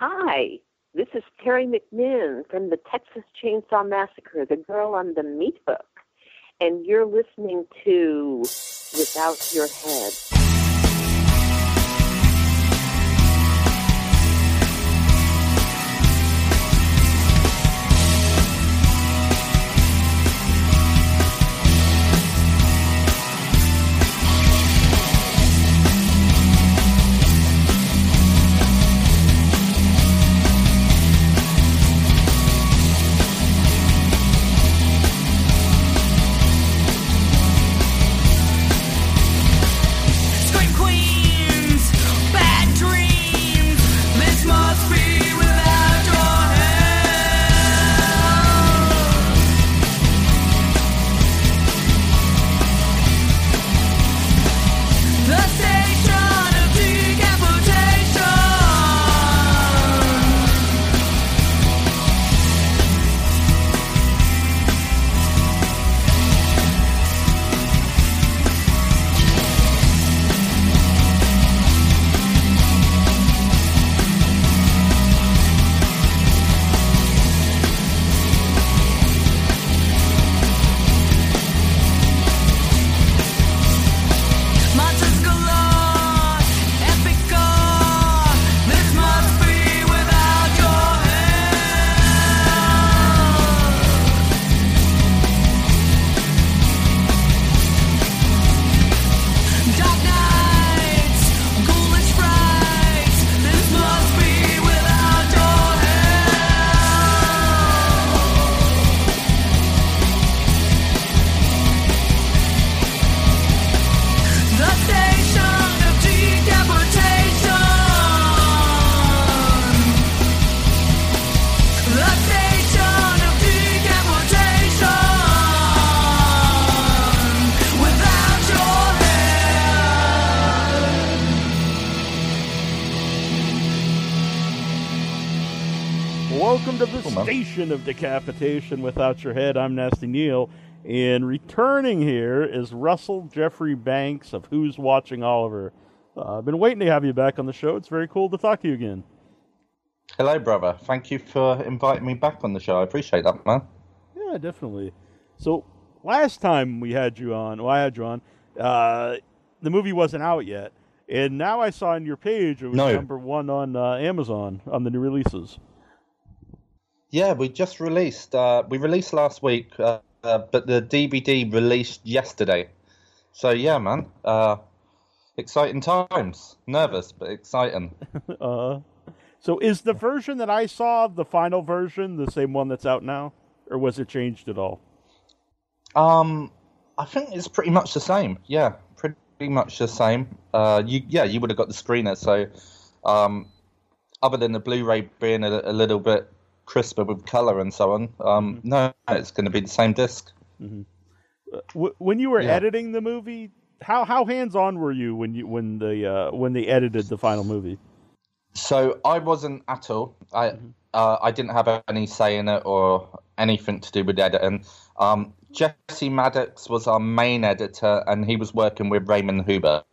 Hi, this is Teri McMinn from the Texas Chainsaw Massacre, the girl on the meat hook, and you're listening to Without Your Head. Of decapitation without your head. I'm Nasty Neil, and returning here is Russell Geoffrey Banks of Who's Watching Oliver. Uh, I've been waiting to have you back on the show. It's very cool to talk to you again. Hello, brother. Thank you for inviting me back on the show. I appreciate that, man. Yeah, definitely. So last time we had you on, well, I had you on. Uh, the movie wasn't out yet, and now I saw on your page it was No. number one on uh, Amazon on the new releases. Yeah, we just released. Uh, we released last week, uh, uh, but the DVD released yesterday. So yeah, man. Uh, exciting times. Nervous, but exciting. Uh, so is the version that I saw the final version the same one that's out now, or was it changed at all? Um, I think it's pretty much the same. Yeah, pretty much the same. Uh, you yeah, you would have got the screener. So, um, other than the Blu-ray being a, a little bit crisper with color and so on, um, no, it's going to be the same disc. W- when you were Yeah. editing the movie, how how hands on were you when you when the uh, when they edited the final movie? So I wasn't at all. I uh, I didn't have any say in it or anything to do with editing. Um, Jesse Maddox was our main editor, and he was working with Raymond Huber.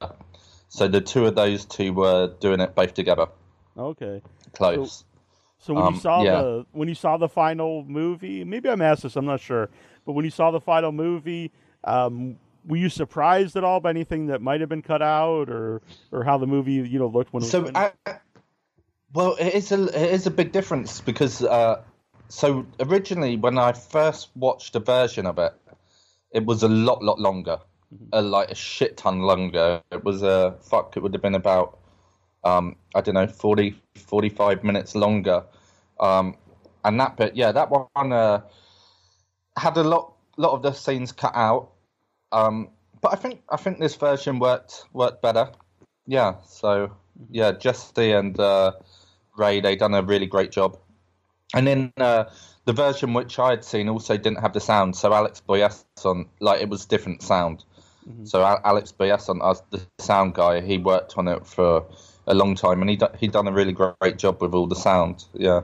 So the two of those two were doing it both together, Okay. close. So when Um, you saw yeah. the when you saw the final movie, maybe I'm asked this, I'm not sure, but when you saw the final movie, um, were you surprised at all by anything that might have been cut out, or or how the movie you know looked when it was So. I, well, it is a it is a big difference because uh, so originally when I first watched a version of it, it was a lot lot longer, a, like a shit ton longer. It was a fuck. It would have been about um, I don't know 40, 45 minutes longer, um, and that bit yeah that one uh, had a lot lot of the scenes cut out. Um, but I think I think this version worked worked better. Yeah, so yeah, Jesse and uh, Ray they done a really great job. And then uh, the version which I had seen also didn't have the sound, so Alex Boyesson like it was different sound. So Alex Boyesson, as the sound guy, he worked on it for a long time, and he do- he done a really great job with all the sound. Yeah.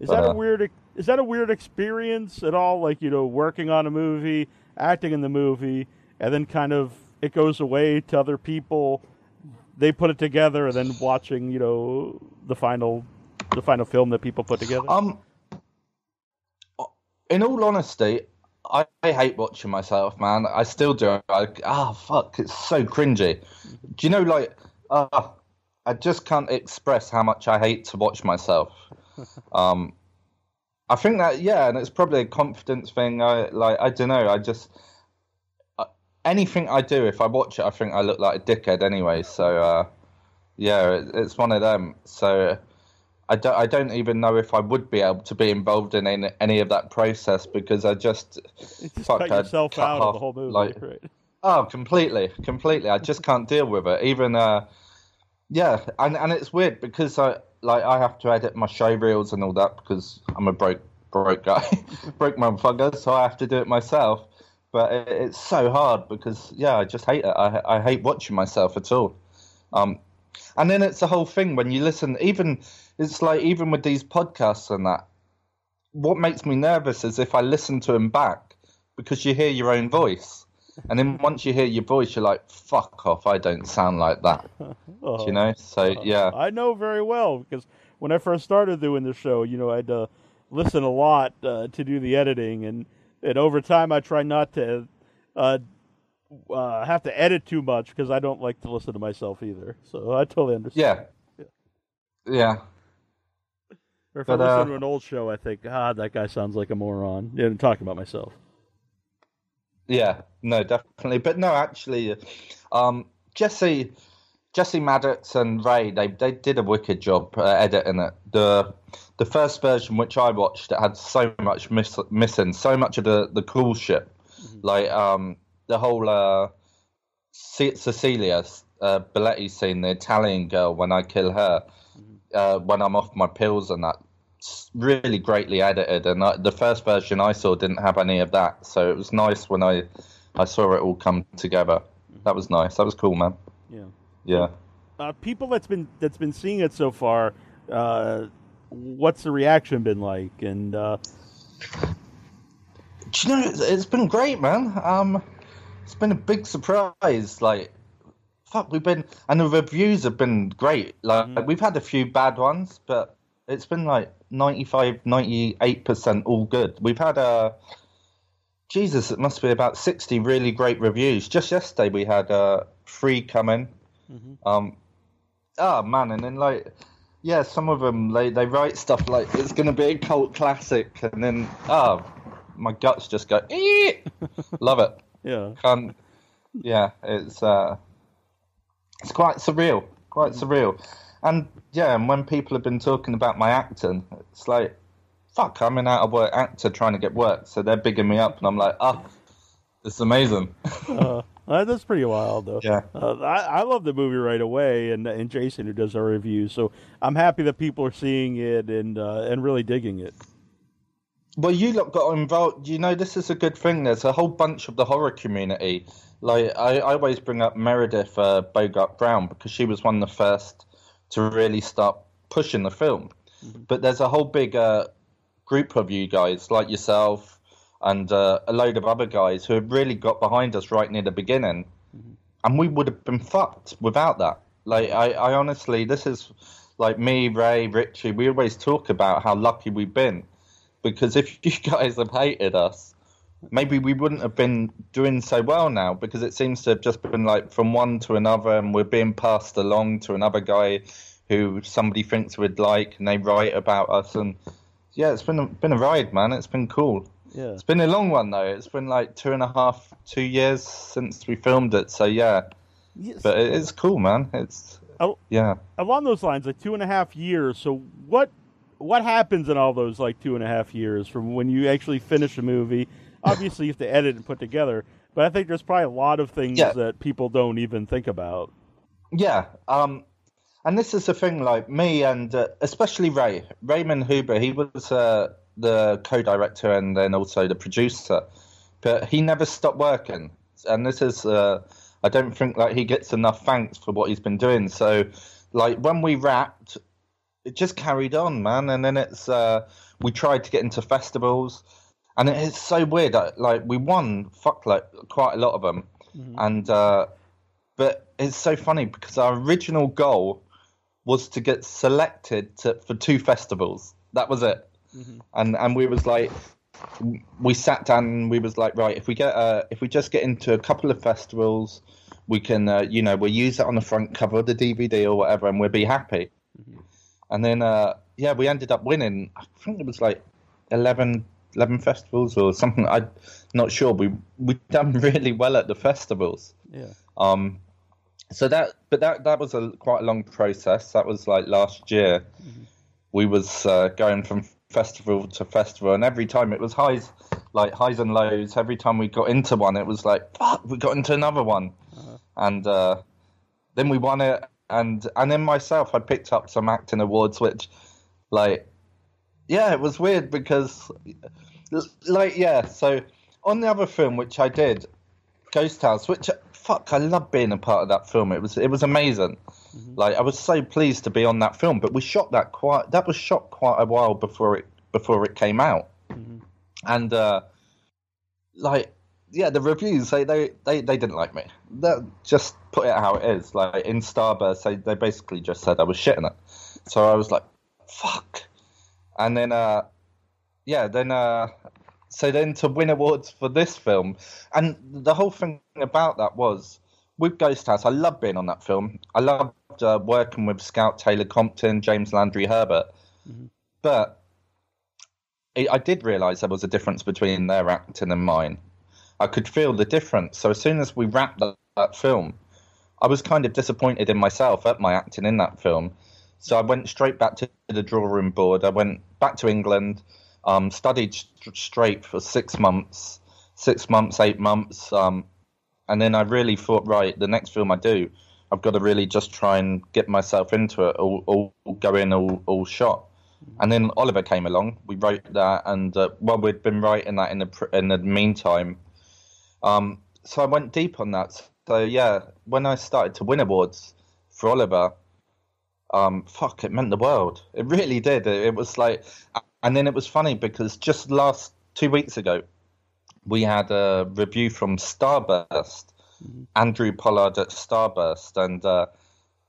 Is that a uh, weird? Is that a weird experience at all? Like you know, working on a movie, acting in the movie, and then kind of it goes away to other people. They put it together, and then watching you know the final the final film that people put together? Um, in all honesty, I, I hate watching myself, man. I still do. I, ah, fuck, it's so cringy. Do you know, like, uh, I just can't express how much I hate to watch myself. Um, I think that yeah, and it's probably a confidence thing. I like, I don't know. I just uh, anything I do, if I watch it, I think I look like a dickhead anyway. So uh, yeah, it, it's one of them. So. I don't, I don't even know if I would be able to be involved in any, any of that process because I just, You just fuck, cut yourself cut out of half, the whole movie, like- right? Oh, completely, completely. I just can't deal with it. Even uh, yeah, and and it's weird because I like I have to edit my show reels and all that because I'm a broke broke guy, broke motherfucker, so I have to do it myself. But it, it's so hard because yeah, I just hate it. I I hate watching myself at all. Um, and then it's the whole thing when you listen. Even it's like even with these podcasts and that. What makes me nervous is if I listen to them back because you hear your own voice. And then once you hear your voice, you're like, "Fuck off! I don't sound like that." Oh, Do you know? So yeah, I know very well because when I first started doing the show, you know, I'd uh, listen a lot uh, to do the editing, and and over time, I try not to uh, uh, have to edit too much because I don't like to listen to myself either. So I totally understand. yeah, yeah. Or if I But, listen uh, to an old show, I think, ah, that guy sounds like a moron. Yeah, I'm talking about myself. Yeah, no, definitely. But no, actually, um, Jesse, Jesse Maddox and Ray, they they did a wicked job uh, editing it. The the first version, which I watched, it had so much miss, missing, so much of the the cool shit, like um the whole uh, Ce- Cecilia uh, Belletti scene, the Italian girl when I kill her, uh, when I'm off my pills and that. Really greatly edited, and I, the first version I saw didn't have any of that, so it was nice when I I saw it all come together. That was nice. That was cool, man. Yeah. Yeah. Uh, people that's been that's been seeing it so far, uh, what's the reaction been like? And uh, Do you know it's, it's been great, man. Um, it's been a big surprise. Like, fuck, we've been and the reviews have been great. Like, Mhm. we've had a few bad ones, but it's been like 95, 98 percent all good. We've had a. Jesus, it must be about sixty really great reviews. Just yesterday we had uh three coming. Mhm. Um, oh man, and then like. Yeah, some of them they, they write stuff like it's going to be a cult classic, and then oh, my guts just go. Love it. yeah, Can't. Yeah, it's uh, it's quite surreal. Quite surreal, and yeah, and when people have been talking about my acting, it's like, fuck, I'm an out of work actor trying to get work, so they're bigging me up, and I'm like, oh, it's amazing. uh, uh, that's pretty wild though. Yeah. Uh, I, I love the movie right away, and and Jason who does our reviews. So I'm happy that people are seeing it and uh, and really digging it. Well, you lot got involved. You know, this is a good thing. There's a whole bunch of the horror community. Like, I, I always bring up Meredith uh, Bogart Brown because she was one of the first to really start pushing the film. But there's a whole big uh, group of you guys, like yourself and uh, a load of other guys, who have really got behind us right near the beginning. And we would have been fucked without that. Like, I, I honestly, this is like me, Ray, Richie, we always talk about how lucky we've been because if you guys have hated us, maybe we wouldn't have been doing so well now because it seems to have just been like from one to another and we're being passed along to another guy who somebody thinks we'd like and they write about us and yeah, it's been a, been a ride, man. It's been cool. Yeah. It's been a long one though. It's been like two and a half, two years since we filmed it. So yeah, Yes. but it, it's cool, man. It's Oh. yeah. along those lines, like two and a half years. So what what happens in all those like two and a half years from when you actually finish a movie? Obviously, you have to edit and put together, but I think there's probably a lot of things Yeah. that people don't even think about. Yeah, um, and this is the thing. Like me and uh, especially Ray, Raymond Huber. He was uh, the co-director and then also the producer, but he never stopped working. And this is, uh, I don't think like he gets enough thanks for what he's been doing. So, like when we wrapped, it just carried on, man. And then it's uh, we tried to get into festivals, and it is so weird. Like we won, fuck, like quite a lot of them, and. Uh, but it's so funny because our original goal was to get selected to, for two festivals. That was it. And and we was like, we sat down and we was like, right, if we get uh, if we just get into a couple of festivals, we can uh, you know we'll use it on the front cover of the DVD or whatever, and we'll be happy. And then uh, yeah, we ended up winning. I think it was like 11, 11 festivals or something. I'm not sure. We we done really well at the festivals. Yeah. Um, so that, but that that was a quite a long process. That was like last year. We was uh, going from festival to festival, and every time it was highs, like highs and lows. Every time we got into one, it was like fuck, we got into another one, and uh, then we won it. And and then myself, I picked up some acting awards, which, like, yeah, it was weird because, like, yeah. So on the other film which I did, Ghost House, which fuck, I love being a part of that film. It was it was amazing. Like I was so pleased to be on that film, but we shot that quite that was shot quite a while before it before it came out, and uh, like yeah, the reviews they, they they they didn't like me. That just put it how it is. Like in Starburst, they they basically just said I was shitting it. So I was like, fuck, and then uh, yeah, then uh, so then to win awards for this film, and the whole thing about that was with Ghost House. I loved being on that film. I loved uh, working with Scout Taylor Compton, James Landry Herbert, but I I did realise there was a difference between their acting and mine. I could feel the difference. So as soon as we wrapped that, that film, I was kind of disappointed in myself at my acting in that film. So I went straight back to the drawing board. I went back to England, um, studied st- straight for six months, six months, eight months, um, and then I really thought, right, the next film I do, I've got to really just try and get myself into it, all, all go in, all, all shot. And then Oliver came along. We wrote that, and uh, well, we'd been writing that in the in the meantime. Um, so I went deep on that. So yeah, when I started to win awards for Oliver, um, fuck, it meant the world. It really did. It, it was like, and then it was funny because just last two weeks ago, we had a review from Starburst, Andrew Pollard at Starburst, and uh,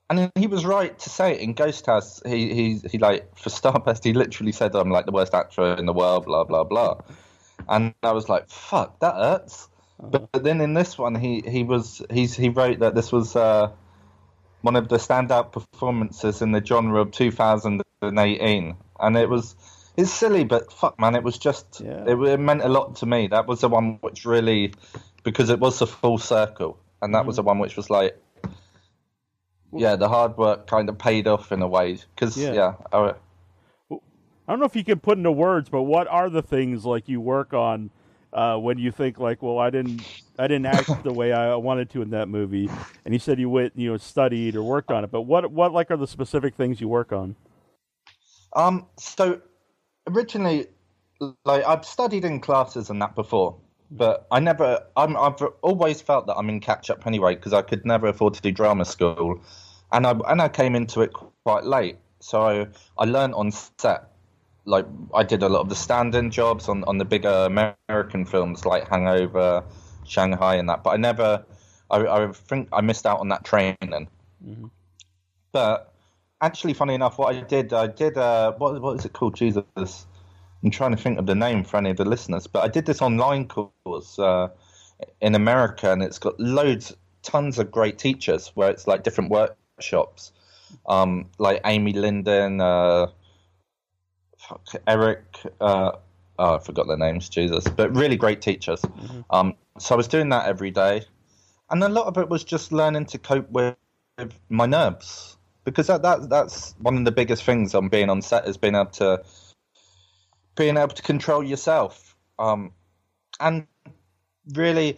and he was right to say it in Ghost House. He he he like for Starburst, he literally said I'm like the worst actor in the world, blah blah blah, and I was like, fuck, that hurts. But, but then in this one, he he was he's he wrote that this was. Uh, one of the standout performances in the genre of 2018, and it was it's silly, but fuck, man, it was just Yeah. it, it meant a lot to me. That was the one which really because it was a full circle, and that was the one which was like, yeah, the hard work kind of paid off in a way. Because Yeah. yeah, I, I don't know if you can put into words, but what are the things like you work on uh, when you think like, well, I didn't, I didn't act the way I wanted to in that movie, and you said you went, you know, studied or worked on it, but what, what like are the specific things you work on? Um, so originally, like I've studied in classes and that before, but I never. I'm, I've always felt that I'm in catch up anyway because I could never afford to do drama school, and I and I came into it quite late. So I, I learned on set. Like I did a lot of the stand-in jobs on on the bigger American films like Hangover, Shanghai, and that. But I never. I, I think I missed out on that training. But actually, funny enough, what I did, I did, uh, what, what is it called? Jesus. I'm trying to think of the name for any of the listeners, but I did this online course uh, in America, and it's got loads, tons of great teachers where it's like different workshops, um, like Amy Lyndon, uh, fuck, Eric, uh, oh, I forgot their names, Jesus, but really great teachers. Um, so I was doing that every day, and a lot of it was just learning to cope with my nerves. Because that, that that's one of the biggest things on being on set is being able to being able to control yourself. Um, and really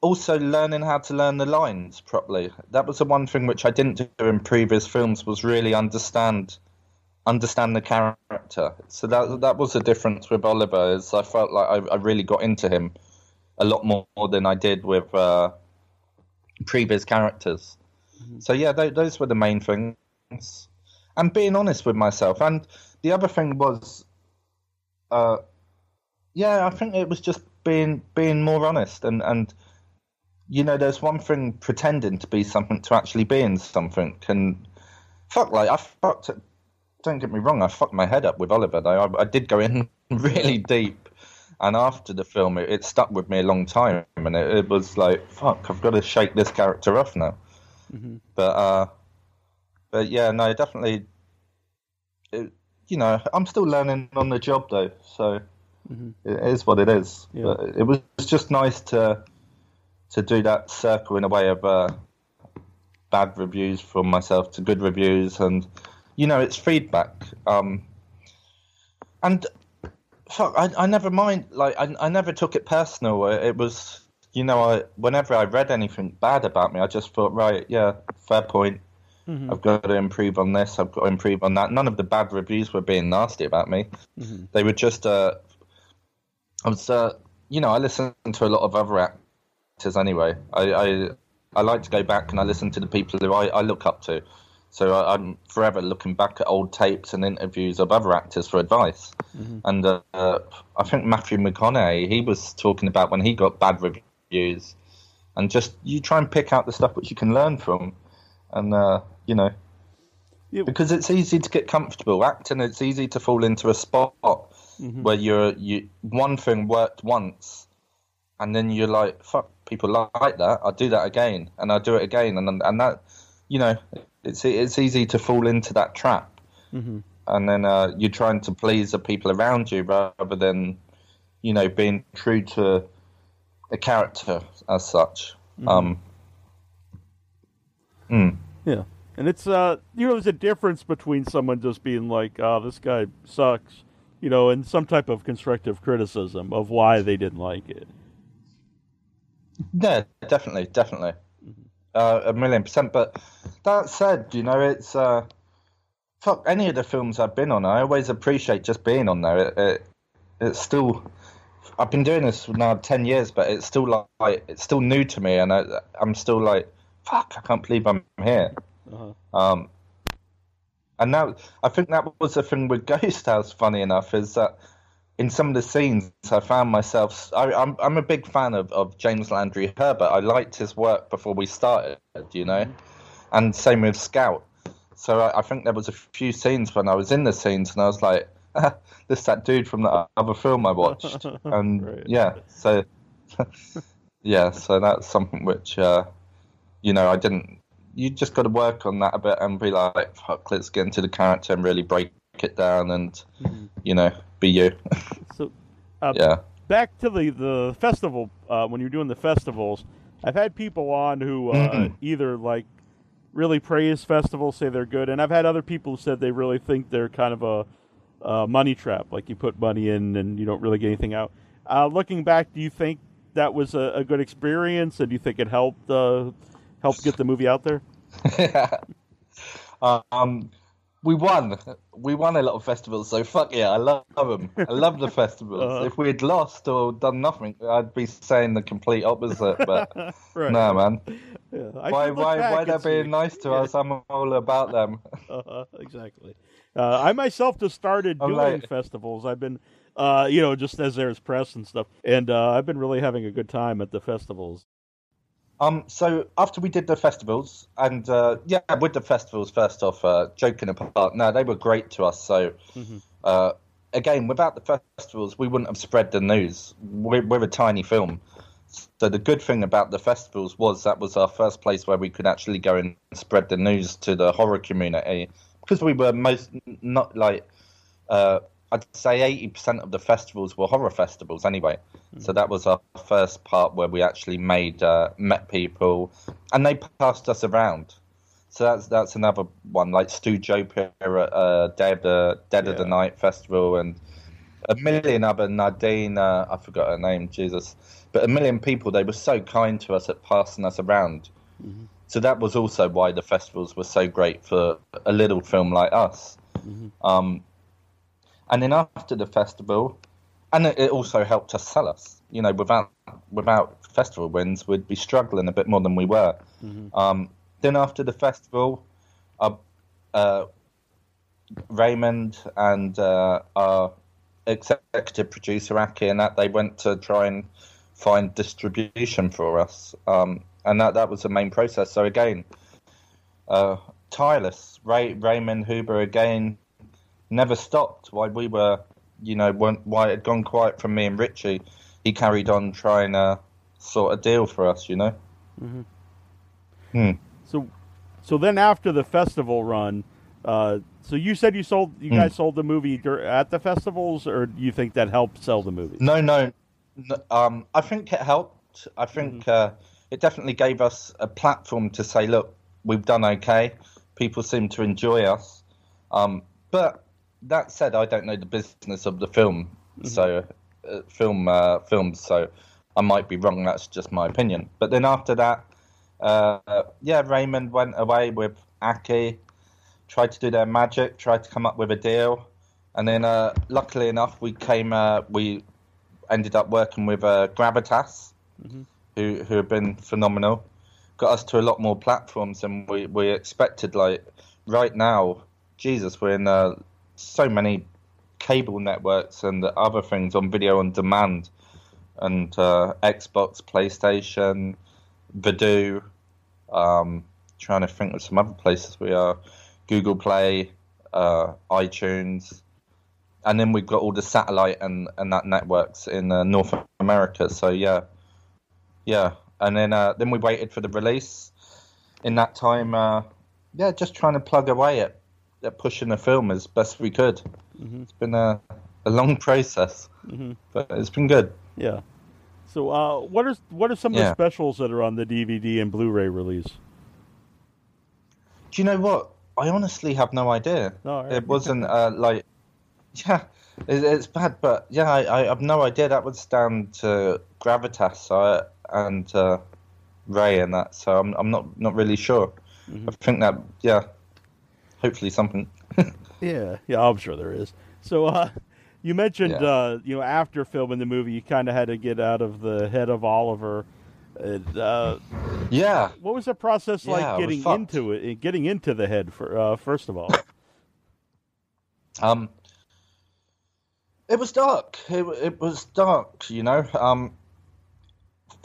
also learning how to learn the lines properly. That was the one thing which i didn't do in previous films was really understand understand the character. So that that was the difference with oliver is i felt like i, I really got into him a lot more than i did with uh, previous characters so yeah, th- those were the main things, and being honest with myself. And the other thing was, uh, yeah, I think it was just being being more honest. And and you know, there's one thing pretending to be something to actually being something. And fuck, like I fucked. It. Don't get me wrong, I fucked my head up with Oliver. Though I, I did go in really deep, and after the film, it, it stuck with me a long time, and it, it was like, fuck, I've got to shake this character off now. But uh, but yeah, no, definitely. It, you know, I'm still learning on the job though, so it is what it is. Yeah. But it was just nice to to do that circle in a way of uh, bad reviews from myself to good reviews, and you know, it's feedback. Um, and I, I never mind. Like, I, I never took it personal. It was, you know, I whenever I read anything bad about me, I just thought, right, yeah, fair point. I've got to improve on this. I've got to improve on that. None of the bad reviews were being nasty about me. They were just, uh, I was, uh, you know, I listen to a lot of other actors anyway. I, I, I like to go back and I listen to the people who I, I look up to. So I, I'm forever looking back at old tapes and interviews of other actors for advice. And uh, I think Matthew McConaughey, he was talking about when he got bad reviews, and just you try and pick out the stuff which you can learn from, and uh, you know, Yeah. because it's easy to get comfortable acting. It's easy to fall into a spot where you're you one thing worked once, and then you're like, fuck, people like that. I'll do that again, and I'll do it again, and and that, you know, it's it's easy to fall into that trap and then uh, you're trying to please the people around you rather than, you know, being true to a character as such. Um, mm. Yeah, and it's uh, you know, there's a difference between someone just being like, "Oh, this guy sucks," you know, and some type of constructive criticism of why they didn't like it. Yeah, definitely, definitely, uh, a million percent. But that said, you know, it's uh, fuck any of the films I've been on. I always appreciate just being on there. It, it, it's still. I've been doing this now ten years, but it's still like it's still new to me, and I, I'm still like, fuck, I can't believe I'm here. Uh-huh. Um, and that I think that was the thing with Ghost House. Funny enough, is that in some of the scenes, I found myself. I, I'm I'm a big fan of, of James Landry Herbert. I liked his work before we started, you know, and same with Scout. So I, I think there was a few scenes when I was in the scenes, and I was like, ah, "This that dude from the other film I watched," and Right. yeah, so yeah, so that's something which uh, you know I didn't. You just got to work on that a bit and be like, "Fuck, let's get into the character and really break it down and you know be you." So, uh, yeah. back to the the festival uh, when you're doing the festivals i've had people on who uh, Mhm. either like really praise festivals say they're good. And i've had other people who said they really think they're kind of a, a money trap like you put money in and you don't really get anything out. Uh, looking back do you think that was a, a good experience? And do you think it helped uh, get the movie out there? Um, we won. We won a lot of festivals, so fuck yeah, I love them. I love the festivals. Uh-huh. If we had lost or done nothing, I'd be saying the complete opposite. But right no, man. Yeah, Why, why, why they're being nice to us? I'm all about them. Uh-huh, exactly. Uh, I myself just started I'm doing like- festivals. I've been, uh, you know, just as there's press and stuff, and uh, I've been really having a good time at the festivals. Um, so after we did the festivals, and uh, yeah, with the festivals, first off, uh, joking apart, no, they were great to us. So uh, again, without the festivals, we wouldn't have spread the news. We're, we're a tiny film, so the good thing about the festivals was that was our first place where we could actually go and spread the news to the horror community because we were most not like. Uh, I'd say eighty percent of the festivals were horror festivals anyway. So that was our first part where we actually made uh, met people, and they passed us around. So that's that's another one like Stu Joper at uh, Dead of the Dead of the Night festival and a million other Nadine. Uh, I forgot her name, Jesus, but a million people. They were so kind to us at passing us around. So that was also why the festivals were so great for a little film like us. Um, and then after the festival, and it, it also helped us sell us. You know, without without festival wins, we'd be struggling a bit more than we were. Um, then after the festival, uh, uh, Raymond and uh, our executive producer Aki and that they went to try and find distribution for us, um, and that that was the main process. So again, uh, tireless. Ray, Raymond Huber again never stopped. While we were, you know, when, why it had gone quiet from me and Richie, he carried on trying to sort a deal for us. You know. Hmm. So, so then after the festival run, uh, so you said you sold, you Hmm. guys sold the movie at the festivals, or do you think that helped sell the movie? No, no. n- Um, I think it helped. I think uh, it definitely gave us a platform to say, look, we've done okay. People seem to enjoy us. Um, but that said, I don't know the business of the film, so uh, film uh, films. So I might be wrong. That's just my opinion. But then after that, uh, yeah, Raymond went away with Aki, tried to do their magic, tried to come up with a deal, and then uh, luckily enough, we came. Uh, we ended up working with uh, Gravitas, who who have been phenomenal. Got us to a lot more platforms than we, we expected. Like right now, Jesus, we're in uh, so many cable networks and other things on video on demand, and uh, Xbox, PlayStation, Vudu. Um, trying to think of some other places we are. Google Play, uh, iTunes, and then we've got all the satellite and, and that networks in uh, North America. So yeah, yeah, and then uh, then we waited for the release. In that time, uh, yeah, just trying to plug away at, at pushing the film as best we could. It's been a, a long process, but it's been good. Yeah. So, uh, what are what are some of the specials that are on the DVD and Blu-ray release? Do you know what? I honestly have no idea. Oh, right. It wasn't uh, like, yeah, it, it's bad, but yeah, I, I have no idea. That was down to Gravitas so I, and uh, Ray and that, so I'm I'm not not really sure. Mm-hmm. I think that yeah, hopefully something. Yeah, yeah, I'm sure there is. So, uh, you mentioned, Yeah. uh, you know, after filming the movie, you kind of had to get out of the head of Oliver. And, uh, yeah, what was the process like Yeah, it getting fucked. into it, getting into the head? For uh, first of all, Um, it was dark. It, it was dark, you know. Um,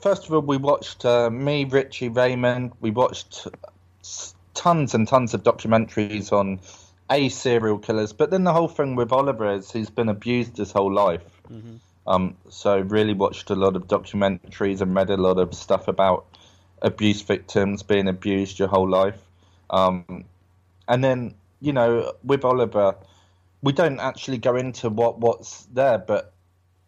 first of all, we watched uh, me, Richie, Raymond. We watched s- tons and tons of documentaries on a serial killers, but then the whole thing with Oliver is he's been abused his whole life. Um, so really watched a lot of documentaries and read a lot of stuff about abuse victims being abused your whole life. Um, and then you know with Oliver, we don't actually go into what what's there, but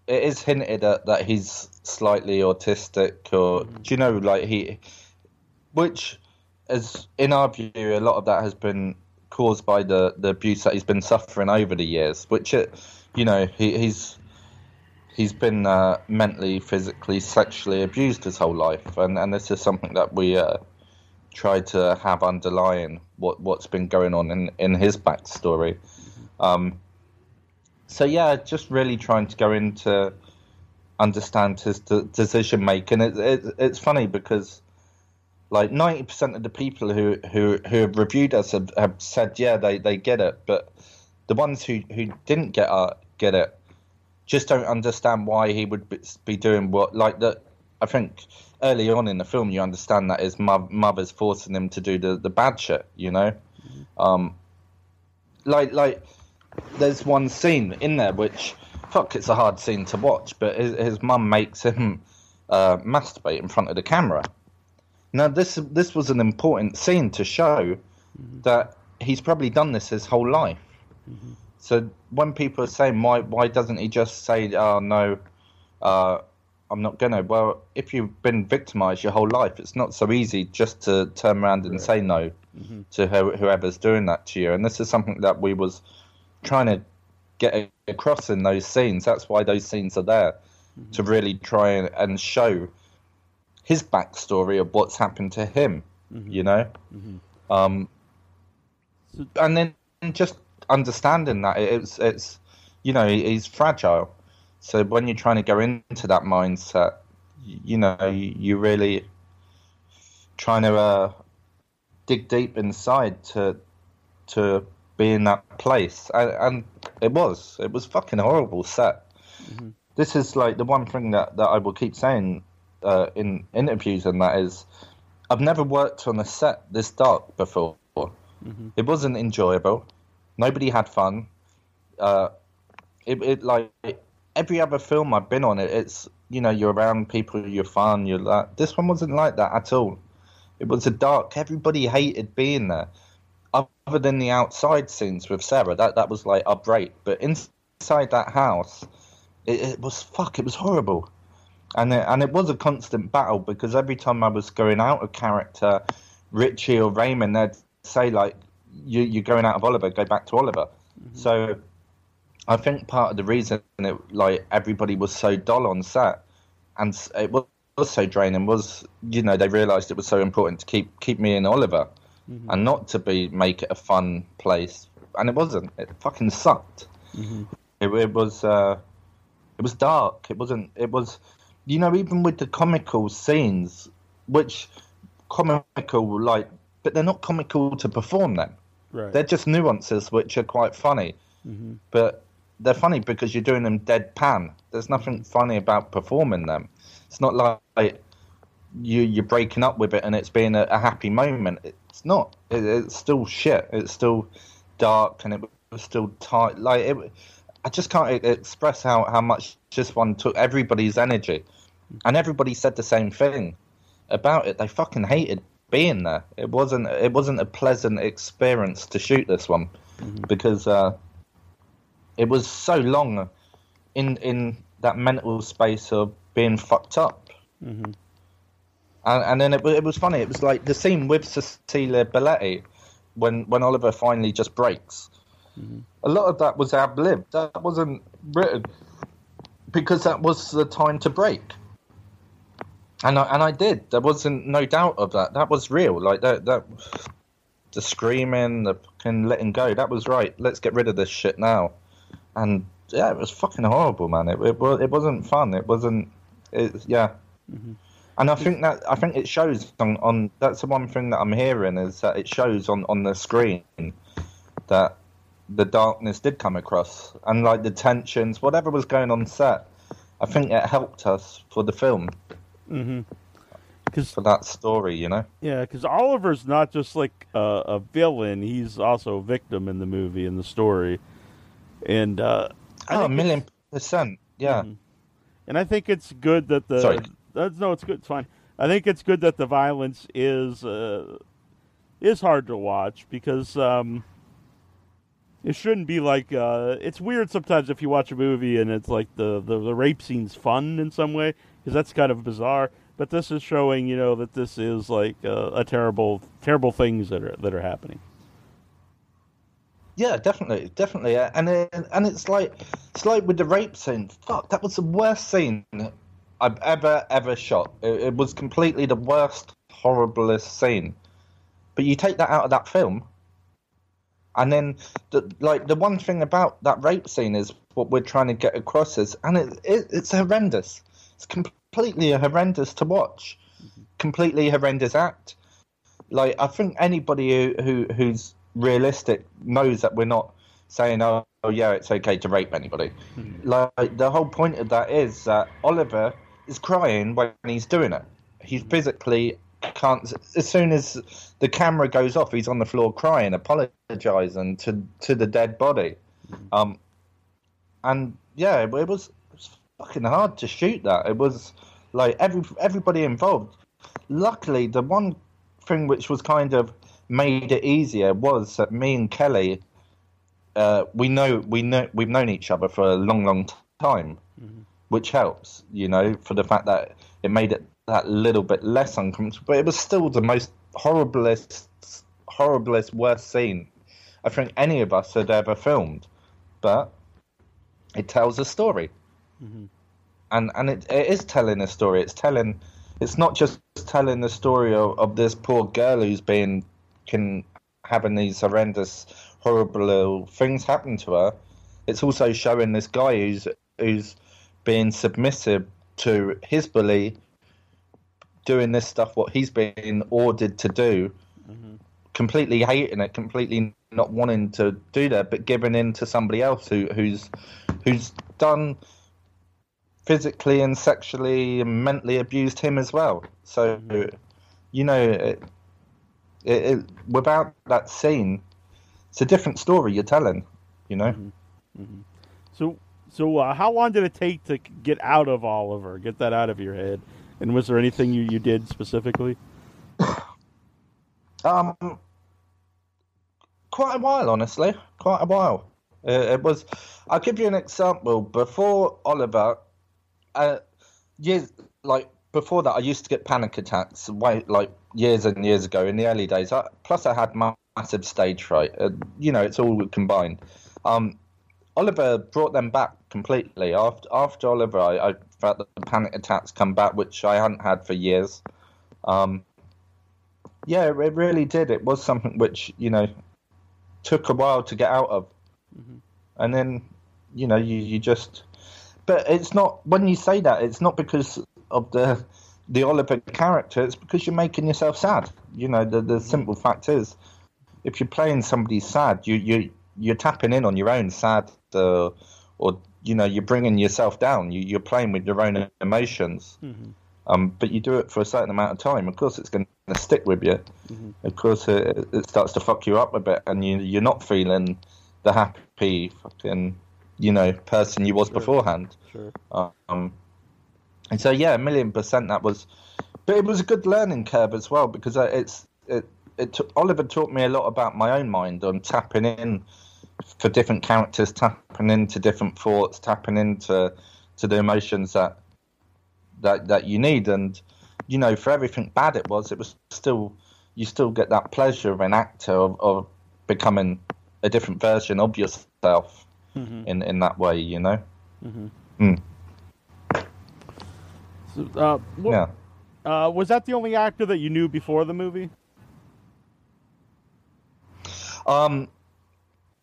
it is hinted at that he's slightly autistic, or do you know, like he, which is in our view, a lot of that has been caused by the the abuse that he's been suffering over the years. Which it, you know, he, he's he's been uh, mentally, physically, sexually abused his whole life, and and this is something that we uh, try to have underlying what what's been going on in in his backstory. Um, so yeah, just really trying to go into understand his de- decision making. It, it, it's funny because like ninety percent of the people who, who who have reviewed us have, have said yeah they, they get it, but the ones who, who didn't get uh, get it just don't understand why he would be- be doing what like that. I think early on in the film you understand that his mo- mother's forcing him to do the, the bad shit, you know. Um, like like there's one scene in there which fuck it's a hard scene to watch, but his, his mum makes him uh, masturbate in front of the camera. Now this this was an important scene to show mm-hmm. that he's probably done this his whole life. Mm-hmm. So when people are saying why why doesn't he just say oh no, uh, I'm not gonna? Well, if you've been victimized your whole life, it's not so easy just to turn around and say no mm-hmm. to who, whoever's doing that to you. And this is something that we was trying to get across in those scenes. That's why those scenes are there to really try and, and show his backstory of what's happened to him. You know, um, and then just understanding that it's it's you know he's fragile. So when you're trying to go into that mindset, you know you, really trying to uh, dig deep inside to to be in that place, and, and it was it was fucking horrible set. This is like the one thing that, that I will keep saying uh, in interviews, and that is, I've never worked on a set this dark before. It wasn't enjoyable. Nobody had fun. Uh, it, it like every other film I've been on, it, it's you know you're around people, you're fun, you're like this one wasn't like that at all. It was a dark. Everybody hated being there, other than the outside scenes with Sarah. That that was like up great, but inside that house, it, it was fuck. It was horrible, and it, and it was a constant battle because every time I was going out of character, Richie or Raymond, they'd say like, you, "You're going out of Oliver. Go back to Oliver." Mm-hmm. So I think part of the reason it like everybody was so dull on set, and it was, was so draining was you know they realised it was so important to keep keep me in Oliver, mm-hmm. and not to be make it a fun place, and it wasn't. It fucking sucked. Mm-hmm. It, it was uh, it was dark. It wasn't. It was you know even with the comical scenes, which comical like, but they're not comical to perform them. Right. They're just nuances which are quite funny, mm-hmm. but they're funny because you're doing them deadpan. There's nothing mm-hmm. funny about performing them. It's not like you you're breaking up with it and it's being a, a happy moment. It's not. It, it's still shit. It's still dark and it was still tight. Like it, I just can't express how how much this one took everybody's energy, and everybody said the same thing about it. They fucking hated being there. It wasn't it wasn't a pleasant experience to shoot this one mm-hmm. because uh, it was so long in in that mental space of being fucked up. Mm-hmm. And, and then it, it was funny. It was like the scene with Cecilia Belletti when when Oliver finally just breaks. Mm-hmm. A lot of that was ad lib. That wasn't written because that was the time to break. And I, and I did. There wasn't no doubt of that. That was real. Like that that the screaming, the fucking letting go. That was right. Let's get rid of this shit now. And yeah, it was fucking horrible, man. It it, wa- it wasn't fun. It wasn't. It, yeah. Mm-hmm. And I think that I think it shows on, on that's the one thing that I'm hearing is that it shows on, on the screen that the darkness did come across and like the tensions, whatever was going on set. I think it helped us for the film Because for that story, you know. yeah, because Oliver's not just like a, a villain; he's also a victim in the movie in the story, and uh, Oh, a million percent. Yeah. and I think it's good that the Sorry. That's, no, it's good. It's fine. I think it's good that the violence is uh, is hard to watch because um, it shouldn't be like. Uh, it's weird sometimes if you watch a movie and it's like the the, the rape scene's fun in some way because that's kind of bizarre. But this is showing, you know, that this is like uh, a terrible, terrible things that are that are happening. Yeah, definitely, definitely, and it, and it's like it's like with the rape scene. Fuck, that was the worst scene I've ever ever shot. It, it was completely the worst, horriblest scene. But you take that out of that film, and then the, like the one thing about that rape scene is what we're trying to get across is, and it, it it's horrendous. It's completely horrendous to watch. Completely horrendous act like I think anybody who, who who's realistic knows that we're not saying oh, oh yeah it's okay to rape anybody. Hmm. Like the whole point of that is that Oliver is crying when he's doing it. He hmm. physically can't. As soon as the camera goes off, he's on the floor crying, apologizing to to the dead body. Hmm. Um, and yeah, it, it was it was fucking hard to shoot that. It was like every everybody involved. Luckily, the one thing which was kind of made it easier was that me and Kelly, uh, we know we know we've known each other for a long, long time, which helps, you know, for the fact that it made it that little bit less uncomfortable. But it was still the most horriblest, horriblest, worst scene I think any of us had ever filmed. But it tells a story, and and it, it is telling a story. It's telling. It's not just telling the story of, of this poor girl who's been can having these horrendous, horrible things happen to her. It's also showing this guy who's who's being submissive to his bully, doing this stuff what he's been ordered to do, completely hating it, completely not wanting to do that, but giving in to somebody else who who's who's done physically and sexually and mentally abused him as well. So, you know, it, It, it, without that scene, it's a different story you're telling. You know. So, so uh, how long did it take to get out of Oliver? Get that out of your head. And was there anything you, you did specifically? Um, quite a while, honestly. Quite a while. Uh, it was. I'll give you an example. Before Oliver, uh, years like before that, I used to get panic attacks. Way like years and years ago in the early days. I, plus, I had ma- massive stage fright. Uh, you know, it's all combined. Um, Oliver brought them back completely. After after Oliver, I, I felt that the panic attacks come back, which I hadn't had for years. Um, yeah, it really did. It was something which you know took a while to get out of, and then you know you, you just. But it's not when you say that. It's not because of the the Oliver character. It's because you're making yourself sad. You know the the simple fact is, if you're playing somebody sad, you you you're tapping in on your own sad, uh, or you know you're bringing yourself down. You you're playing with your own emotions. Um, but you do it for a certain amount of time. Of course, it's going to stick with you. Of course, it, it starts to fuck you up a bit, and you you're not feeling the happy fucking you know person you was beforehand. Sure. Um, and so yeah, a million percent that was, but it was a good learning curve as well because it's it it took, Oliver taught me a lot about my own mind on tapping in for different characters, tapping into different thoughts, tapping into to the emotions that that that you need, and you know for everything bad it was, it was still you still get that pleasure of an actor of, of becoming a different version of yourself in in that way, you know. Mm, So, uh, wha- yeah. uh, was that the only actor that you knew before the movie? Um,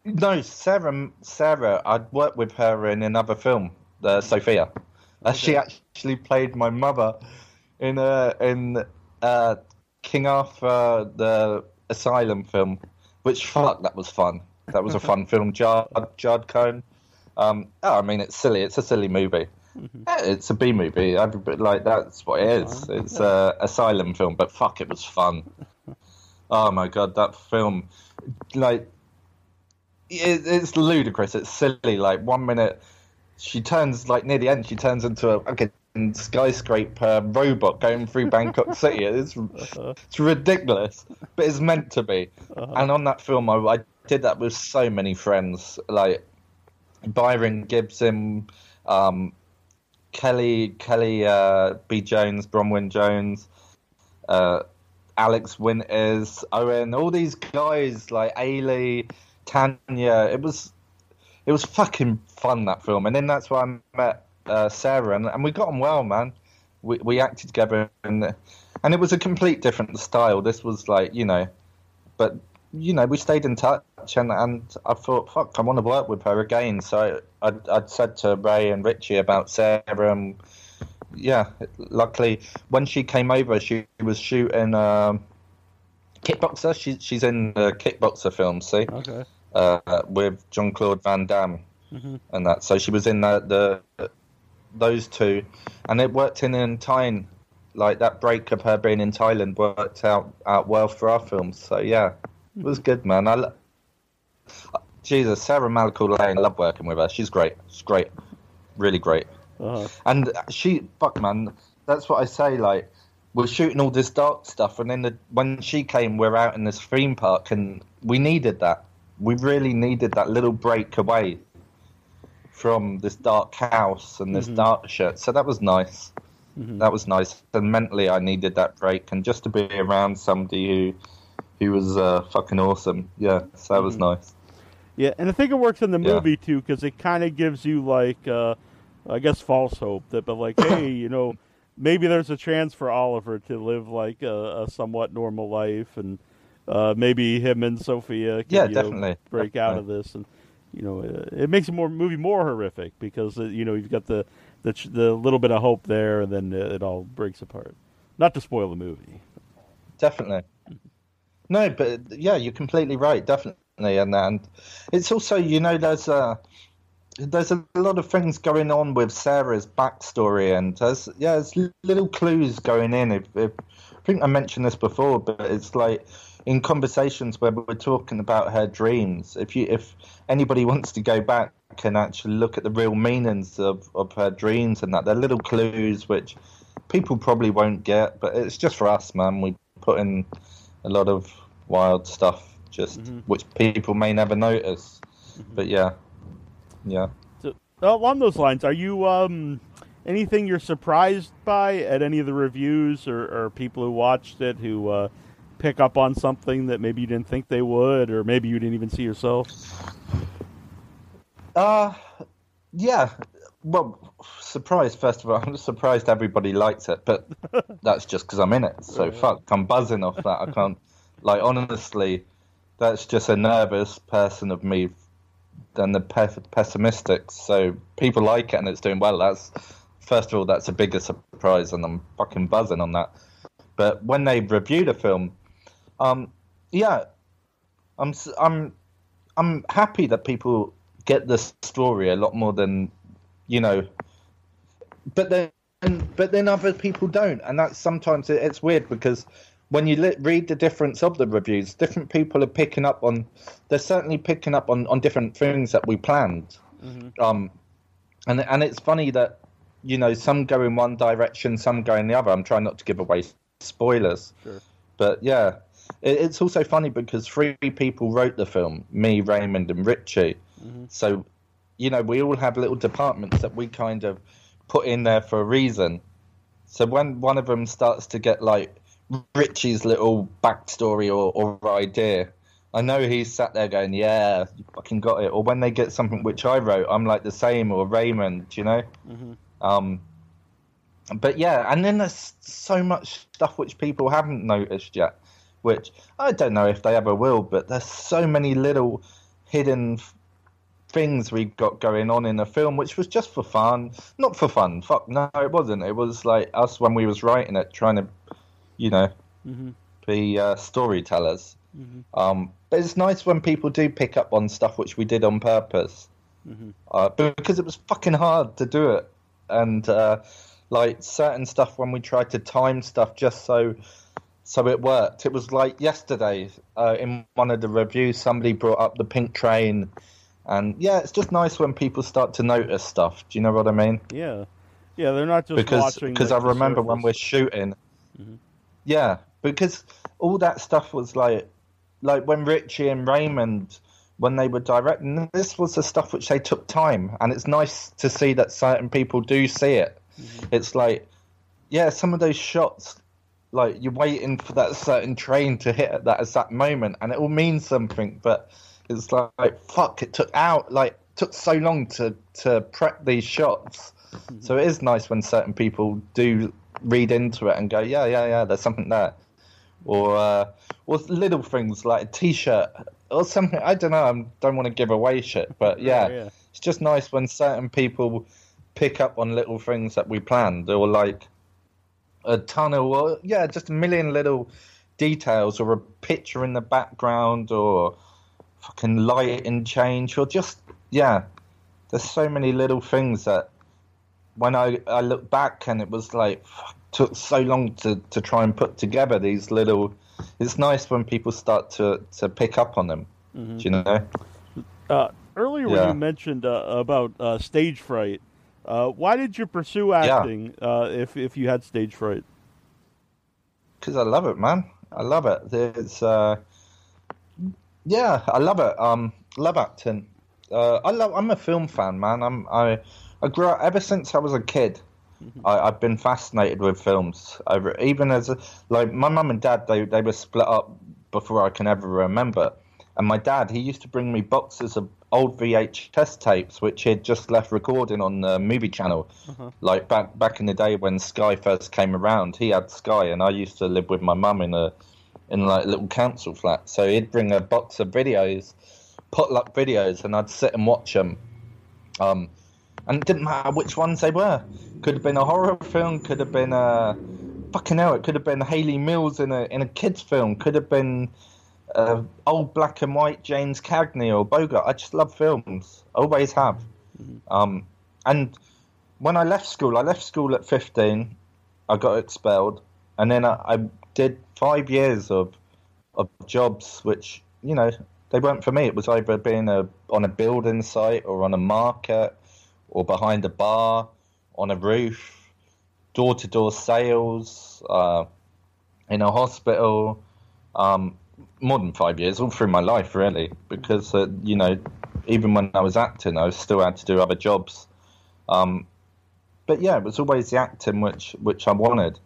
no, Sarah. Sarah, I'd worked with her in another film, uh, Sophia. Uh, she actually played my mother in uh, in uh, King Arthur, the Asylum film. Which fuck, that was fun. That was a fun film. Judd Judd Cohn. Um, oh, I mean, it's silly. It's a silly movie. Mm-hmm. Yeah, It's a B movie. Like that's what it is. It's a asylum film, but fuck, it was fun. Oh my god, that film! Like, it, it's ludicrous. It's silly. Like one minute, she turns like near the end, she turns into a fucking skyscraper robot going through Bangkok City. It's it's ridiculous, but it's meant to be. Uh-huh. And on that film, I, I did that with so many friends, like Byron Gibson, um, Kelly Kelly uh, B Jones, Bronwyn Jones, uh, Alex Winters, Owen, all these guys like Ailey, Tanya. It was it was fucking fun that film, and then that's why I met uh, Sarah, and, and we got on well, man. We we acted together, and and it was a complete different style. This was like you know, but you know we stayed in touch, and and I thought, fuck, I want to work with her again. So I I'd, I'd said to Ray and Richie about Sarah, and yeah, luckily when she came over, she was shooting um, Kickboxer. She, she's in the Kickboxer film, see, Okay. uh, with Jean Claude Van Damme and that. So she was in the, the those two, and it worked in in time. Like that break of her being in Thailand worked out out well for our films. So yeah, it was good, man. I Jesus, Sara Malakul Lane, I love working with her. She's great. She's great, really great. Uh-huh. And she, fuck man, that's what I say. Like, we're shooting all this dark stuff, and then the, when she came, we're out in this theme park, and we needed that. We really needed that little break away from this dark house and this dark shit. So that was nice. That was nice. And mentally, I needed that break, and just to be around somebody who, who was uh, fucking awesome. Yeah, so that was nice. Yeah, and I think it works in the Yeah. movie too because it kind of gives you like, uh, I guess, false hope that, but like, hey, you know, maybe there's a chance for Oliver to live like a, a somewhat normal life, and uh, maybe him and Sophia can Yeah, you know, definitely, break out of this, and you know, uh, it makes the more movie more horrific because uh, you know you've got the the the little bit of hope there, and then it all breaks apart. Not to spoil the movie. Definitely. No, but yeah, you're completely right. Definitely, and and it's also you know there's a there's a lot of things going on with Sarah's backstory, and there's yeah, there's little clues going in. If, if I think I mentioned this before, but it's like in conversations where we're talking about her dreams, if you if anybody wants to go back and actually look at the real meanings of, of her dreams and that, they're little clues which people probably won't get, but it's just for us, man. We put in a lot of wild stuff, just which people may never notice. But yeah, yeah. So, along those lines, are you um, anything you're surprised by at any of the reviews or, or people who watched it who uh, pick up on something that maybe you didn't think they would, or maybe you didn't even see yourself? Uh, yeah. Well, surprised first of all. I'm surprised everybody likes it, but that's just because I'm in it. So fuck, I'm buzzing off that. I can't. Like honestly, that's just a nervous person of me than the pe- pessimistic. So people like it and it's doing well. That's first of all, that's a bigger surprise, and I'm fucking buzzing on that. But when they reviewed the film, um, yeah, I'm I'm I'm happy that people get the story a lot more than you know. But then but then other people don't, and that's sometimes it, it's weird because when you li- read the difference of the reviews, different people are picking up on. They're certainly picking up on, on different things that we planned. Um, and and it's funny that you know some go in one direction, some go in the other. I'm trying not to give away spoilers, Sure. but yeah, it, it's also funny because three people wrote the film: me, Raymond, and Richie. So, you know, we all have little departments that we kind of put in there for a reason. So when one of them starts to get like Richie's little backstory or, or idea, I know he's sat there going, "Yeah, you fucking got it." Or when they get something which I wrote, I'm like the same. Or Raymond, you know. Um, but yeah, and then there's so much stuff which people haven't noticed yet, which I don't know if they ever will. But there's so many little hidden f- things we got going on in the film, which was just for fun, not for fun. Fuck no, it wasn't. It was like us when we was writing it, trying to, you know, be uh, storytellers. Um, but it's nice when people do pick up on stuff which we did on purpose, uh, because it was fucking hard to do it, and uh, like certain stuff when we tried to time stuff just so so it worked. It was like yesterday uh, in one of the reviews, somebody brought up the pink train, and yeah, it's just nice when people start to notice stuff. Do you know what I mean? Yeah, yeah. They're not just because watching. because like, I remember when we're surface. shooting. Yeah, because all that stuff was like, like when Richie and Raymond, when they were directing, this was the stuff which they took time, and it's nice to see that certain people do see it. Mm-hmm. It's like, yeah, some of those shots, like you're waiting for that certain train to hit at that exact moment, and it all means something, but it's like, fuck, it took out like took so long to to prep these shots. Mm-hmm. So it is nice when certain people do read into it and go, yeah, yeah, yeah, there's something there, or uh, or little things like a T-shirt or something. I don't know. I don't want to give away shit, but yeah, yeah. it's just nice when certain people pick up on little things that we planned, or like a tunnel, or yeah, just a million little details, or a picture in the background, or fucking lighting change, or just yeah. There's so many little things that when I, I look back and it was like took so long to, to try and put together these little it's nice when people start to, to pick up on them. Do you know? Uh, earlier, when you mentioned uh, about uh, stage fright, uh, why did you pursue acting uh, if if you had stage fright? because I love it man. I love it. It's uh yeah I love it. Um love acting. Uh, I love I'm a film fan man. I'm I I grew up ever since I was a kid I, I've been fascinated with films. Over even as a, like my mum and dad, they they were split up before I can ever remember. And my dad, he used to bring me boxes of old VHS tapes, which he'd just left recording on the movie channel. Like back back in the day when Sky first came around, he had Sky, and I used to live with my mum in a in like a little council flat. So he'd bring a box of videos, potluck videos, and I'd sit and watch them. Um, and it didn't matter which ones they were. Could have been a horror film. Could have been a fucking hell. It could have been Hayley Mills in a in a kids film. Could have been uh, old black and white James Cagney or Bogart. I just love films. Always have. Um, and when I left school, I left school at fifteen. I got expelled, and then I, I did five years of of jobs which you know they weren't for me. It was either being a on a building site or on a market or behind a bar, on a roof, door to door sales, uh, in a hospital. Um, more than five years, all through my life, really, because uh, you know, even when I was acting, I still had to do other jobs. Um, but yeah, it was always the acting which which I wanted.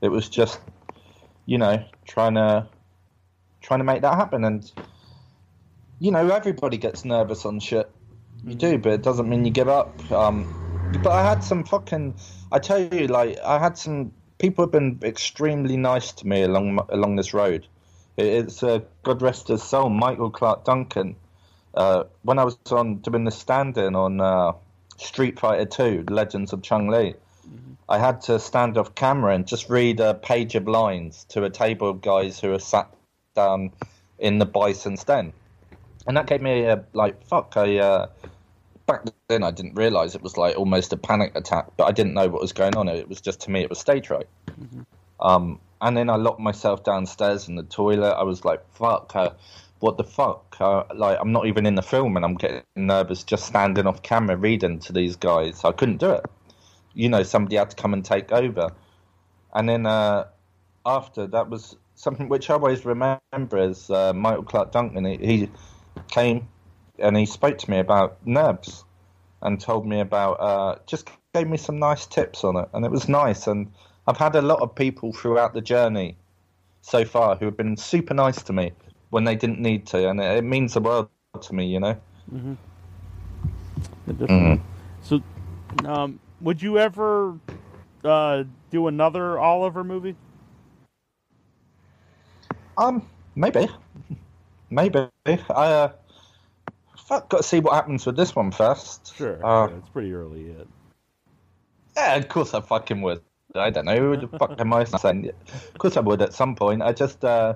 It was just, you know, trying to trying to make that happen, and you know, everybody gets nervous on shit. You do, but it doesn't mean you give up. Um, but I had some fucking. I tell you, like I had some people have been extremely nice to me along along this road. It, it's uh, God rest his soul, Michael Clarke Duncan. Uh, when I was on doing the stand-in on uh, Street Fighter Two: Legends of Chun-Li, I had to stand off camera and just read a page of lines to a table of guys who are sat down in the Bison's Den, and that gave me a like fuck. I uh, back then I didn't realize it was like almost a panic attack, but I didn't know what was going on. It was just to me, it was stage right. Um, and then I locked myself downstairs in the toilet. I was like, fuck, uh, what the fuck? Uh, like, I'm not even in the film and I'm getting nervous just standing off camera reading to these guys. I couldn't do it. You know, somebody had to come and take over. And then uh, after, that was something which I always remember is uh, Michael Clarke Duncan. He, he came and he spoke to me about nerves and told me about uh, just gave me some nice tips on it, and it was nice. And I've had a lot of people throughout the journey so far who have been super nice to me when they didn't need to, and it, it means the world to me, you know. It definitely- So, um, would you ever uh, do another Oliver movie? Um, maybe, maybe. I uh, fuck, got to see what happens with this one first. Sure. Uh, yeah, it's pretty early yet. Yeah, of course I fucking would. I don't know who the fuck am I saying? Of course I would at some point. I just, uh,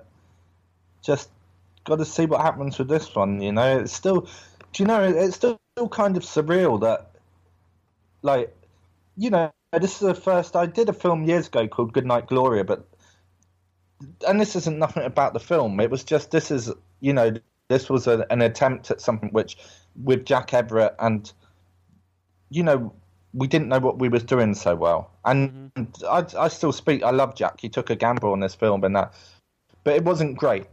just got to see what happens with this one. You know, it's still, do you know, it's still kind of surreal that, like, you know, this is the first. I did a film years ago called Goodnight Gloria, but, and this isn't nothing about the film. It was just this is, you know, this was a, an attempt at something which, with Jack Everett and, you know, we didn't know what we was doing so well. And I, I still speak. I love Jack. He took a gamble on this film and that, but it wasn't great.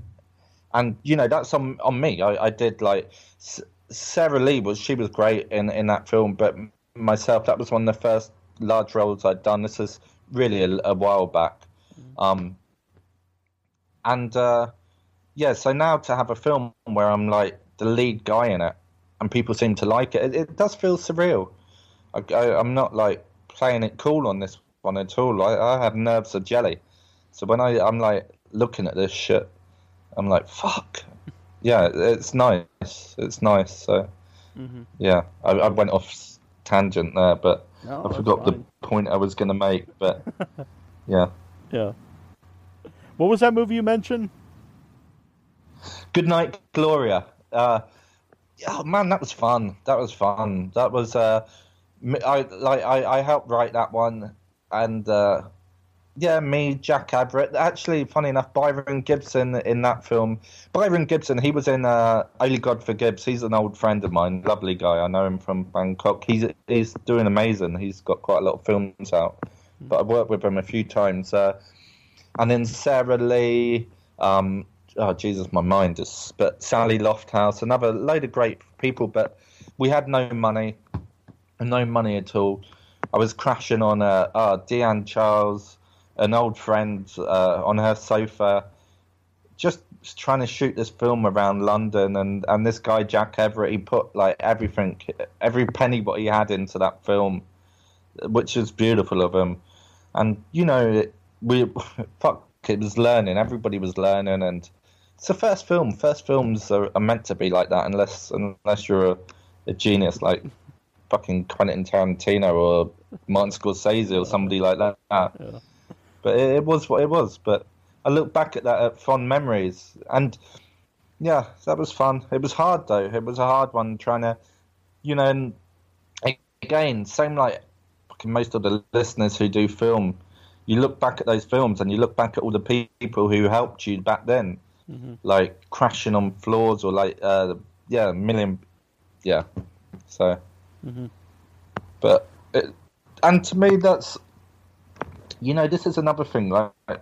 And you know that's on on me. I, I did like Sarah Lee was she was great in in that film, but myself that was one of the first large roles I'd done. This is really a, a while back. Um, and uh, yeah, so now to have a film where I'm like the lead guy in it, and people seem to like it, it, it does feel surreal. I, I'm not like playing it cool on this one at all. I, I have nerves of jelly, so when I I'm like looking at this shit, I'm like fuck. Yeah, it's nice. It's nice. So mm-hmm. yeah, I, I went off tangent there, but No, I forgot the point I was going to make. But yeah, Yeah. What was that movie you mentioned? Good night, Gloria. Uh, yeah, man, that was fun. That was fun. That was uh, I like I, I helped write that one, and uh, yeah, me, Jack Abbott. Actually, funny enough, Byron Gibson in that film. Byron Gibson, he was in uh, Only God Forgives. He's an old friend of mine, lovely guy. I know him from Bangkok. He's he's doing amazing. He's got quite a lot of films out, but I've worked with him a few times. Uh, and then Sarah Lee. Um, oh Jesus, my mind is. But Sally Lofthouse, another load of great people. But we had no money, no money at all. I was crashing on uh, uh, Deanne Charles, an old friend, uh, on her sofa, just trying to shoot this film around London. And, and this guy Jack Everett, he put like everything, every penny what he had into that film, which is beautiful of him. And you know, we fuck, it was learning. Everybody was learning, and it's the first film. First films are, are meant to be like that, unless unless you're a, a genius like fucking Quentin Tarantino or Martin Scorsese or somebody like that. But it, it was what it was. But I look back at that at fond memories, and yeah, that was fun. It was hard though. It was a hard one trying to, you know, and again, same like fucking most of the listeners who do film. You look back at those films and you look back at all the people who helped you back then, Mm-hmm. like crashing on floors or like uh, yeah, a million, yeah. So, mm-hmm. but it, and to me that's you know this is another thing like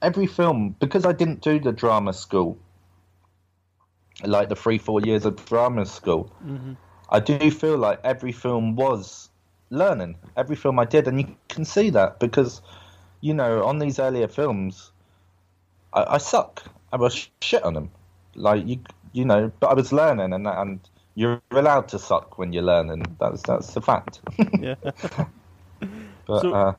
every film because I didn't do the drama school like the three four years of drama school. Mm-hmm. I do feel like every film was learning. Every film I did, and you can see that because, you know, on these earlier films, I, I suck. I was shit on them. Like you, you know, but I was learning, and and you're allowed to suck when you're learning. That's that's a fact. Yeah. but So- uh,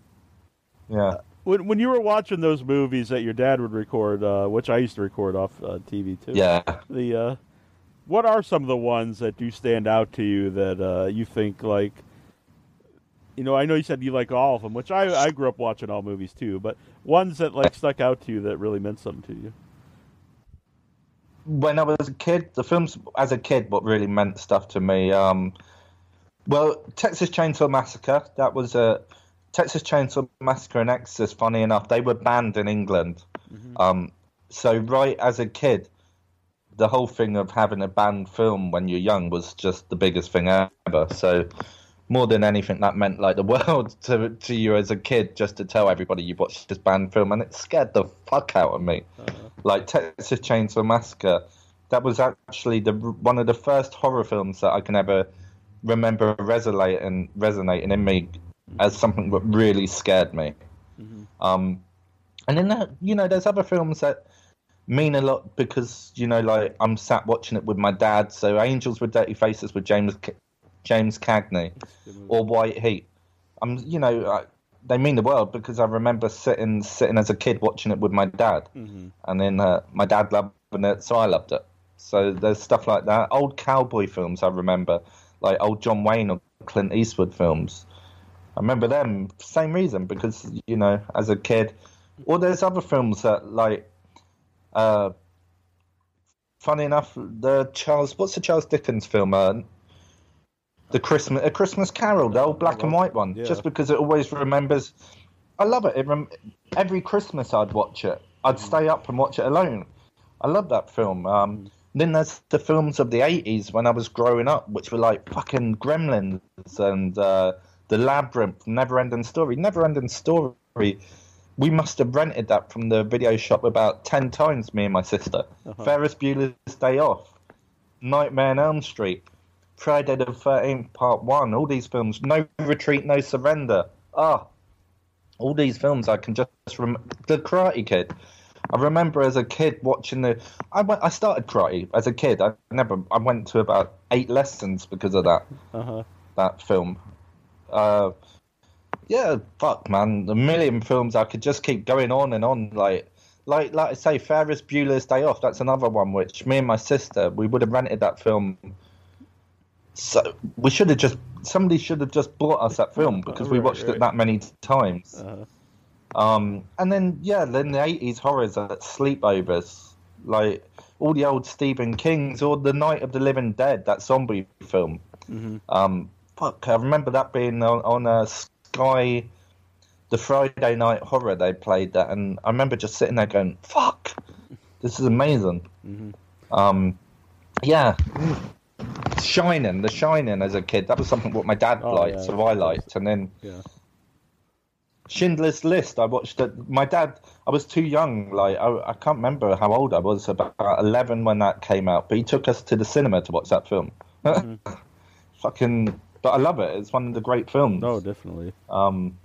yeah, when when you were watching those movies that your dad would record, uh, which I used to record off uh, TV too. yeah. The uh, what are some of the ones that do stand out to you that uh, you think like? You know, I know you said you like all of them, which I I grew up watching all movies too. But ones that like stuck out to you that really meant something to you. When I was a kid, the films as a kid, what really meant stuff to me. Um, well, Texas Chainsaw Massacre. That was a Texas Chainsaw Massacre and Exorcist. Funny enough, they were banned in England. Um, so right as a kid, the whole thing of having a banned film when you're young was just the biggest thing ever. So more than anything, that meant like the world to to you as a kid, just to tell everybody you watched this banned film, and it scared the fuck out of me like Texas Chainsaw Massacre. That was actually the one of the first horror films that I can ever remember resonating resonating in me as something that really scared me. Um, and then that, you know, there's other films that mean a lot because you know, like I'm sat watching it with my dad. So Angels with Dirty Faces with James James Cagney or White Heat. I'm, you know, I, they mean the world because I remember sitting sitting as a kid watching it with my dad, and then uh, my dad loved it, so I loved it. So there's stuff like that. Old cowboy films I remember, like old John Wayne or Clint Eastwood films. I remember them same reason because you know as a kid. Or there's other films that like. Uh, funny enough, the Charles what's the Charles Dickens film? Uh, the Christmas a Christmas Carol, the old black and white one. Yeah. Just because it always remembers. I love it. it rem- every Christmas I'd watch it. I'd stay up and watch it alone. I love that film. Um, then there's the films of the 80s when I was growing up, which were like fucking Gremlins and uh, The Labyrinth, Never Ending Story. Never Ending Story. We must have rented that from the video shop about 10 times, me and my sister. Ferris Bueller's Day Off, Nightmare on Elm Street, Friday the 13th, Part 1. All these films. No Retreat, No Surrender. Ah, all these films I can just rem- the Karate Kid. I remember as a kid watching the. I went. I started karate as a kid. I never. I went to about eight lessons because of that Uh-huh. that film. Uh, yeah, fuck, man. A million films. I could just keep going on and on. Like, like, like I say, Ferris Bueller's Day Off. That's another one which me and my sister we would have rented that film. So we should have just somebody should have just bought us that film because we Right, watched right. it that many times. Uh-huh. Um, and then yeah, then the eighties horrors at sleepovers, like all the old Stephen Kings or the Night of the Living Dead, that zombie film. Um, fuck, I remember that being on, on a Sky, the Friday night horror they played that, and I remember just sitting there going, "Fuck, this is amazing." Um, yeah. Shining, The Shining as a kid, that was something what my dad Oh, liked, yeah. so I liked, and then Yeah. Schindler's List. I watched it. My dad. I was too young. Like I, I can't remember how old I was. About eleven when that came out. But he took us to the cinema to watch that film. Fucking. But I love it. It's one of the great films. No, definitely. Um,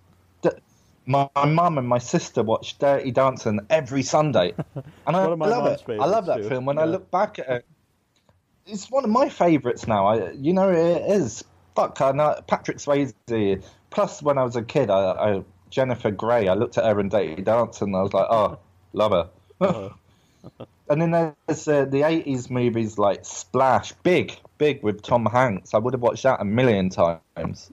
my my mum and my sister watched Dirty Dancing every Sunday, and I, One of my I love it. I love that too. film. When I look back at it, it's one of my favourites now. I, you know, it is. Fuck, I know Patrick Swayze. Plus, when I was a kid, I, I Jennifer Grey. I looked at her in Dirty Dancing, and I was like, oh, love her. Uh, And then there's uh, the 80s movies like Splash, Big, Big with Tom Hanks. I would have watched that a million times.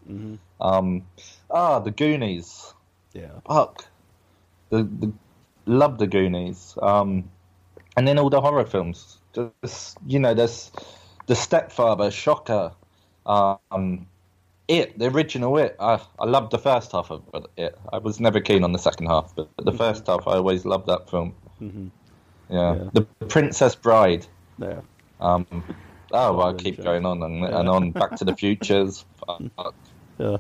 Um, ah, The Goonies. yeah. Fuck. The, the, love The Goonies. Um, and then all the horror films. Just, you know, there's The Stepfather, Shocker. Um, it, the original It. I, I loved the first half of It. I was never keen on the second half, but the first half, I always loved that film. Yeah. Yeah. The Princess Bride. Yeah. Um, oh, well, I keep going on and, and on. Back to the Futures. Yeah.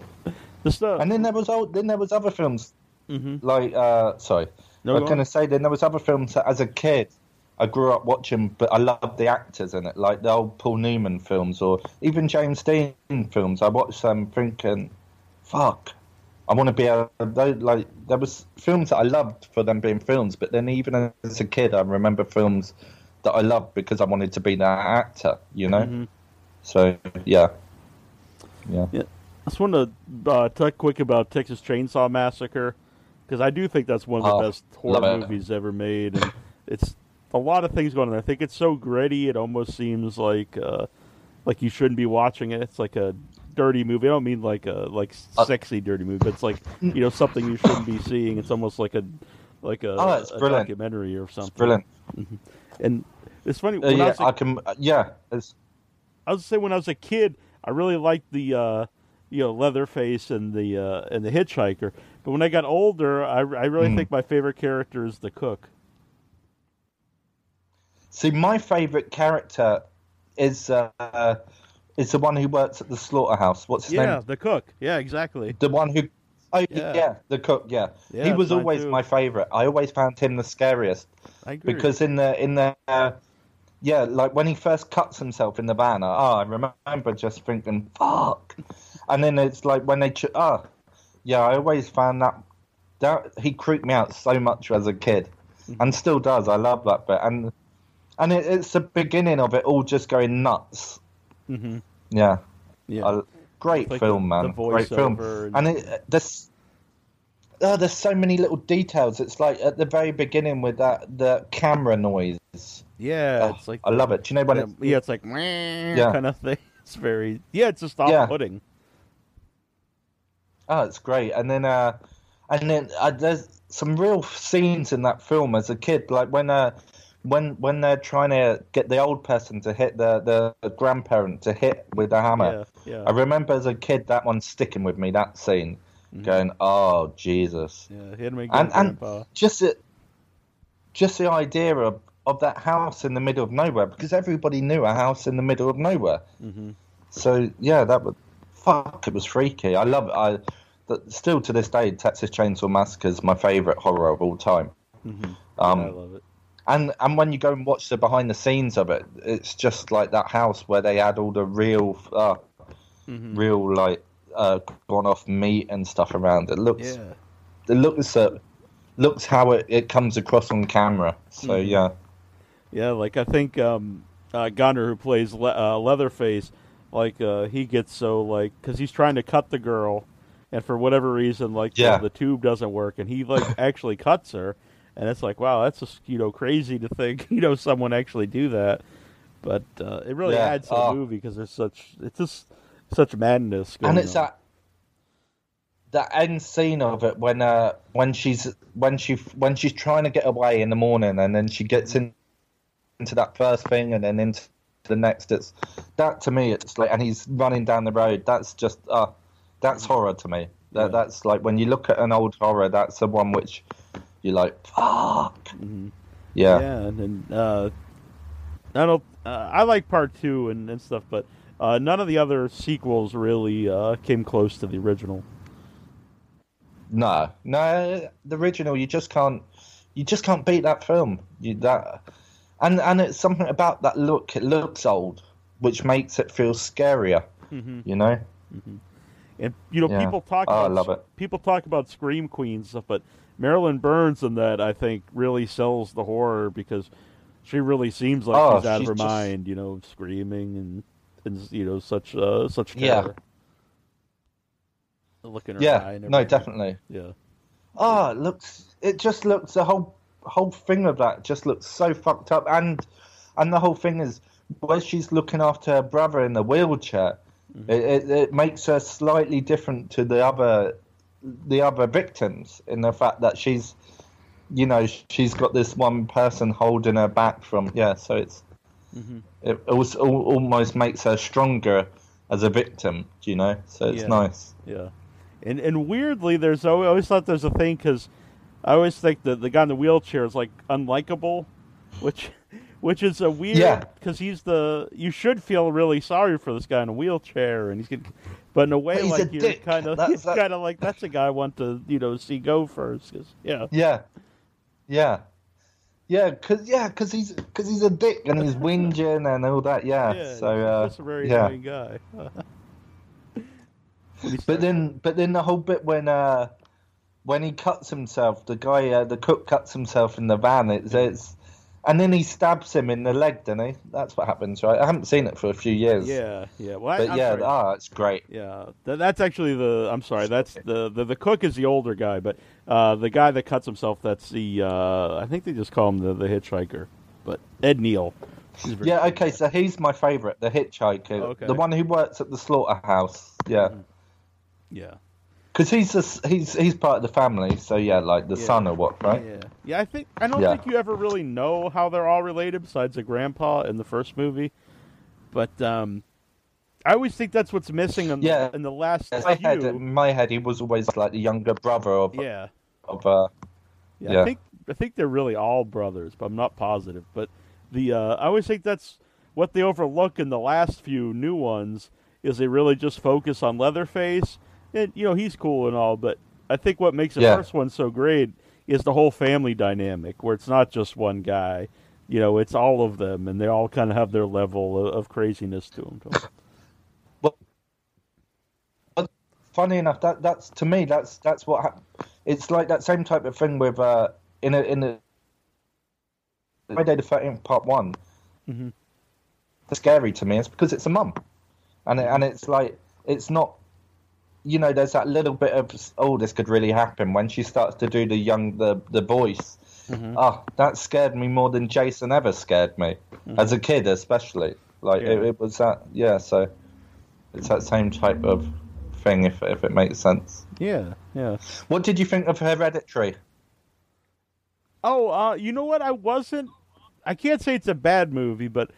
The stuff. And then there was old, then there was other films hmm like uh, sorry, No, I was going to say then there was other films that as a kid I grew up watching, but I loved the actors in it, like the old Paul Newman films or even James Dean films. I watched them thinking, fuck. I want to be a they, like there was films that I loved for them being films, but then even as a kid, I remember films that I loved because I wanted to be that actor, you know. Mhm. So yeah, yeah. I just want to uh, talk quick about Texas Chainsaw Massacre because I do think that's one of the Oh, best horror movies ever made, and it's a lot of things going on. I think it's so gritty; it almost seems like uh, like you shouldn't be watching it. It's like a dirty movie. I don't mean like a like Uh, sexy dirty movie, but it's like you know something you shouldn't be seeing. It's almost like a like a, Oh, a documentary or something. It's brilliant. And it's funny. Uh, When I was a I can. uh, yeah, it's, I was say when I was a kid, I really liked the uh, you know Leatherface and the uh, and the Hitchhiker. But when I got older, I, I really Hmm. think my favorite character is the cook. See, my favourite character is uh, is the one who works at the slaughterhouse. What's his Yeah, name? Yeah, the cook. Yeah, exactly. The one who. Oh Yeah. yeah, the cook. Yeah, Yeah, he was always too. my favourite. I always found him the scariest I agree. because in the in the uh, yeah, like when he first cuts himself in the van. Oh, I remember just thinking, "Fuck," and then it's like when they. Ch- oh, yeah, I always found that that he creeped me out so much as a kid, Mm-hmm. and still does. I love that bit, and and it, it's the beginning of it all just going nuts. hmm Yeah, yeah, great Like film, the- man. the great film, and- and it, there's oh, there's so many little details. It's like at the very beginning with that the camera noise. yeah. Oh, it's like I love it. Do you know when yeah, it's yeah, it's like yeah. kind of thing. It's very yeah. It's just Yeah. off-putting. Oh, it's great. And then, uh, and then uh, there's some real scenes in that film as a kid, like when, uh, when when they're trying to get the old person to hit the the grandparent to hit with the hammer. Yeah, yeah, I remember as a kid that one sticking with me. That scene, going, "Oh Jesus!" yeah. Hit him again, And and just it, just the idea of of that house in the middle of nowhere because everybody knew a house in the middle of nowhere. hmm So yeah, that was fuck. It was freaky. I love it. I that still to this day, Texas Chainsaw Massacre is my favorite horror of all time. hmm Um, I love it. And and when you go and watch the behind the scenes of it, it's just like that house where they had all the real, uh, hmm real like uh, gone off meat and stuff around. It looks, Yeah. it looks, uh, looks how it, it comes across on camera. So Mhm. yeah, Yeah, like I think um, uh, Gunnar, who plays Le- uh, Leatherface, like uh, he gets so like because he's trying to cut the girl, and for whatever reason, like the- Yeah. the, tube doesn't work, and he like actually cuts her, and it's like wow, that's just you know crazy to think you know someone actually do that, but uh, it really Yeah, adds to the movie because there's such it's just such madness, going and it's on. that that end scene of it when uh when she's when she when she's trying to get away in the morning and then she gets in into that first thing and then into the next. It's that to me it's like and he's running down the road. That's just uh that's horror to me. That Yeah. that's like when you look at an old horror that's the one which you're like fuck Mhm. yeah, Yeah, and, and uh, I don't. Uh, I like part two and, and stuff, but uh, none of the other sequels really uh, came close to the original. no no the original you just can't you just can't beat that film you that and and it's something about that look it looks old which makes it feel scarier hmm you know And you know, Yeah. people talk Oh, I about love it. people talk about scream queens stuff, but Marilyn Burns in that I think really sells the horror because she really seems like Oh, she's out of her just- mind. You know, screaming and and you know such uh, such Yeah. terror. The look in her eye. yeah no definitely Yeah. oh it looks it just looks the whole whole thing of that just looks so fucked up and and the whole thing is where she's looking after her brother in the wheelchair Mm-hmm. it, it, it makes her slightly different to the other the other victims in the fact that she's you know she's got this one person holding her back from yeah so it's hmm it also almost makes her stronger as a victim you know? So it's Yeah. nice. Yeah, and and weirdly, there's I always thought there's a thing because I always think that the guy in the wheelchair is like unlikable, which which is a weird Yeah. because he's the you should feel really sorry for this guy in a wheelchair and he's getting, but in a way he's like a you're kind of That's- that- kind of like that's a guy I want to you know see go first cause, yeah Yeah, yeah, yeah. Cause yeah, cause he's cause he's a dick and he's whinging and all that. Yeah. yeah so he's uh, just a very yeah. annoying guy. But then, but then the whole bit when uh, when he cuts himself, the guy, uh, the cook cuts himself in the van. It's, it's and then he stabs him in the leg, doesn't he? That's what happens, right? I haven't seen it for a few years. yeah yeah well I, But I'm yeah, sorry. ah, it's great. Yeah, Th- that's actually the. I'm sorry, that's the, the the cook is the older guy, but uh, the guy that cuts himself, that's the. Uh, I think they just call him the the hitchhiker, but Ed Neal. Yeah, okay, so he's my favourite, the hitchhiker, Okay. the one who works at the slaughterhouse. Yeah, yeah, because he's a, he's he's part of the family. So yeah, like the Yeah. son or what, right? yeah, yeah. I think I don't Yeah. think you ever really know how they're all related, besides the grandpa in the first movie. But um, I always think that's what's missing in, Yeah. in the last In my head, few. in my head, he was always like the younger brother of Yeah, of uh, Yeah, Yeah. I think I think they're really all brothers, but I'm not positive. But the uh, I always think that's what they overlook in the last few new ones is they really just focus on Leatherface, and you know he's cool and all, but I think what makes the Yeah. first one so great is the whole family dynamic, where it's not just one guy. You know, it's all of them, and they all kind of have their level of, of craziness to them. Well, but funny enough, that that's to me that's that's what it's like that same type of thing with uh in a in a Friday the Thirteenth Part One. Mhm. It's scary to me. It's because it's a mum, and it, and it's like it's not. You know, there's that little bit of oh, this could really happen when she starts to do the young the the voice. Mhm. Oh, that scared me more than Jason ever scared me as a kid, especially. Like it, Mm-hmm. It was that, yeah. So it's that same type of thing, if if it makes sense. Yeah, yeah. What did you think of Hereditary? Oh, uh, you know what? I wasn't. I can't say it's a bad movie, but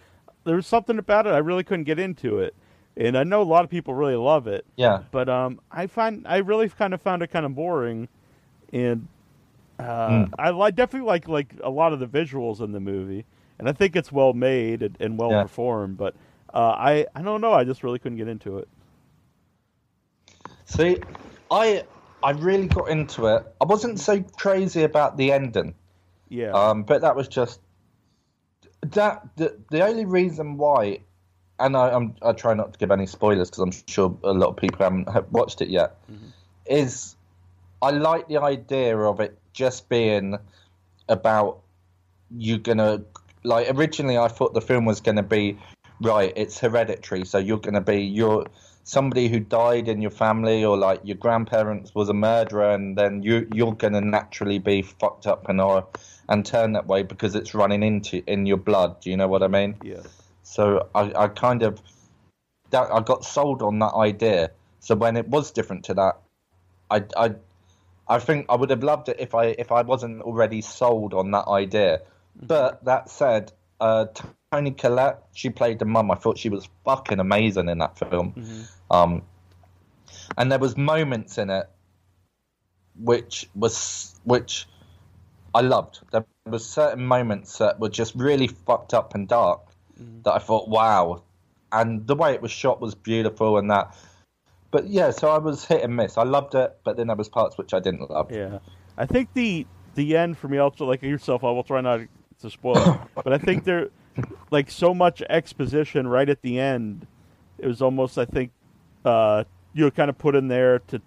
there was something about it I really couldn't get into it, and I know a lot of people really love it. Yeah, But um, I find I really kind of found it kind of boring, and uh, Mm. I li- definitely like like a lot of the visuals in the movie, and I think it's well made and, and well Yeah. performed. But uh, I I don't know. I just really couldn't get into it. see, I I really got into it. I wasn't so crazy about the ending, Yeah. um, but that was just that the the only reason why. And I, I'm, I try not to give any spoilers because I'm sure a lot of people haven't have watched it yet. Mm-hmm. Is I like the idea of it just being about you're gonna like originally I thought the film was gonna be right, it's hereditary, so you're gonna be you're somebody who died in your family or like your grandparents was a murderer and then you you're gonna naturally be fucked up and or and turn that way because it's running into in your blood. Do you know what I mean? yeah. So I, I kind of that I got sold on that idea. So when it was different to that, I, I, I think I would have loved it if I if I wasn't already sold on that idea. But that said, uh, Toni Collette, she played the mum. I thought she was fucking amazing in that film. Um, and there was moments in it which was which I loved. There was certain moments that were just really fucked up and dark that I thought, wow. And the way it was shot was beautiful and that. But yeah, so I was hit and miss. I loved it, but then there was parts which I didn't love. Yeah, I think the the end for me also like yourself. I will try not to spoil it, but I think there like so much exposition right at the end. It was almost I think uh, you know kind of put in there to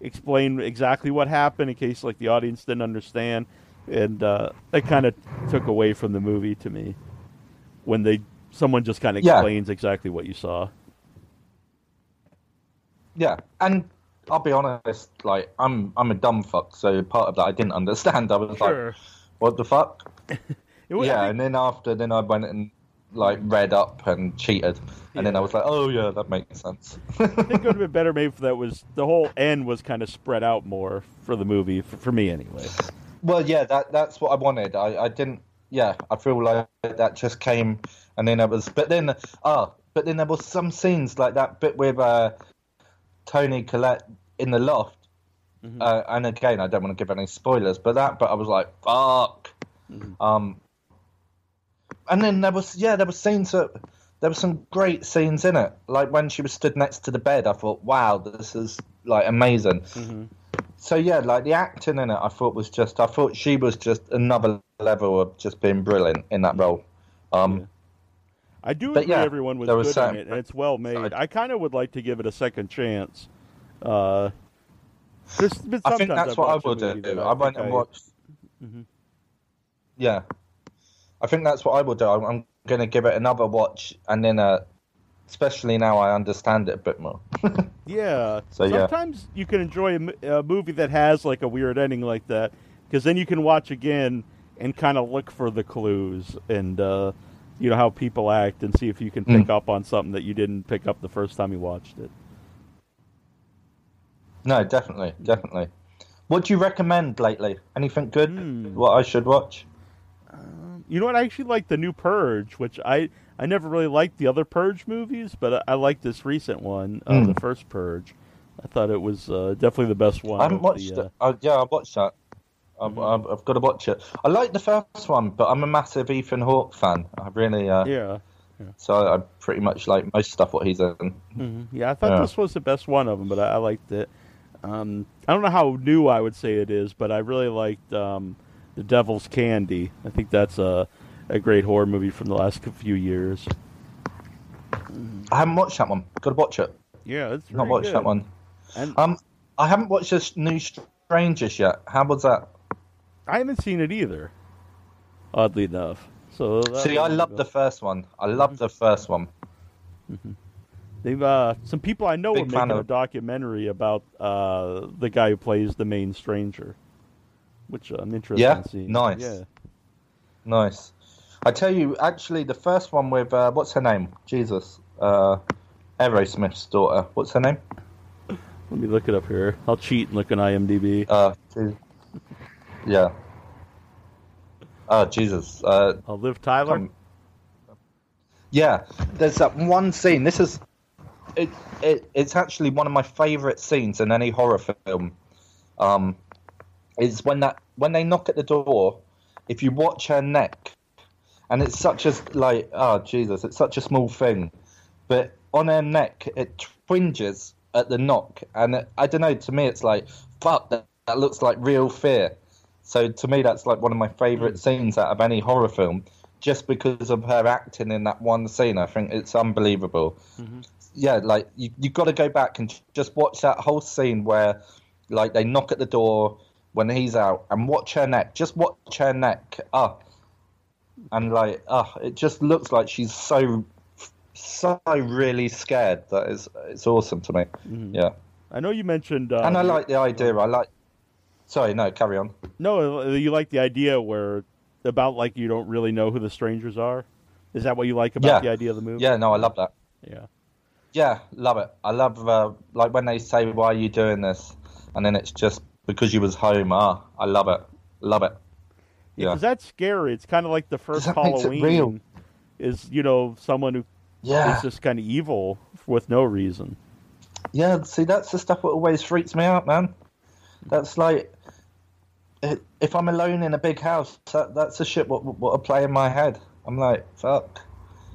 explain exactly what happened in case like the audience didn't understand, and uh, that kind of took away from the movie to me when they someone just kind of Yeah. explains exactly what you saw. Yeah, and I'll be honest, like I'm I'm a dumb fuck, so part of that I didn't understand. I was like, what the fuck? It was- yeah, think- and then after, then I went and like read up and cheated, and then I was like, oh yeah, that makes sense. I think it would have been better maybe if that was the whole end was kind of spread out more for the movie for, for me anyway. Well, yeah, that that's what I wanted. I, I didn't. Yeah, I feel like that just came, and then it was. But then, ah, but then there was some scenes like that bit with uh, Toni Collette in the loft. Uh, and again, I don't want to give any spoilers, but that. But I was like, fuck. Um, and then there was yeah, there were scenes that there were some great scenes in it. Like when she was stood next to the bed, I thought, wow, this is like amazing. Mm-hmm. So yeah, like the acting in it, I thought was just, I thought she was just another level of just being brilliant in that role. Um, Yeah. I do agree yeah, everyone was was good in it, and it's well made. Sorry. I kind of would like to give it a second chance. Uh, there's I think that's I've what I will do. I went and I- watched. Mhm. Yeah, I think that's what I will do. I'm, I'm going to give it another watch, and then, uh, especially now I understand it a bit more. Yeah. So, yeah. Sometimes you can enjoy a, a movie that has like a weird ending like that, because then you can watch again and kind of look for the clues and uh, you know how people act and see if you can pick Mm. up on something that you didn't pick up the first time you watched it. no, definitely, definitely. What do you recommend lately? Anything good? Hmm. What I should watch? You know what? I actually like the new Purge, which I I never really liked the other Purge movies, but I, I like this recent one, uh, Mm. the first Purge. I thought it was uh, definitely the best one. I haven't watched the, uh, it. Uh, yeah, I watched that. I've, Mhm. I've, got to watch it. I like the first one, but I'm a massive Ethan Hawke fan. I really, uh, yeah. so I pretty much like most stuff what he's in. hmm Yeah, I thought Yeah. this was the best one of them, but I, I liked it. Um, I don't know how new I would say it is, but I really liked um, The Devil's Candy. I think that's a, a great horror movie from the last few years. I haven't watched that one. Got to watch it. Yeah, it's Not very watched good. that one. And Um, I haven't watched this new Strangers yet. How was that? I haven't seen it either, oddly enough. So See, I love the first one. I love the first one. They've uh, some people I know Big are fan making a documentary about uh, the guy who plays the main stranger, which I'm interested Yeah? in seeing. Nice. Yeah, Nice. I tell you, actually, the first one with uh, what's her name? Jesus, uh, Aerosmith's daughter. What's her name? let me look it up here. I'll cheat and look on IMDb. Uh, yeah. Oh Jesus. Uh, I'll Liv Tyler. Um, yeah, there's that one scene. This is it, it. It's actually one of my favourite scenes in any horror film. Um, is when that when they knock at the door. If you watch her neck, and it's such a like oh Jesus, it's such a small thing, but on her neck it twinges at the knock, and it, I don't know. To me, it's like fuck. That, that looks like real fear. So to me, that's like one of my favourite scenes out of any horror film, just because of her acting in that one scene. I think it's unbelievable. Yeah, like you you got to go back and just watch that whole scene where, like, they knock at the door when he's out, and watch her neck. Just watch her neck. Ah, and like, ah, it just looks like she's so, so really scared. That is, it's awesome to me. Mhm. Yeah, I know you mentioned, uh, and I like the idea. I like. Sorry, no, carry on. no, uh, you like the idea where about like you don't really know who the strangers are. Is that what you like about Yeah. the idea of the movie? Yeah, no, I love that. yeah. Yeah, love it. I love uh, like when they say, "Why are you doing this?" and then it's just because you was home. Ah, I love it. Love it. Yeah, Because that's scary. It's kind of like the first that makes it Halloween. real. Is you know someone who is yeah, just kind of evil with no reason. yeah. See, that's the stuff that always freaks me out, man. That's like if I'm alone in a big house. That, that's the shit what what I play in my head. I'm like, fuck.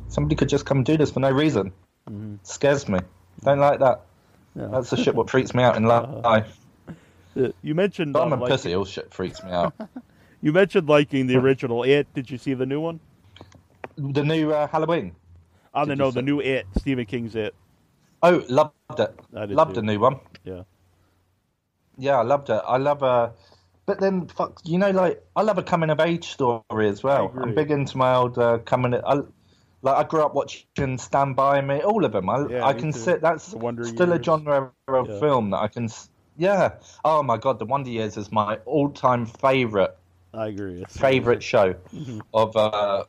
Somebody could just come do this for no reason. Mhm. Scares me. Don't like that. Yeah. That's the shit what freaks me out in life. Uh, you mentioned But uh, I'm a like- pussy. All shit freaks me out. You mentioned liking the original It. Did you see the new one? the new uh, Halloween. Oh, no, you no, the new It. Stephen King's It. Oh, loved it. I Loved too. the new one. Yeah. Yeah, I loved it. I love a, but then fuck, you know, like I love a coming of age story as well. I'm big into my old uh, coming. I, like I grew up watching Stand By Me, all of them. I, Yeah, I can too. sit. That's still a Years. genre of Yeah. film that I can. Yeah. Oh my god, The Wonder Years is my all-time favorite I agree. It's- favorite show Mhm. of uh,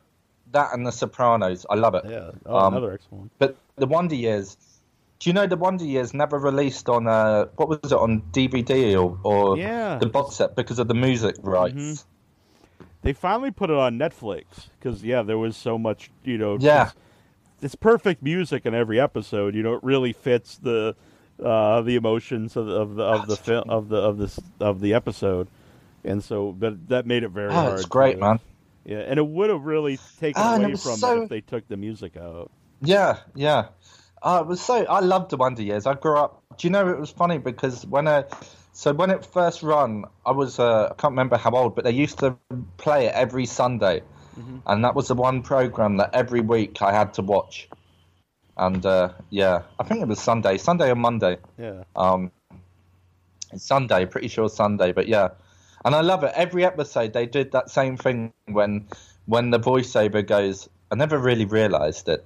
that and The Sopranos. I love it. Yeah. Oh, Um, another excellent one. But The Wonder Years. Do you know The Wonder Years never released on uh what was it on DVD or, or Yeah. the box set because of the music rights? Mhm. They finally put it on Netflix because yeah, there was so much you know. Yeah. It's, perfect music in every episode. You know, it really fits the uh, the emotions of, of the of the That's film of the of this of the episode, and so but that made it very Oh, hard. it's great, to- man. Yeah, and it would have really taken it away from so- it if they took the music out. Yeah, yeah. Uh, it was so I loved the Wonder Years. I grew up. Do you know it was funny because when I, so when it first run, I was uh, I can't remember how old, but they used to play it every Sunday, and that was the one program that every week I had to watch. And uh, yeah, I think it was Sunday, Sunday or Monday. Yeah. Um, Sunday, pretty sure Sunday, but yeah. And I love it. Every episode they did that same thing when when the voiceover goes, I never really realized it.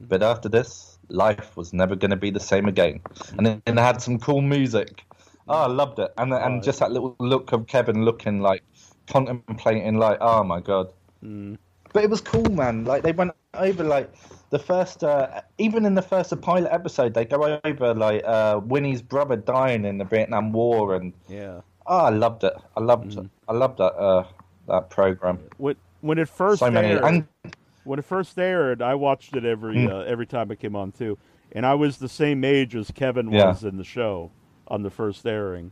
But after this, life was never going to be the same again. And then they had some cool music. Oh, I loved it. And and just that little look of Kevin looking like contemplating like, oh my god. Mm. But it was cool, man. Like they went over like the first, uh, even in the first pilot episode, they go over like uh, Winnie's brother dying in the Vietnam War, and Yeah. Oh, I loved it. I loved, Mm. I loved that uh, that program. When when it first So many, aired, and when it first aired, I watched it every Mm. uh, every time it came on too, and I was the same age as Kevin Yeah. was in the show on the first airing,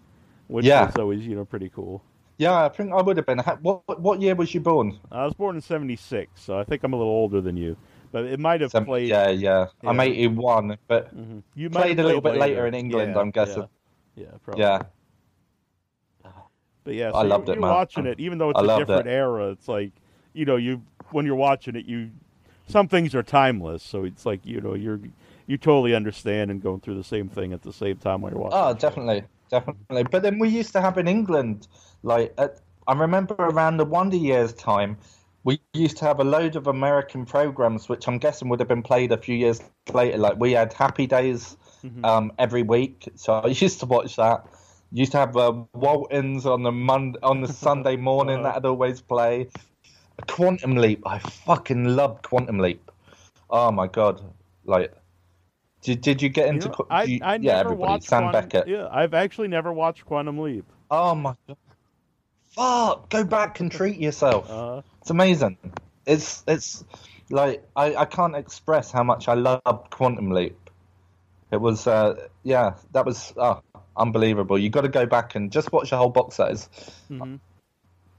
which Yeah. was always you know pretty cool. yeah, I think I would have been. What what year was you born? I was born in '76, so I think I'm a little older than you, but it might have Seven- played. yeah, yeah, I'm Yeah. 81, but Mhm. You might played have a little played bit later in England, Yeah, I'm guessing. Yeah, yeah, probably. yeah, But yeah, I so loved you, it, you're man. watching it, even though it's I a different it. era. It's like you know, you when you're watching it, you some things are timeless. So it's like you know, you're you totally understand and going through the same thing at the same time while you're watching. Oh, definitely, definitely. But then we used to have in England, like at, I remember around the Wonder Years time, we used to have a load of American programs, which I'm guessing would have been played a few years later. Like we had Happy Days Mhm. um, every week, so I used to watch that. Used to have uh, Waltons on the Mon- on the Sunday morning Uh-huh. that'd always play. Quantum Leap, I fucking loved Quantum Leap. Oh my god, like. Did, did you get You into know, Qu- I, you- I yeah never everybody watched Sam Quantum, Beckett Yeah, I've actually never watched Quantum Leap. Oh my god. Fuck, go back and treat yourself. Uh, It's amazing. It's it's like I, I can't express how much I love Quantum Leap. It was uh yeah, that was oh, unbelievable. You've got to go back and just watch the whole box set. It's- mhm.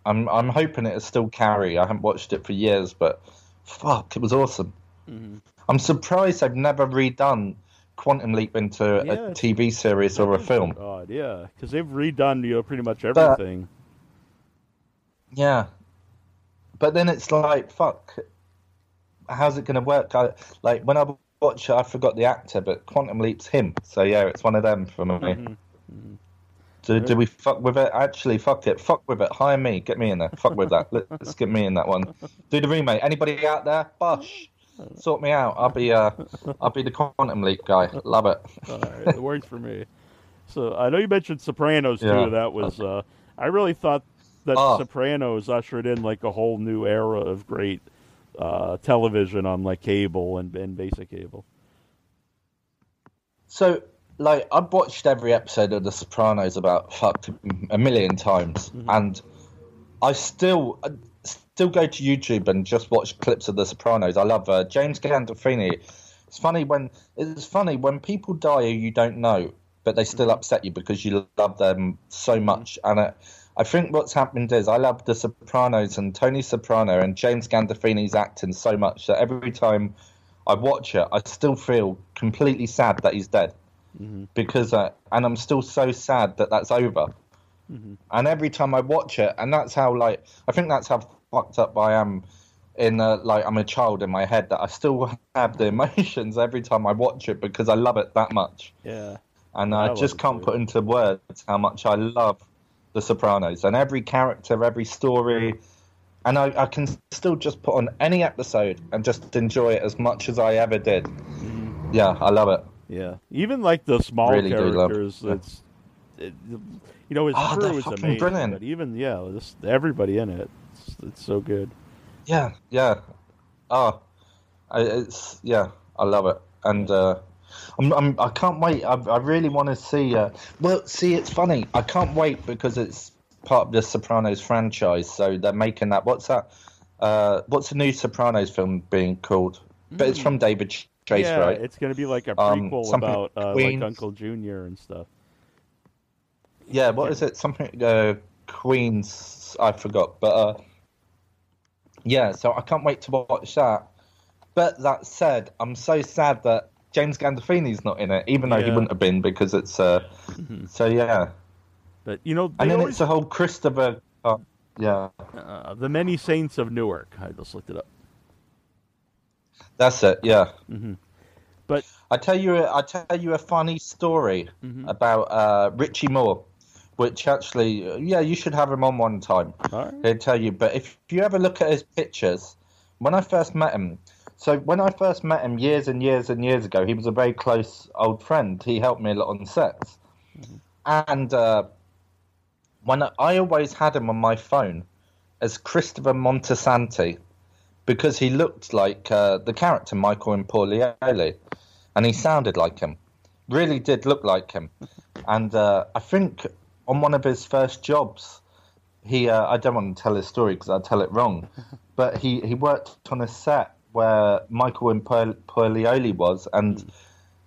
I'm I'm hoping it'll still carry. I haven't watched it for years, but fuck, it was awesome. Mhm. I'm surprised they've never redone Quantum Leap into Yeah, a TV series or a film. God, yeah, because they've redone you know pretty much everything. Yeah. But then it's like, fuck, how's it going to work? I, like, when I watch it, I forgot the actor, but Quantum Leap's him. So, yeah, it's one of them for me. Mhm. Do, do we fuck with it? Actually, fuck it. Fuck with it. Hire me. Get me in there. Fuck with that. Let's get me in that one. Do the remake. Anybody out there? Bosh. Sort me out. I'll be uh, I'll be the Quantum Leap guy. Love it. All right, it works for me. So I know you mentioned Sopranos too. Yeah. That was uh, I really thought that Oh. Sopranos ushered in like a whole new era of great uh, television on like cable and, and basic cable. So, like, I've watched every episode of The Sopranos about fuck a million times, and I still I still go to YouTube and just watch clips of The Sopranos. I love uh, James Gandolfini. It's funny when it's funny when people die who you don't know, but they still upset you because you love them so much. And uh, I think what's happened is I love The Sopranos and Tony Soprano and James Gandolfini's acting so much that every time I watch it, I still feel completely sad that he's dead because, I, and I'm still so sad that that's over. And every time I watch it, and that's how like I think that's how fucked up I am. In uh, like I'm a child in my head that I still have the emotions every time I watch it because I love it that much, Yeah. and I I, just can't too. put into words how much I love The Sopranos and every character, every story, and I, I can still just put on any episode and just enjoy it as much as I ever did. Yeah, I love it. Yeah. Even like the small Really do love- characters, it's it, you know his Oh, crew is amazing, brilliant. but even yeah, this, everybody in it, it's, it's so good. Yeah, yeah. Oh, I, it's yeah, I love it, and uh, I'm, I'm I can't wait. I, I really want to see. Uh, well, see, it's funny. I can't wait because it's part of the Sopranos franchise. So they're making that. What's that? Uh, what's the new Sopranos film being called? But it's from David Chase, yeah, right? it's going to be like a Um, prequel something about uh, like Uncle Junior and stuff. Yeah, what is it? Something uh, Queens. I forgot, but uh, yeah, so I can't wait to watch that. But that said, I'm so sad that James Gandolfini's not in it, even though he wouldn't have been because it's. Uh, So yeah, But you know, and then always, it's the whole Christopher. Uh, yeah, uh, the many saints of Newark. I just looked it up. That's it. Yeah. But I tell you, I tell you a funny story Mhm. about uh, Richie Moore, which actually, yeah, you should have him on one time. right. He'll tell you. But if you ever look at his pictures, when I first met him, so when I first met him years and years and years ago, he was a very close old friend. He helped me a lot on sets, and uh, when I, I always had him on my phone as Christopher Moltisanti because he looked like uh, the character Michael Imperioli, and he sounded like him. Really did look like him, and uh, I think on one of his first jobs, he uh, I don't want to tell his story because I'll tell it wrong, but he, he worked on a set where Michael Imperioli was, and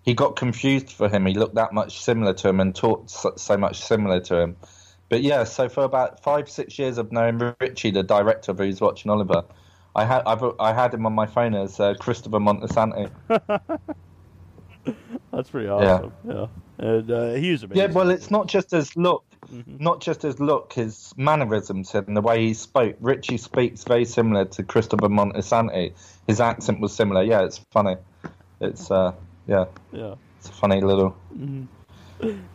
he got confused for him. He looked that much similar to him and talked so, so much similar to him. But yeah, so for about five six years of knowing Richie, the director of Who's Watching Oliver, I had I've, I had him on my phone as uh, Christopher Moltisanti. That's pretty awesome. Yeah. And uh, he's amazing. Yeah, well, it's not just his look, Mhm. not just his look, his mannerisms and the way he spoke. Richie speaks very similar to Christopher Moltisanti. His accent was similar. Yeah, it's funny. It's uh, yeah, yeah. it's a funny little.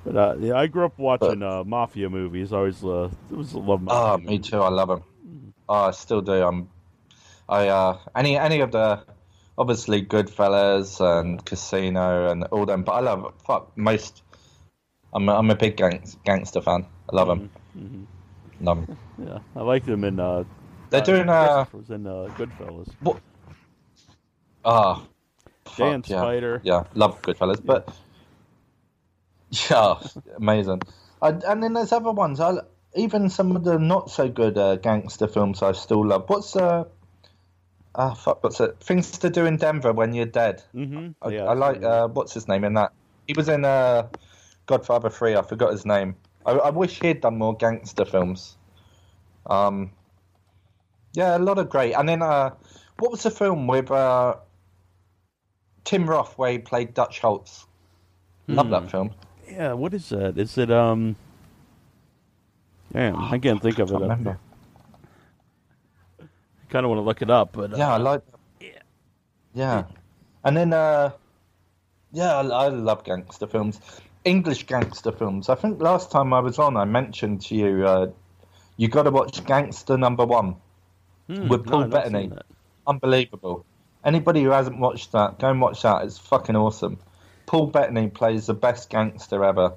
But uh, yeah, I grew up watching uh, mafia movies. I always uh, it was love Oh, mafia. me too. I love him. Oh, I still do. I'm. I uh, any any of the obviously Goodfellas and Casino and all them, but I love fuck most. I'm a, I'm a big gangs, gangster fan. I love him. Mhm. Love him. Yeah, I like them in. Uh, They're uh, doing uh was in uh, Goodfellas. ah. Dan yeah. Spider. Yeah, love Goodfellas, but yeah, amazing. I, and then there's other ones. I even some of the not so good uh, gangster films I still love. What's uh ah fuck? What's it? Things to do in Denver when you're dead. Mm-hmm. I, yeah, I like uh, what's his name in that. He was in uh, Godfather Three. I forgot his name. I, I wish he'd done more gangster films. Um, yeah, a lot of great. And then uh, what was the film with uh, Tim Roth where he played Dutch Schultz? Love Hmm. that film. Yeah, what is that? Is it um? Damn, I can't think of it. Remember. Kind of want to look it up, but uh, Yeah, I like. Yeah, yeah, and then uh, yeah, I, I love gangster films, English gangster films. I think last time I was on, I mentioned to you, uh, you got to watch Gangster Number One. hmm, with Paul I've Bettany. Unbelievable. Anybody who hasn't watched that, go and watch that. It's fucking awesome. Paul Bettany plays the best gangster ever.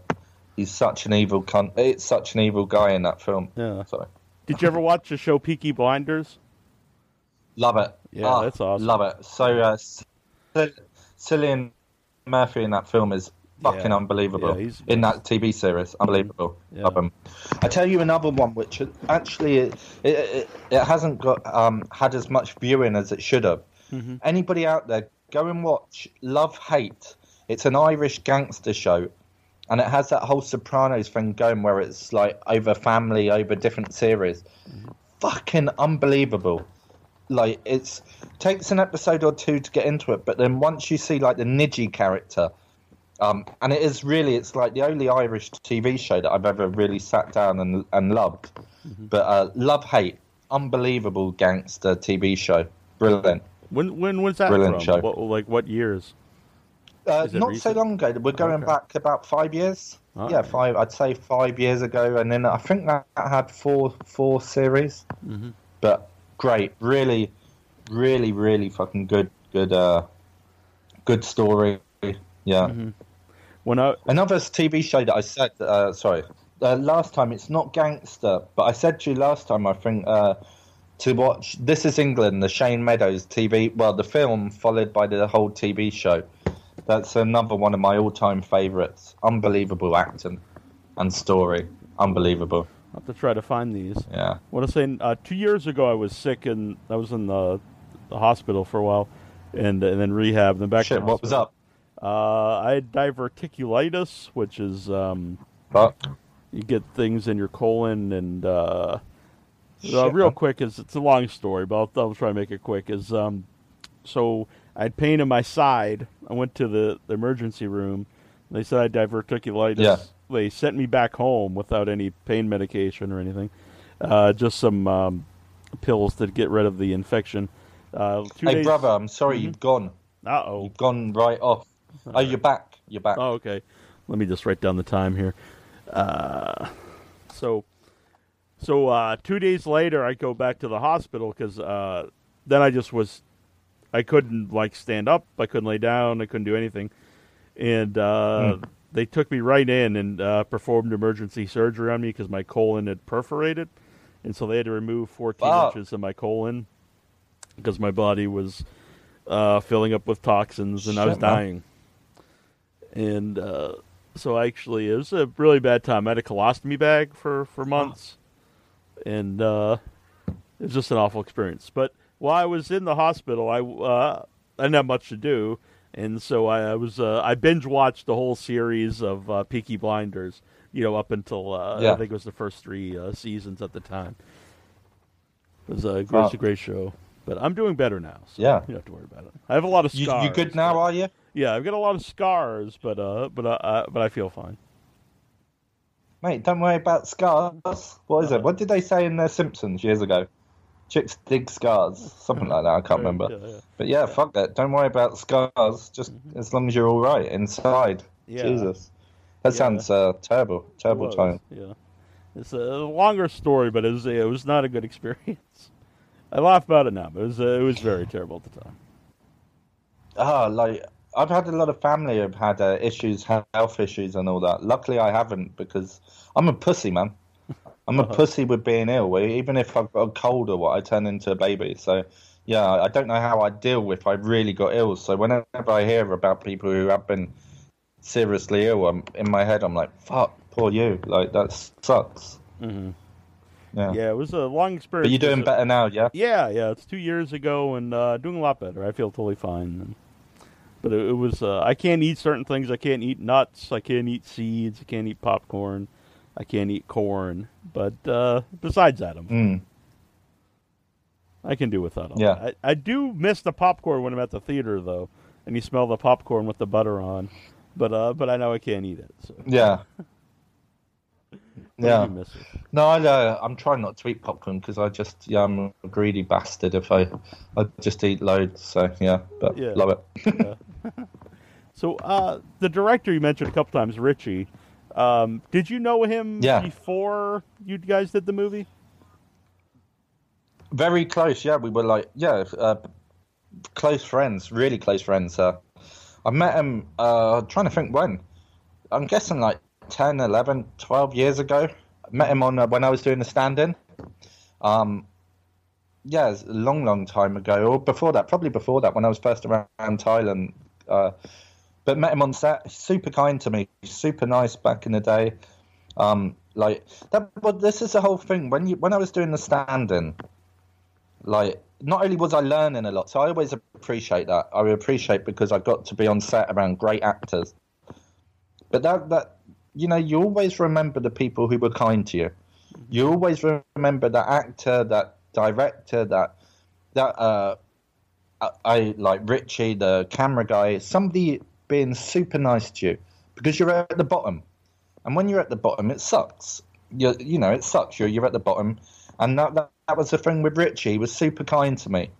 He's such an evil cunt. It's such an evil guy in that film. Yeah. Sorry. Did you ever watch the show Peaky Blinders? Love it. Yeah, Ah, that's awesome. Love it. So, uh, Cill- Cillian Murphy in that film is fucking Yeah. unbelievable. Yeah, he's- in that TV series, unbelievable. Yeah. Love him. I tell you another one which actually it, it, it, it hasn't got um, had as much viewing as it should have. Mhm. Anybody out there, go and watch Love Hate. It's an Irish gangster show, and it has that whole Sopranos thing going where it's like over family, over different series. Fucking unbelievable. Like it's takes an episode or two to get into it, but then once you see like the Nidge character, um, and it is really it's like the only Irish TV show that I've ever really sat down and and loved. But uh, Love Hate, unbelievable gangster TV show, brilliant. When when was that Brilliant from? show. What, like what years? Uh, not recent? so long ago. We're going Okay. back about five years. Oh, yeah, five. I'd say five years ago, and then I think that had four four series. Mhm. But great, really, really, really fucking good, good, uh, good story. Yeah. Mhm. When I Another TV show that I said, uh, sorry, uh, last time, it's not gangster, but I said to you last time, I think, uh, to watch This is England, the Shane Meadows TV, well, the film followed by the whole TV show. That's another one of my all time favourites. Unbelievable acting and story. Unbelievable. I have to try to find these. Yeah. What I want to say uh, two years ago I was sick and I was in the, the hospital for a while, and and then rehab, then back. to Shit, the what was up? Uh, I had diverticulitis, which is um, you get things in your colon and uh, Uh, real quick, is it's a long story, but I'll, I'll try to make it quick. Is um, so I had pain in my side. I went to the, the emergency room. They said I had diverticulitis. Yeah. They sent me back home without any pain medication or anything. Uh, just some um, pills to get rid of the infection. Uh, two Hey, days... brother, I'm sorry you've gone. Uh oh. You've gone right off. Oh, you're back. You're back. Oh, okay. Let me just write down the time here. Uh, so, so uh, two days later, I go back to the hospital because uh, then I just was, I couldn't like stand up, I couldn't lay down, I couldn't do anything, and uh, they took me right in and uh, performed emergency surgery on me because my colon had perforated, and so they had to remove 14 Fuck. inches of my colon because my body was uh, filling up with toxins and I was Shit, man. dying and uh, so actually it was a really bad time. I had a colostomy bag for for months, and uh, it was just an awful experience. But while I was in the hospital, I uh, I didn't have much to do, and so I, I was uh, I binge watched the whole series of uh, Peaky Blinders. You know, up until uh, Yeah. I think it was the first three uh, seasons at the time. It was a it Wow. was a great show. But I'm doing better now. So Yeah. you don't have to worry about it. I have a lot of You, scars. you good now, but- are you? yeah, I've got a lot of scars, but uh, but uh, uh but I feel fine. Mate, don't worry about scars. What is Uh, it? What did they say in The Simpsons years ago? Chicks dig scars. Something like that. I can't remember. Yeah, yeah. But yeah, fuck that. Don't worry about scars. Just as long as you're all right inside. Mm-hmm. Yeah. Jesus. That sounds uh, terrible. Terrible time. Yeah, it's a longer story, but it was it was not a good experience. I laugh about it now, but it was uh, it was very terrible at the time. Ah, like I've had a lot of family who've had uh, issues, health issues, and all that. Luckily, I haven't because I'm a pussy, man. I'm a pussy with being ill. Even if I've got a cold or what, I turn into a baby. So, yeah, I don't know how I deal if I really got ill. So whenever I hear about people who have been seriously ill, I'm, in my head, I'm like, "Fuck, poor you." Like that sucks. hmm Yeah. Yeah, it was a long experience. But you're doing It was a- better now, yeah. Yeah, yeah, it's two years ago and uh, doing a lot better. I feel totally fine. But it, it was uh, I can't eat certain things. I can't eat nuts. I can't eat seeds. I can't eat popcorn. I can't eat corn. But uh, besides that, I'm Mm. I can do without all Yeah. that. I, I do miss the popcorn when I'm at the theater though, and you smell the popcorn with the butter on. But uh, but I know I can't eat it. So Yeah. Yeah. do miss it. No, I, uh, I'm trying not to eat popcorn because I just, yeah, I'm a greedy bastard. If I, I just eat loads. So yeah, but Yeah. love it. So uh, the director you mentioned a couple times, Richie. Um, did you know him Yeah. before you guys did the movie? Very close. Yeah, we were like, yeah, uh, close friends, really close friends. Uh, I met him. Uh, trying to think when. I'm guessing like 10, 11, 12 years ago. Met him on uh, when I was doing the stand-in. Um, yeah, it's a long, long time ago, or before that, probably before that, when I was first around Thailand. Uh, but met him on set. Super kind to me, super nice back in the day. Um, like that. But this is the whole thing. When you when I was doing the stand-in, like not only was I learning a lot, so I always appreciate that. I appreciate because I got to be on set around great actors. But that that you know, you always remember the people who were kind to you. You always remember that actor, that director, that that uh, I, I like Richie, the camera guy, somebody being super nice to you because you're at the bottom, and when you're at the bottom, it sucks. You you know, it sucks. You're you're at the bottom, and that that, that was the thing with Richie. He was super kind to me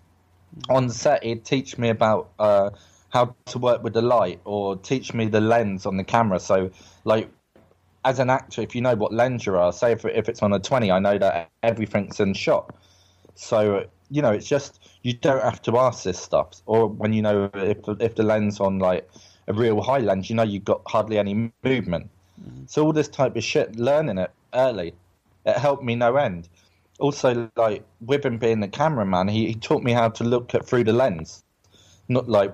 on set. He'd teach me about uh, how to work with the light or teach me the lens on the camera. So like as an actor, if you know what lens you are, say if, if it's on a 20, I know that everything's in shot. So, you know, it's just, you don't have to ask this stuff. Or when you know if, if the lens on like a real highlands, you know you've got hardly any movement. Mm-hmm. So all this type of shit, learning it early, it helped me no end. Also, like with him being the cameraman, he, he taught me how to look at through the lens, not like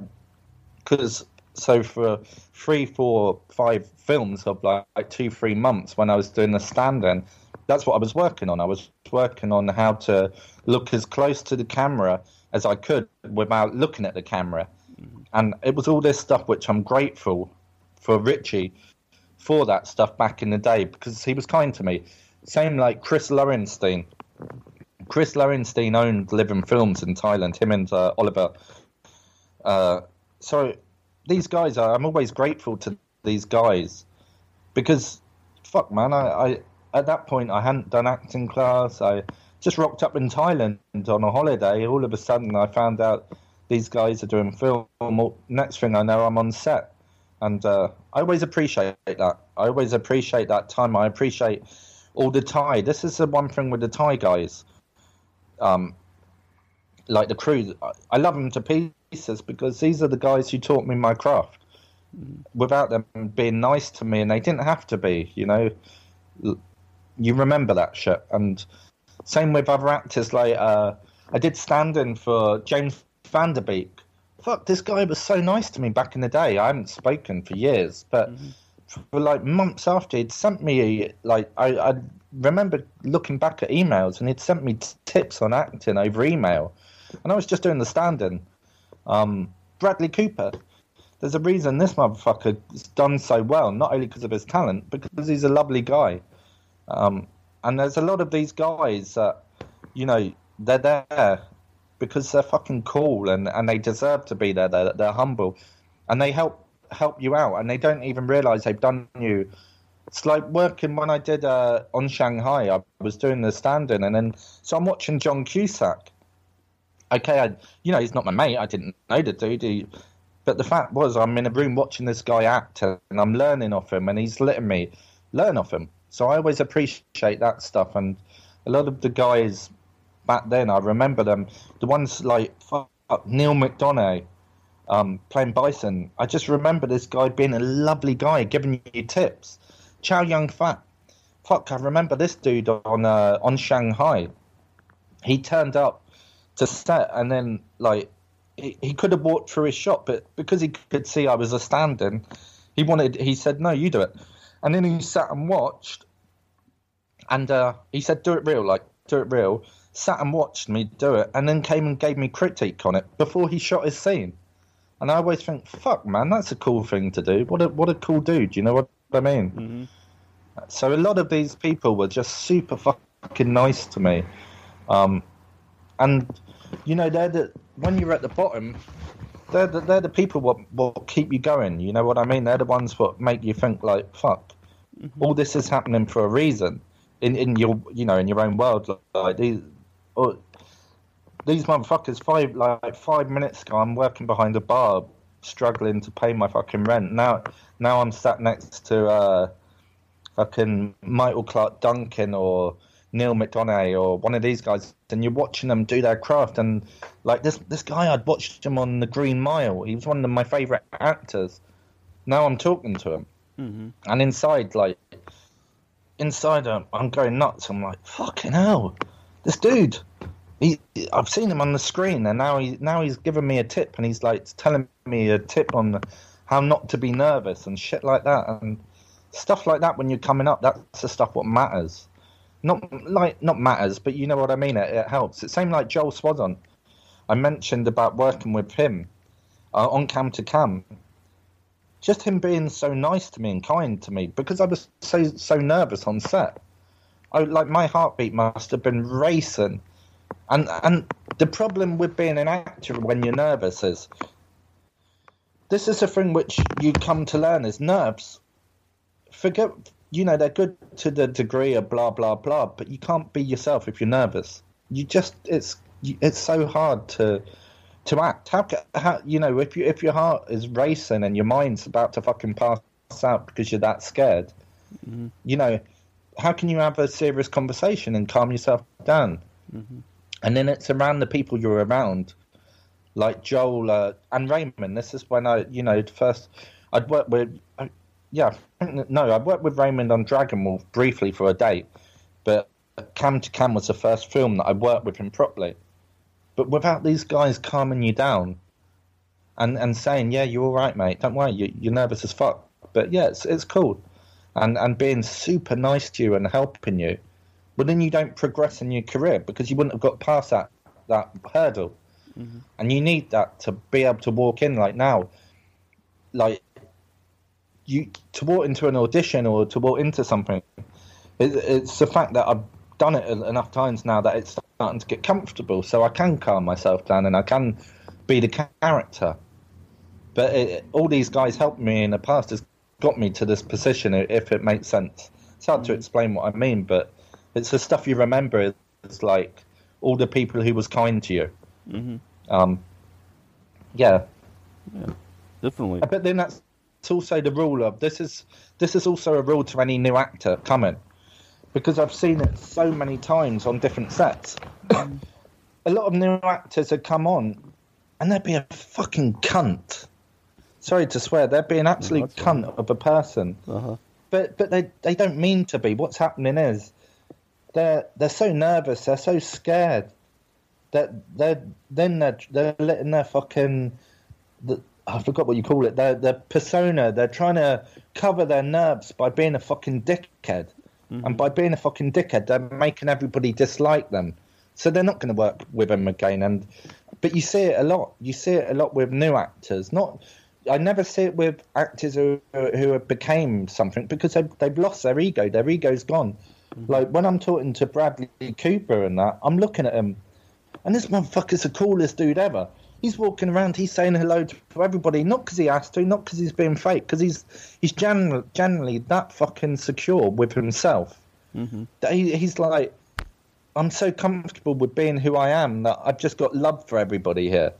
because so for three, four, five films of like, like two, three months when I was doing the stand-in, that's what I was working on. I was working on how to look as close to the camera as I could without looking at the camera, and it was all this stuff which I'm grateful for Richie for that stuff back in the day because he was kind to me. Same like Chris Lowenstein. Chris Lowenstein owned Living Films in Thailand. Him and uh, Oliver. Uh, so these guys are. I'm always grateful to these guys because fuck man, I, I at that point I hadn't done acting class. I just rocked up in Thailand on a holiday. All of a sudden I found out these guys are doing film. Next thing I know, I'm on set, and uh, I always appreciate that. I always appreciate that time. I appreciate all the Thai. This is the one thing with the Thai guys. Um, like the crew, I- love them to pieces because these are the guys who taught me my craft. Without them being nice to me, and they didn't have to be, you know. You remember that shit, and same with other actors. Like uh, I did stand in for James Van Der Beek. Fuck, this guy was so nice to me back in the day. I haven't spoken for years, but for like months after, he'd sent me like I, I remember looking back at emails, and he'd sent me t- tips on acting over email, and I was just doing the stand-in. Um, Bradley Cooper. There's a reason this motherfucker's done so well, not only because of his talent, because he's a lovely guy. Um, and there's a lot of these guys that, you know, they're there because they're fucking cool and, and they deserve to be there. They're, they're humble, and they help help you out, and they don't even realize they've done you. It's like working when I did uh, on Shanghai. I was doing the stand-in, and then so I'm watching John Cusack. Okay, I, you know he's not my mate. I didn't know the dude. He, but the fact was, I'm in a room watching this guy act, and I'm learning off him, and he's letting me learn off him. So I always appreciate that stuff. And a lot of the guys back then, I remember them. The ones like Neal McDonough um, playing Bison. I just remember this guy being a lovely guy, giving you tips. Chow Yun Fat. Fuck, I remember this dude on uh, on Shanghai. He turned up to set, and then like he, he could have walked through his shop, but because he could see I was a stand-in, he wanted. He said, "No, you do it." And then he sat and watched, and uh, he said, "Do it real, like do it real." Sat and watched me do it, and then came and gave me critique on it before he shot his scene. And I always think, "Fuck, man, that's a cool thing to do. What a what a cool dude." You know what I mean? So a lot of these people were just super fucking nice to me, um, and you know they're the when you're at the bottom, they're the, they're the people what what keep you going. You know what I mean? They're the ones what make you think like, "Fuck, all this is happening for a reason." In in your you know in your own world, like these. Or, these motherfuckers five like five minutes ago I'm working behind a bar struggling to pay my fucking rent. Now now I'm sat next to uh fucking Michael Clarke Duncan or Neal McDonough or one of these guys and you're watching them do their craft and like this this guy I'd watched him on the Green Mile. He was one of my favourite actors. Now I'm talking to him. And inside like inside I'm, I'm going nuts. I'm like, fucking hell. This dude he, I've seen him on the screen, and now he now he's giving me a tip, and he's like telling me a tip on how not to be nervous and shit like that, and stuff like that. When you're coming up, that's the stuff what matters. Not like not matters, but you know what I mean. It, it helps. It's same like Joel Soisson. I mentioned about working with him uh, on cam to cam. Just him being so nice to me and kind to me because I was so so nervous on set. I like my heartbeat must have been racing. And and the problem with being an actor when you're nervous is this is a thing which you come to learn is nerves. Forget you know they're good to the degree of blah blah blah, but you can't be yourself if you're nervous. You just it's it's so hard to to act. How, how you know if you if your heart is racing and your mind's about to fucking pass out because you're that scared, mm-hmm. you know, how can you have a serious conversation and calm yourself down? And then it's around the people you're around, like Joel uh, and Raymond. This is when I, you know, first I'd worked with, I, yeah, I think that- no, I worked with Raymond on Dragon Wolf briefly for a date, but Cam to Cam was the first film that I worked with him properly. But without these guys calming you down, and and saying, yeah, you're all right, mate. Don't worry, you, you're nervous as fuck, but yeah, it's it's cool, and and being super nice to you and helping you. Well, then you don't progress in your career because you wouldn't have got past that that hurdle, mm-hmm. and you need that to be able to walk in. Like now, like you to walk into an audition or to walk into something, it, it's the fact that I've done it enough times now that it's starting to get comfortable, so I can calm myself down and I can be the character. But it, all these guys helped me in the past has got me to this position, if it makes sense. It's hard to explain what I mean, but it's the stuff you remember. It's like all the people who was kind to you. hmm Um, yeah, yeah, Definitely. but then that's it's also the rule of this is this is also a rule to any new actor coming because I've seen it so many times on different sets. a lot of new actors had come on and they'd be a fucking cunt. Sorry to swear, they'd be an absolute that's cunt of a person. Uh-huh. But but they they don't mean to be. What's happening is they're they're so nervous, they're so scared that they're then they're they're letting their fucking the, I forgot what you call it. Their their persona. They're trying to cover their nerves by being a fucking dickhead, and by being a fucking dickhead, they're making everybody dislike them. So they're not going to work with them again. And but you see it a lot. You see it a lot with new actors. Not I never see it with actors who who have became something because they've, they've lost their ego. Their ego's gone. Like when I'm talking to Bradley Cooper and that, I'm looking at him, and this motherfucker's the coolest dude ever. He's walking around, he's saying hello to everybody, not because he has to, not because he's being fake, because he's he's generally, generally that fucking secure with himself. hmm That he, he's like, I'm so comfortable with being who I am that I've just got love for everybody here.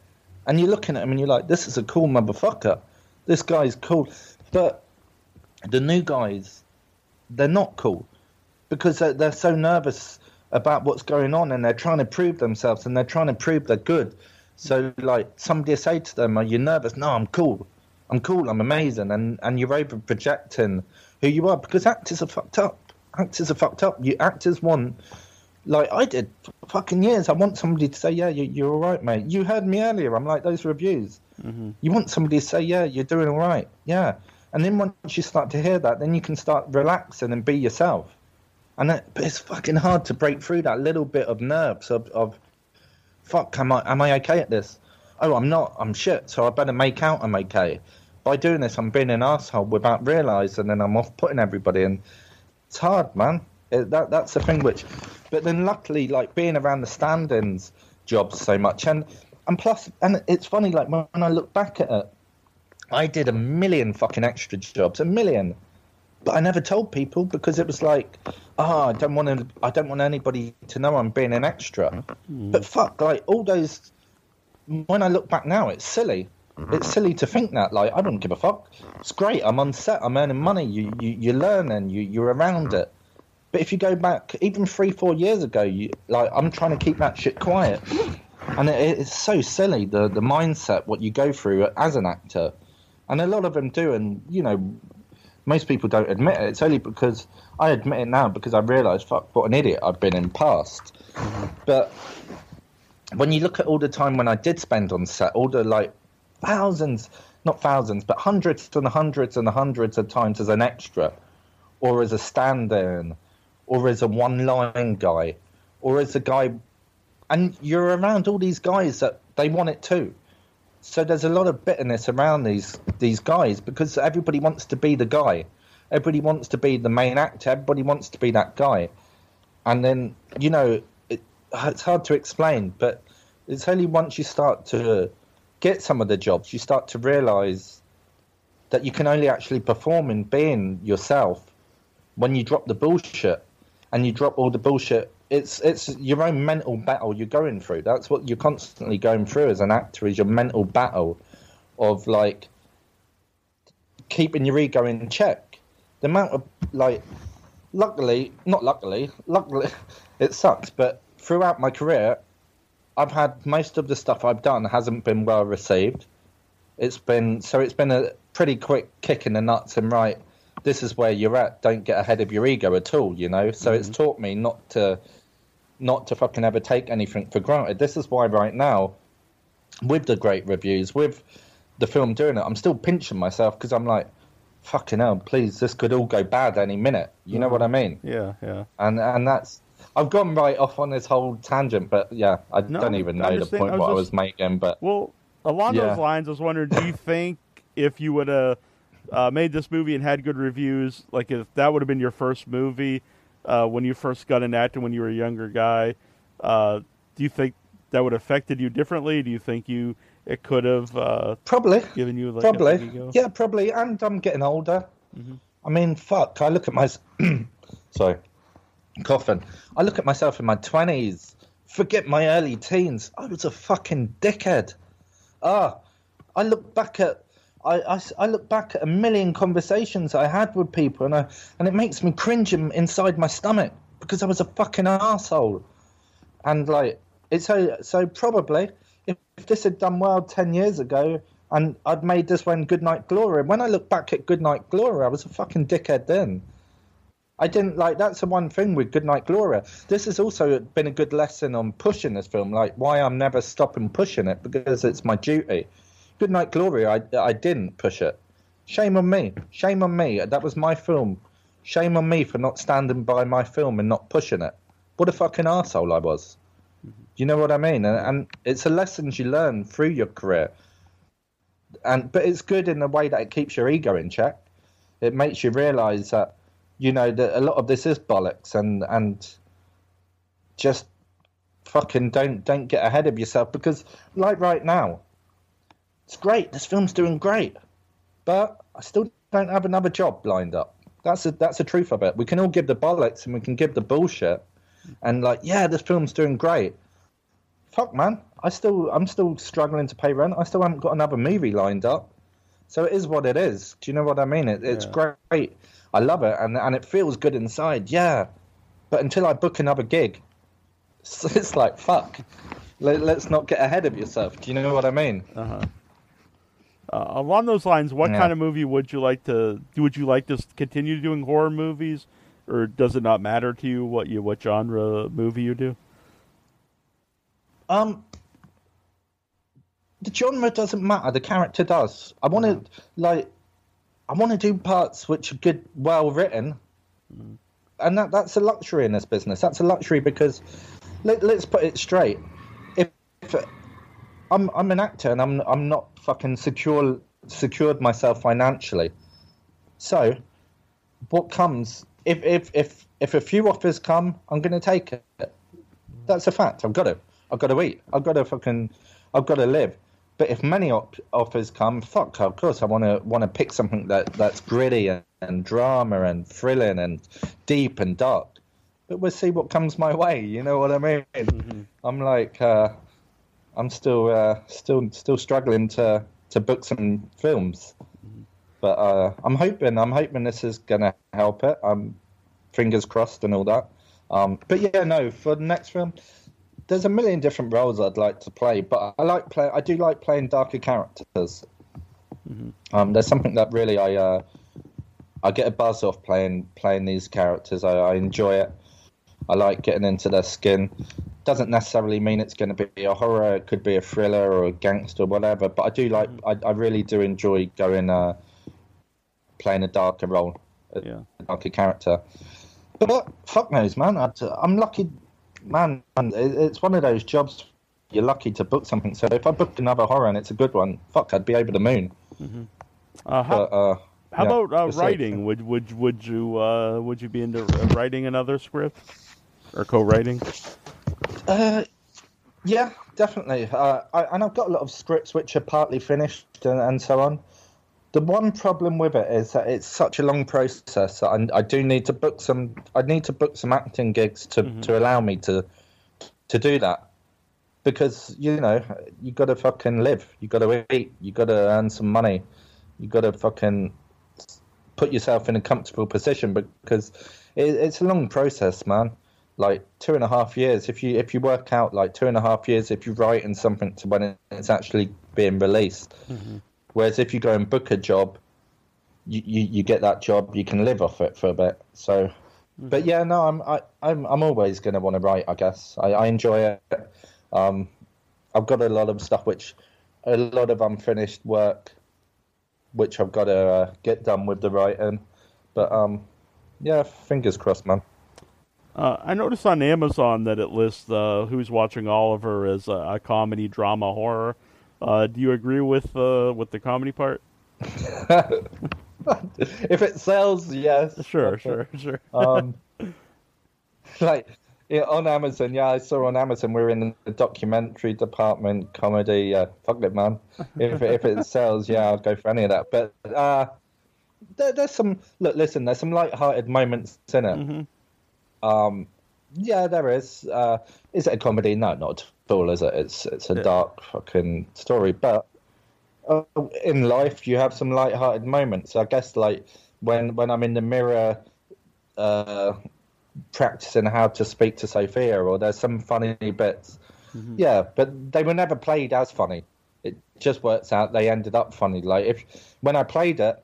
And you're looking at him and you're like, this is a cool motherfucker. This guy's cool. But the new guys, they're not cool because they're, they're so nervous about what's going on and they're trying to prove themselves and they're trying to prove they're good. So, like, somebody say to them, Are you nervous? No, I'm cool. I'm cool. I'm amazing. And, and you're over projecting who you are because actors are fucked up. Actors are fucked up. You actors want like I did for fucking years. I want somebody to say, "Yeah, you, you're all right, mate." You heard me earlier. I'm like those reviews. hmm You want somebody to say, "Yeah, you're doing all right." Yeah, and then once you start to hear that, then you can start relaxing and be yourself. And that, but it's fucking hard to break through that little bit of nerves of, of fuck, am I am I okay at this? Oh, I'm not. I'm shit. So I better make out I'm okay. By doing this, I'm being an asshole without realizing, and I'm off putting everybody. And it's hard, man. It, that that's the thing. Which, but then luckily, like being around the stand-ins jobs so much, and and plus, and it's funny. Like when, when I look back at it, I did a million fucking extra jobs, a million, but I never told people because it was like, oh, I don't want to. I don't want anybody to know I'm being an extra. Mm. But fuck, like all those. When I look back now, it's silly. It's silly to think that. Like I don't give a fuck. It's great. I'm on set. I'm earning money. You you you're learning. You you're around it. But if you go back even three four years ago, you like I'm trying to keep that shit quiet. And it, it's so silly the the mindset what you go through as an actor, and a lot of them do. And you know, most people don't admit it. It's only because I admit it now because I realise fuck what an idiot I've been in past. But when you look at all the time when I did spend on set, all the like thousands, not thousands, but hundreds and hundreds and hundreds of times as an extra, or as a stand-in, or as a one-line guy, or as a guy, and you're around all these guys that they want it too. So there's a lot of bitterness around these these guys because everybody wants to be the guy, everybody wants to be the main actor, everybody wants to be that guy, and then you know it, it's hard to explain, but it's only once you start to get some of the jobs you start to realize that you can only actually perform in being yourself when you drop the bullshit and you drop all the bullshit it's it's your own mental battle you're going through that's what you're constantly going through as an actor is your mental battle of like keeping your ego in check the amount of like luckily not luckily luckily it sucks but throughout my career I've had most of the stuff I've done hasn't been well received. It's been so it's been a pretty quick kick in the nuts and right, this is where you're at. Don't get ahead of your ego at all, you know. So it's mm-hmm. taught me not to not to fucking ever take anything for granted. This is why right now, with the great reviews, with the film doing it, I'm still pinching myself because I'm like, fucking hell, please, this could all go bad any minute. You know what mm-hmm. I mean? Yeah, yeah. and and that's I've gone right off on this whole tangent, but yeah, I No, don't even know the point I what I was making, but Well, along Yeah. those lines, I was wondering, do you think if you would have uh, made this movie and had good reviews, like if that would have been your first movie, uh, when you first got into acting when you were a younger guy. Uh, do you think that would have affected you differently? Do you think you it could have uh, Probably. given you like Probably. Yeah, probably. And I'm getting older. I mean, fuck. I look at my. Sorry. Coughing. I look at myself in my 20s. Forget my early teens. I was a fucking dickhead. Ah, I look back at. I, I, I look back at a million conversations I had with people, and I, and it makes me cringe inside my stomach because I was a fucking asshole. And like, it's so so probably if, if this had done well ten years ago, and I'd made this one Goodnight Glory. When I look back at Goodnight Glory, I was a fucking dickhead then. I didn't like that's the one thing with Goodnight Gloria. This has also been a good lesson on pushing this film, like why I'm never stopping pushing it because it's my duty. Goodnight Gloria, I, I didn't push it. Shame on me. Shame on me. That was my film. Shame on me for not standing by my film and not pushing it. What a fucking asshole I was. You know what I mean? And, and it's a lessons you learn through your career. And but it's good in the way that it keeps your ego in check. It makes you realise that you know that a lot of this is bollocks and and just fucking don't don't get ahead of yourself because like right now it's great. This film's doing great. But i still don't have another job lined up. That's a that's the truth of it. We can all give the bollocks and we can give the bullshit. And like yeah this film's doing great. Fuck man. I still i'm still struggling to pay rent. I still haven't got another movie lined up. So it is what it is. Do you know what i mean? It, it's Yeah. great. I love it. And and it feels good inside. Yeah. But until i book another gig it's, it's like fuck. Let, let's not get ahead of yourself. Do you know what i mean? Uh-huh. Uh, along those lines, what Yeah. kind of movie would you like to? Would you like to continue doing horror movies, or does it not matter to you what you what genre movie you do? Um, the genre doesn't matter. The character does. I want to like, I want to do parts which are good, well written, and that that's a luxury in this business. That's a luxury because let, let's put it straight. If, if I'm I'm an actor and I'm I'm not fucking secure secured myself financially, so what comes if if if if a few offers come, I'm going to take it. That's a fact. I've got to. I've got to eat. I've got to fucking. I've got to live. But if many op- offers come, fuck, of course I want to want to pick something that that's gritty and, and drama and thrilling and deep and dark. But we'll see what comes my way. You know what I mean? I'm like, uh, I'm still uh, still still struggling to to book some films. But uh, I'm hoping I'm hoping this is gonna help it. I'm fingers crossed and all that. Um, but yeah, no, for the next film, there's a million different roles I'd like to play, but I like play. I do like playing darker characters. Um, there's something that really I uh, I get a buzz off playing playing these characters. I, I enjoy it. I like getting into their skin. Doesn't necessarily mean it's going to be a horror. It could be a thriller or a gangster, or whatever. But I do like. I, I really do enjoy going uh, playing a darker role, a Yeah. darker character. But fuck knows, man. I'd, I'm lucky, man. It's one of those jobs you're lucky to book something. So if I booked another horror and it's a good one, fuck, I'd be over the moon. Uh, how But uh, how yeah, about uh, writing? Would would would you uh, would you be into uh, writing another script or co-writing? Uh, yeah, definitely. Uh, I, and I've got a lot of scripts which are partly finished and, and so on. The one problem with it is that it's such a long process. that I, I do need to book some. I need to book some acting gigs to, to allow me to to do that. Because you know you got to fucking live. You got to eat. You got to earn some money. You got to fucking put yourself in a comfortable position because it, it's a long process, man. Like two and a half years. If you if you work out like two and a half years, if you write in something to when it's actually being released. Whereas if you go and book a job, you, you, you get that job, you can live off it for a bit. So, but yeah, no, I'm I, I'm I'm always going to want to write. I guess I, I enjoy it. Um, I've got a lot of stuff which, a lot of unfinished work, which I've got to uh, get done with the writing. But um, yeah, fingers crossed, man. Uh, I noticed on Amazon that it lists uh, Who's Watching Oliver as a, a comedy, drama, horror. Uh, do you agree with uh, with the comedy part? if it sells, yes. Sure, sure, sure. um, like yeah, on Amazon. Yeah, I saw on Amazon. We're in the documentary department, comedy. Yeah, fuck it, man. If if it sells, yeah, I'll go for any of that. But uh, there, there's some look. Listen, there's some light-hearted moments in it. Mm-hmm. Um, yeah, there is. Uh, is it a comedy? No, not at all. Is it? It's it's a Yeah. dark fucking story. But uh, in life, you have some light-hearted moments. I guess like when when I'm in the mirror, uh, practicing how to speak to Sophia, or there's some funny bits. Yeah, but they were never played as funny. It just works out they ended up funny. Like if when I played it,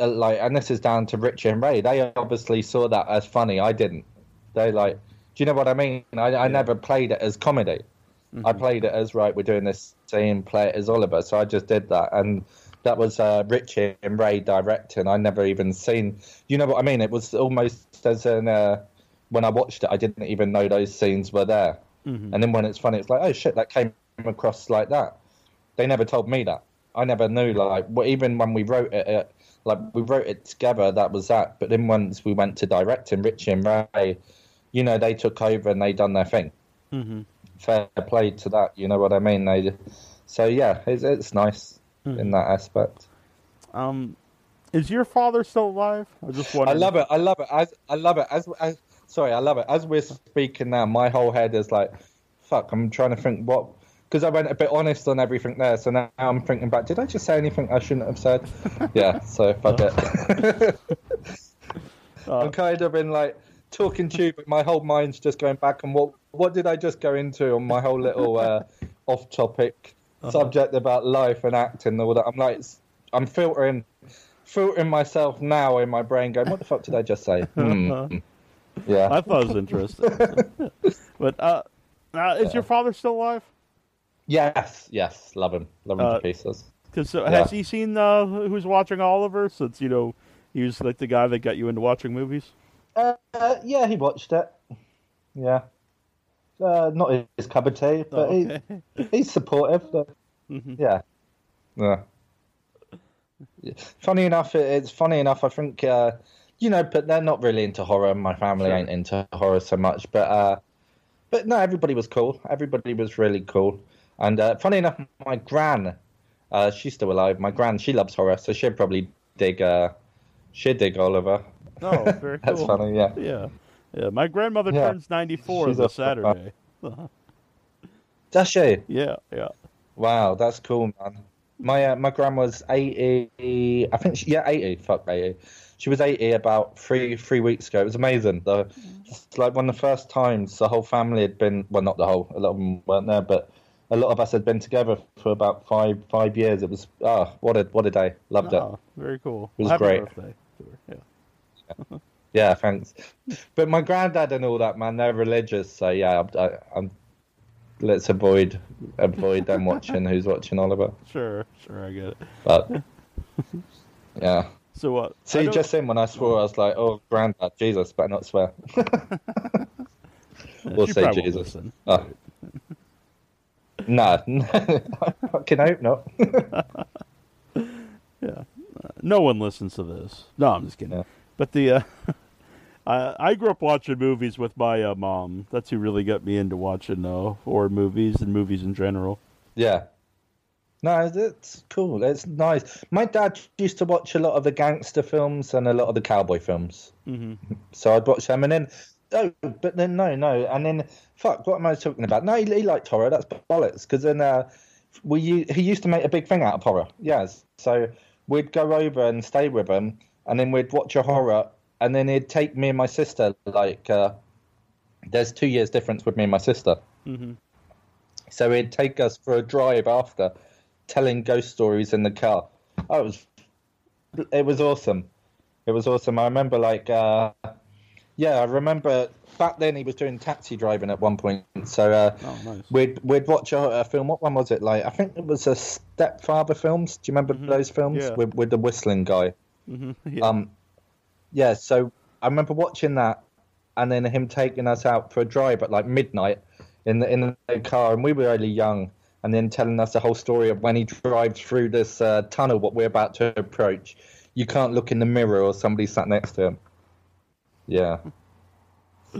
uh, like, and this is down to Richie and Ray. They obviously saw that as funny. I didn't. They like, do you know what I mean? I, I never played it as comedy. I played it as right. We're doing this scene. Play it as Oliver. So I just did that, and that was uh, Richie and Ray directing. I never even seen. You know what I mean? It was almost as an. Uh, when I watched it, I didn't even know those scenes were there. And then when it's funny, it's like, oh shit, that came across like that. They never told me that. I never knew. Like, even when we wrote it, it, like we wrote it together, that was that. But then once we went to directing, Richie and Ray, you know, they took over and they done their thing. Mm-hmm. Fair play to that. You know what I mean? They, so yeah, it's, it's nice in that aspect. Um, is your father still alive? I just I love it. I love it. As I love it. As, as sorry, I love it. As we're speaking now, my whole head is like, fuck. I'm trying to think what because I went a bit honest on everything there. So now I'm thinking back. Did I just say anything I shouldn't have said? yeah. So fuck it. Uh, I'm kind of in like talking to you, but my whole mind's just going back and what what did I just go into on my whole little uh, off topic subject about life and acting and all that. I'm like, I'm filtering filtering myself now in my brain, going, what the fuck did I just say? Hmm. Yeah. I thought it was interesting. but uh, uh, is your father still alive? Yes, yes, love him, love him Uh, to pieces. Because uh, Yeah. has he seen uh, Who's Watching Oliver? Since you know he was like the guy that got you into watching movies. Uh, uh, yeah, he watched it. Yeah, uh, not his cup of tea, but Oh, okay. he, he's supportive. But, Mhm. Yeah, yeah. Funny enough, it's funny enough. I think uh, you know, but they're not really into horror. My family Sure. ain't into horror so much, but uh, but no, everybody was cool. Everybody was really cool. And uh, funny enough, my gran, uh, she's still alive. My gran, she loves horror, so she'd probably dig. Uh, she'd dig Oliver. Oh, very cool. That's cool. funny. Yeah. Yeah, yeah. My grandmother Yeah. turns ninety four She's this a- Saturday. Does she? Yeah, yeah. Wow, that's cool, man. My uh, my gran was eighty. I think she, yeah, eighty. Fuck eighty. She was eighty about three three weeks ago. It was amazing. The, it's like one of the first times the whole family had been. Well, not the whole. A lot of them weren't there, but a lot of us had been together for about five five years. It was ah, what a what a day. Loved it. Oh, very cool. It was Happy great. Birthday. Yeah. Thanks. But my granddad and all that, man, they're religious. So yeah, I, I, I'm. Let's avoid avoid them watching. Who's watching Oliver? Sure, sure. I get it. But yeah. So what? See, just then when I swore, I was like, "Oh, granddad, Jesus, but not swear." we'll say Jesus. Oh. Nah, I fucking hope not. Yeah. No one listens to this. No, I'm just kidding. Yeah. But the uh, I I grew up watching movies with my uh, mom. That's who really got me into watching uh, horror movies and movies in general. yeah. No, it's cool. It's nice. My dad used to watch a lot of the gangster films and a lot of the cowboy films. hmm So I'd watch them, and then oh, but then no, no, and then fuck, what am I talking about? No, he, he liked horror. That's bollocks. Because then uh, we he used to make a big thing out of horror. Yes, so we'd go over and stay with him, and then we'd watch a horror, and then he'd take me and my sister. Like, uh, there's two years difference with me and my sister, hmm so he'd take us for a drive after, telling ghost stories in the car. Oh, it was it was awesome. It was awesome. I remember like uh yeah, I remember back then he was doing taxi driving at one point. So uh Oh, nice. we'd we'd watch a, a film. What one was it? Like I think it was a stepfather films. Do you remember those films Yeah. with with the whistling guy? Hmm Yeah. Um, yeah, so I remember watching that, and then him taking us out for a drive at like midnight in the in the car, and we were really young, and then telling us the whole story of when he drives through this uh, tunnel, what we're about to approach. You can't look in the mirror, or somebody sat next to him. Yeah,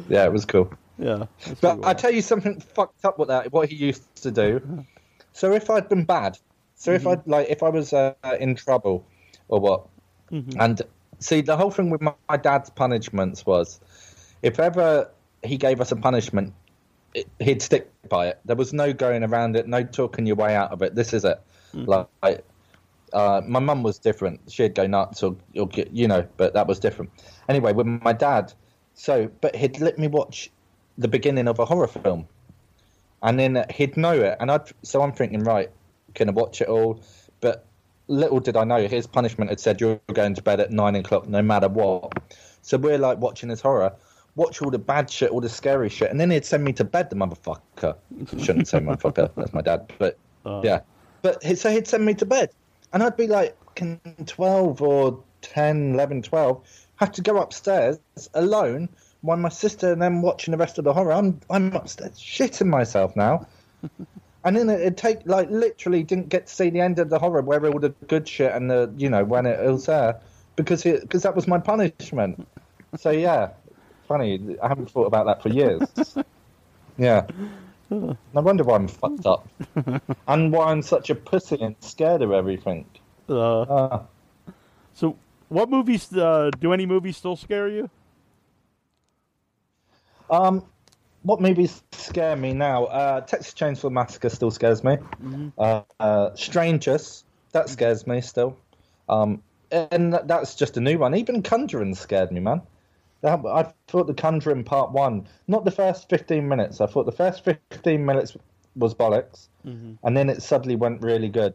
Yeah, it was cool. Yeah. But I tell you something fucked up with that. What he used to do. So if I'd been bad, so if I'd like, if I was uh, in trouble, or what, Mhm. and see, the whole thing with my, my dad's punishments was, if ever he gave us a punishment, it, he'd stick by it. There was no going around it, no talking your way out of it. This is it. Like, uh, my mum was different. She'd go nuts or, or you know, but that was different. Anyway, with my dad, so, but he'd let me watch the beginning of a horror film, and then he'd know it, and I'd. So I'm thinking, right, can I watch it all? But little did I know, his punishment had said you're going to bed at nine o'clock, no matter what. So we're like watching his horror, watch all the bad shit, all the scary shit, and then he'd send me to bed, the motherfucker. Shouldn't say motherfucker, that's my dad, but Uh, yeah. But he, so he'd send me to bed, and I'd be like, can 12 or 10, 11, 12, have to go upstairs alone while my sister and them watching the rest of the horror. I'm, I'm upstairs shitting myself now. and then it'd take, like, literally didn't get to see the end of the horror where all the good shit and the, you know, when it, was there, because it, cause that was my punishment. So, yeah, funny. I haven't thought about that for years. Yeah. No wonder why I'm fucked up. and why I'm such a pussy and scared of everything. Uh, Uh, so, what movies uh, do any movies still scare you? um, what movies scare me now? Uh, Texas Chainsaw Massacre still scares me. Uh, uh, Strangers, that scares me still. Um, and that's just a new one. Even Conjuring scared me, man. That, I thought the Conjuring Part One, not the first fifteen minutes. I thought the first fifteen minutes was bollocks, and then it suddenly went really good.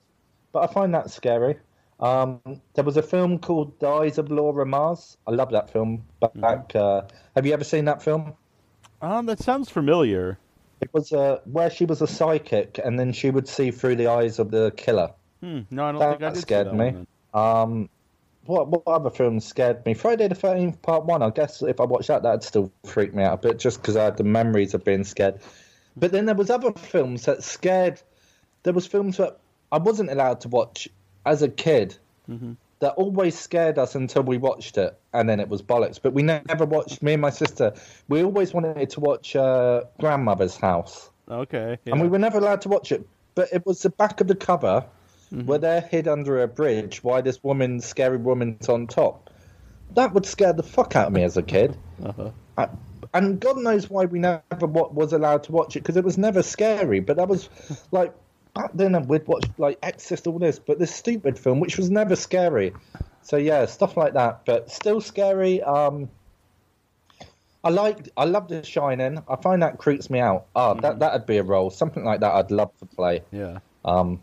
But I find that scary. Um, there was a film called The Eyes of Laura Mars. I love that film. Back, uh, have you ever seen that film? Um, that sounds familiar. It was uh, where she was a psychic, and then she would see through the eyes of the killer. Hmm, no, I don't That think I did scared that me. one. Um, what what other films scared me? Friday the Thirteenth Part One. I guess if I watched that, that'd still freak me out a bit, just because I had the memories of being scared. But then there was other films that scared. There was films that I wasn't allowed to watch as a kid. That always scared us until we watched it, and then it was bollocks. But we never watched. Me and my sister, we always wanted to watch uh, Grandmother's House Okay. and we were never allowed to watch it. But it was the back of the cover where they're hid under a bridge Why this woman, scary woman's on top. That would scare the fuck out of me as a kid. Uh-huh. I, and God knows why we never was allowed to watch it because it was never scary. But that was like back then we'd watch like Exorcist, all this, but this stupid film which was never scary. So yeah, stuff like that, but still scary. Um, I like, I love The Shining. I find that creeps me out. Ah, that that'd be a role, something like that. I'd love to play. Yeah. Um,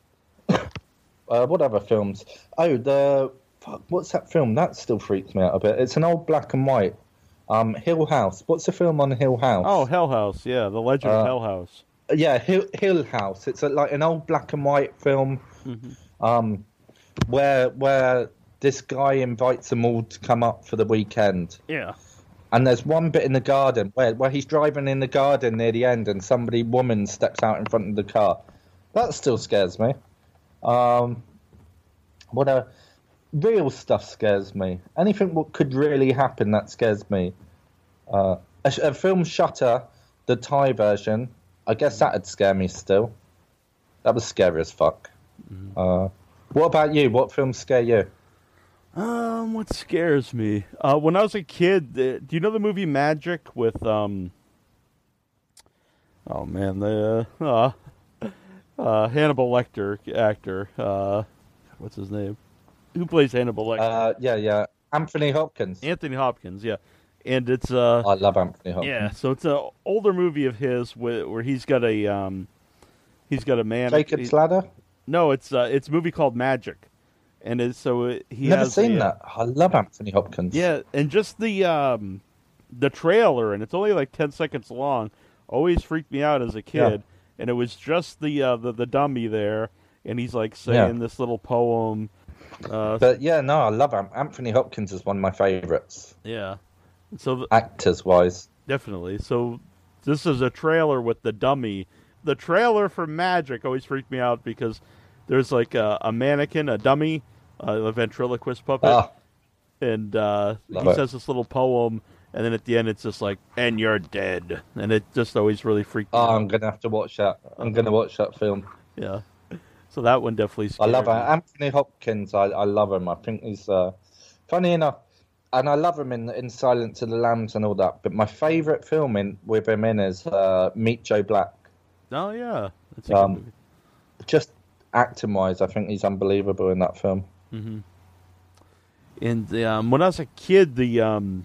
uh, what other films? Oh, the fuck, what's that film? That still freaks me out a bit. It's an old black and white. Um, Hill House. What's the film on Hill House? Oh, Hell House. Yeah, The Legend of Uh, Hell House. Yeah, Hill, Hill House. It's a, like an old black and white film, um, where where this guy invites them all to come up for the weekend. Yeah. And there's one bit in the garden where, where he's driving in the garden near the end, and somebody woman steps out in front of the car. That still scares me. Um, what a real stuff scares me. Anything what could really happen that scares me. Uh, a, a film Shutter, the Thai version. I guess that'd scare me still. That was scary as fuck. Uh, what about you? What films scare you? Um, what scares me? Uh, when I was a kid, uh, do you know the movie Magic with um? Oh man, the uh, uh, Hannibal Lecter actor. Uh, what's his name? Who plays Hannibal Lecter? Uh, yeah, yeah. Anthony Hopkins. Anthony Hopkins. Yeah, and it's uh, I love Anthony Hopkins. yeah. So it's an older movie of his where, where he's got a um, he's got a man. Jacob's he- Ladder. No, it's uh, it's a movie called Magic, and it's so it, he Never has seen uh, that. I love Anthony Hopkins. Yeah, and just the um, the trailer, and it's only like ten seconds long. Always freaked me out as a kid, and it was just the uh, the the dummy there, and he's like saying Yeah. this little poem. Uh, But yeah, no, I love An- Anthony Hopkins is one of my favourites, yeah, so th- actors wise. definitely. So this is a trailer with the dummy. The trailer for Magic always freaked me out because there's like a, a mannequin, a dummy, uh, a ventriloquist puppet. Ah, and uh, he it. says this little poem, and then at the end it's just like, "And you're dead," and it just always really freaked me Oh, out. I'm gonna have to watch that. I'm gonna watch that film. Yeah. So that one definitely. I love me. Anthony Hopkins. I, I love him. I think he's uh, funny enough, and I love him in in Silence of the Lambs and all that. But my favourite film in with him in is uh, Meet Joe Black. Oh yeah, that's Um. Just acting wise, I think he's unbelievable in that film. And um, when I was a kid, the um,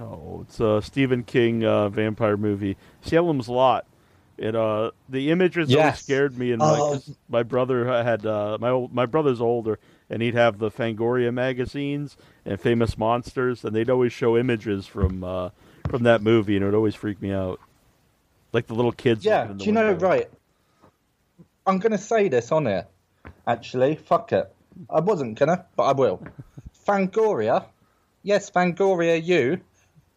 oh, it's a Stephen King uh, vampire movie, Salem's Lot. It uh, the images always Yes. scared me, and Oh. like 'cause my brother had uh, my my brother's older, and he'd have the Fangoria magazines and Famous Monsters, and they'd always show images from uh, from that movie, and it would always freak me out. Like the little kids. Yeah, looking in the do you know, window. right? I'm to say this on here. Actually, fuck it. I wasn't gonna, but I will. Fangoria, yes, Fangoria, you.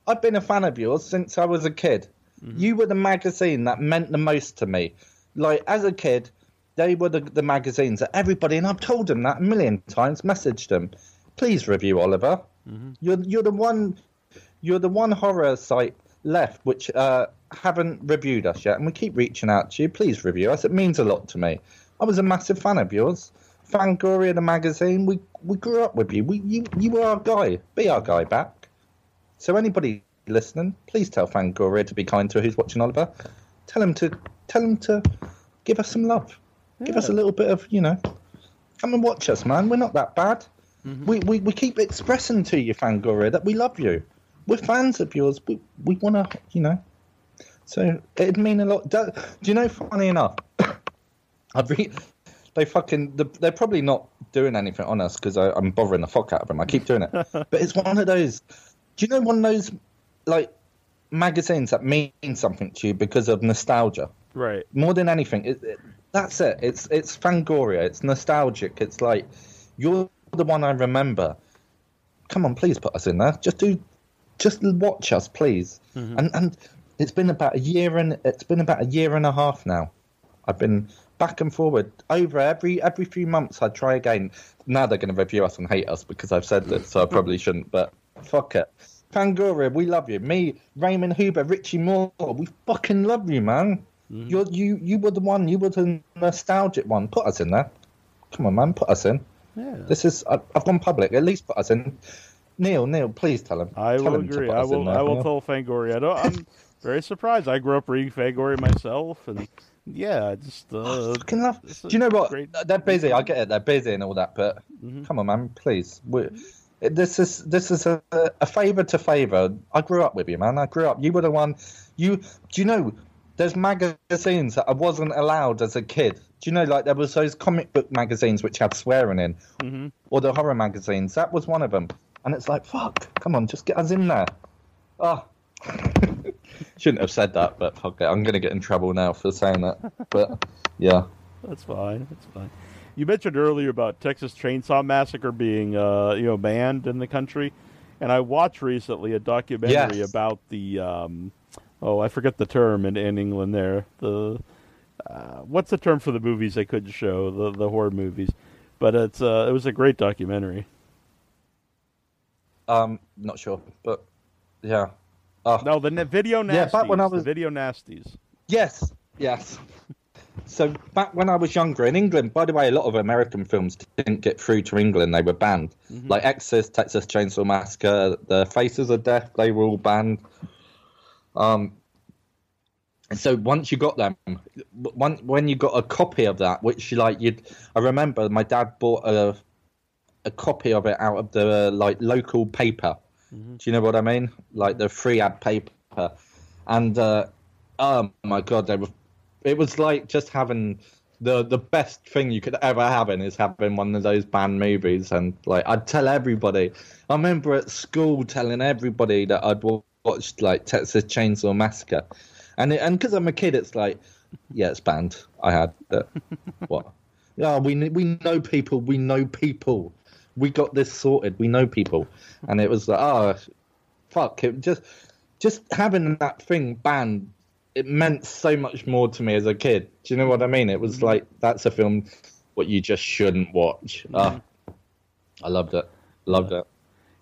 I've been a fan of yours since I was a kid. You were the magazine that meant the most to me. Like as a kid, they were the, the magazines that everybody, and I've told them that a million times, messaged them. Please review Oliver. You're you're the one you're the one horror site left which uh, haven't reviewed us yet, and we keep reaching out to you. Please review us. It means a lot to me. I was a massive fan of yours. Fangoria, the magazine. We we grew up with you. We you you were our guy. Be our guy back. So anybody listening, please tell Fangoria to be kind to who's watching Oliver. Tell him to tell him to give us some love. Give us a little bit of you know. Come and watch us, man. We're not that bad. Mm-hmm. We, we we keep expressing to you, Fangoria, that we love you. We're fans of yours. We we want to, you know. So it'd mean a lot. Do, do you know? Funny enough, I've re- they fucking they're probably not doing anything on us because I'm bothering the fuck out of them. I keep doing it, but it's one of those. Do you know one of those like magazines that mean something to you because of nostalgia? Right. more than anything it, it, that's it. It's it's fangoria. It's nostalgic. It's like you're the one i remember. Come on please put us in there. Just do just watch us please. Mm-hmm. And and it's been about a year and it's been about a year and a half now. I've been back and forward. Over every every few months i try again. Now they're going to review us and hate us because i've said this so i probably shouldn't but fuck it. Fangoria, we love you. Me, Raymond Huber, Richie Moore, we fucking love you, man. Mm-hmm. You're, you you were the one. You were the nostalgic one. Put us in there. Come on, man. Put us in. Yeah. This is. I, I've gone public. At least put us in. Neil, Neil, please tell him. I tell will him agree. I will. there, I will yeah. tell Fangoria. I don't, I'm very surprised. I grew up reading Fangoria myself, and yeah, I just uh, oh, Fucking love. Do you know what? great- They're busy. I get it. They're busy and all that. But mm-hmm. come on, man. Please. we mm-hmm. it- this is this is a, a favor to favor. I grew up with you, man. I grew up. You were the one. You. Do you know? There's magazines that I wasn't allowed as a kid. Do you know? Like there was those comic book magazines which had swearing in, Mhm. or the horror magazines. That was one of them. And it's like, fuck. Come on, just get us in there. Oh. Shouldn't have said that, but fuck it. I'm gonna get in trouble now for saying that. But yeah. That's fine. That's fine. You mentioned earlier about Texas Chainsaw Massacre being, uh, you know, banned in the country, and I watched recently a documentary Yes. about the, um, oh, I forget the term in, in England. There, the uh, what's the term for the movies they couldn't show the the horror movies, but it's uh, it was a great documentary. Um, not sure, but yeah. Oh, No, the video nasties. Yeah, back when I was- video nasties. yes, yes. So back when I was younger in England, by the way, a lot of American films didn't get through to England; they were banned. Like Exorcist, Texas Chainsaw Massacre, The Faces of Death, they were all banned. Um, so once you got them, one when you got a copy of that, which like you'd, I remember my dad bought a a copy of it out of the like local paper. Do you know what I mean? Like the free ad paper, and uh, oh my god, they were. It was like just having the the best thing you could ever have in is having one of those banned movies, and like I'd tell everybody. I remember at school telling everybody that I'd watched like Texas Chainsaw Massacre, and it, and because I'm a kid, it's like, yeah, it's banned. I had that. what? Yeah, we we know people. We know people. We got this sorted. We know people, and it was like, oh, fuck! It just just having that thing banned. It meant so much more to me as a kid. Do you know what I mean? It was like that's a film what you just shouldn't watch. Ah, I loved it. Loved it.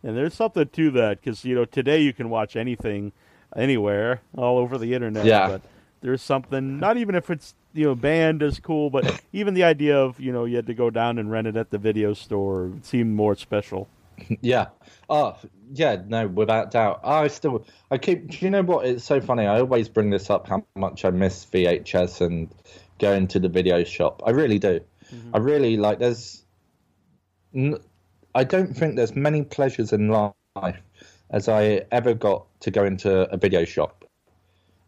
And there's something to that because you know today you can watch anything, anywhere, all over the internet. Yeah. But there's something. Not even if it's you know banned is cool, but even the idea of you know you had to go down and rent it at the video store seemed more special. Yeah. Oh, yeah. No, without doubt. I still, I keep. Do you know what? It's so funny. I always bring this up how much I miss VHS and going to the video shop. I really do. Mm-hmm. I really like. There's. n- I don't think there's many pleasures in life as I ever got to go into a video shop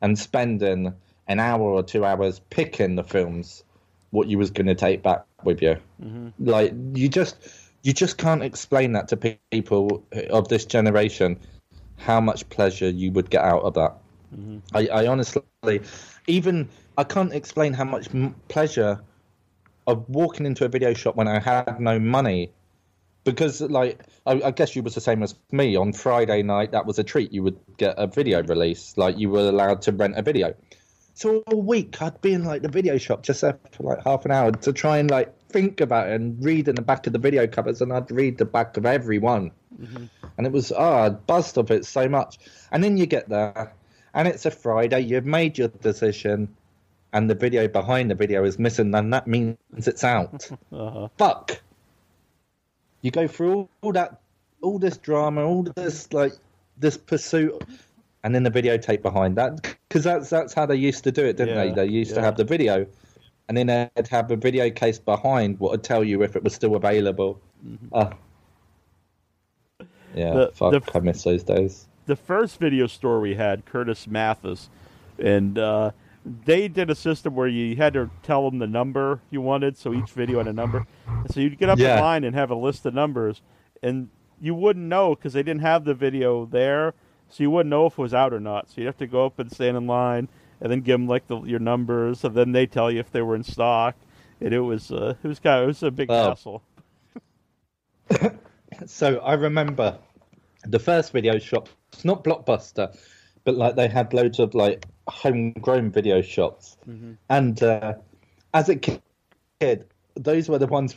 and spending an hour or two hours picking the films what you was going to take back with you. Mm-hmm. Like you just you just can't explain that to people of this generation how much pleasure you would get out of that. Mm-hmm. I, I honestly even i can't explain how much m- pleasure of walking into a video shop when i had no money because like I, I guess you was the same as me on friday night that was a treat you would get a video release like you were allowed to rent a video so all week I'd be in like the video shop just there for like half an hour to try and like think about it and read in the back of the video covers and I'd read the back of every one. And it was oh I'd buzzed of it so much. And then you get there and it's a Friday, you've made your decision and the video behind the video is missing and that means it's out. Uh-huh. Fuck. You go through all, all that all this drama, all this like this pursuit and then the videotape behind that because that's that's how they used to do it, didn't Yeah, they? They used to have the video, and then they'd have a video case behind what would tell you if it was still available. Ah. yeah. The- fuck, the- I miss those days. the first video store we had, Curtis Mathes, and uh, they did a system where you had to tell them the number you wanted, so each video had a number. And so you'd get up Yeah. in line and have a list of numbers, and you wouldn't know because they didn't have the video there, so you wouldn't know if it was out or not. So you'd have to go up and stand in line, and then give them like the, your numbers, and then they tell you if they were in stock. And it was uh, it was kind of it was a big Oh. hassle. So I remember the first video shop. It's not Blockbuster, but like they had loads of like homegrown video shops, and uh, as a kid, those were the ones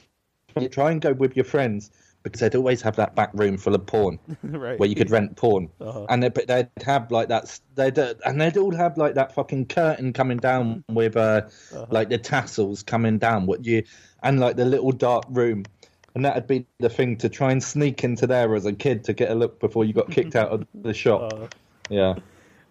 you try and go with your friends because they'd always have that back room full of porn right. where you could rent porn, Uh-huh. and they, but they'd have like that. They'd uh, and they'd all have like that fucking curtain coming down with uh, like the tassels coming down. What you and like the little dark room, and that'd be the thing to try and sneak into there as a kid to get a look before you got kicked out of the shop. Uh, yeah,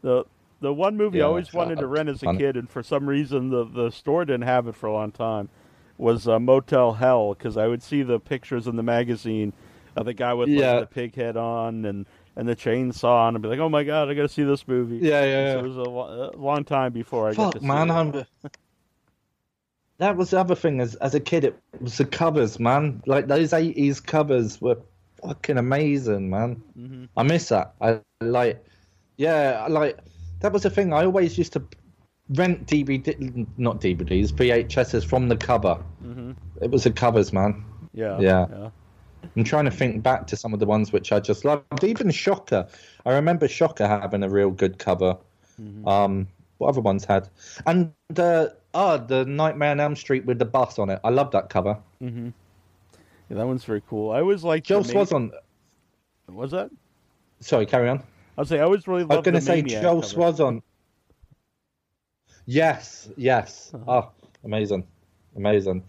The the one movie I always wanted to rent as a kid, and for some reason the the store didn't have it for a long time, was uh, Motel Hell because I would see the pictures in the magazine of the guy with Yeah. like, the pig head on and and the chainsaw, and I'd be like, oh my god, I got to see this movie. yeah, yeah. So it was a, lo- a long time before I got Fuck, to see man, it. That was the other thing. As as a kid, it was the covers, man. Like those eighties covers were fucking amazing, man. Mhm. I miss that. I like, yeah, I like that was the thing. I always used to rent DVD, not DVDs, VHSs from the cover. Mhm. It was the covers, man. Yeah, Yeah. yeah. I'm trying to think back to some of the ones which I just loved. Even Shocker. I remember Shocker having a real good cover. Um, what other ones had? And uh, oh, the Nightmare on Elm Street with the bus on it. I love that cover. Mm-hmm. Yeah, that one's very cool. I always like Ma- Swazon. Was that? Sorry, carry on. I was say I always really I was going to say Joel cover. Swazon. Yes, yes. Uh-huh. Oh, amazing, amazing.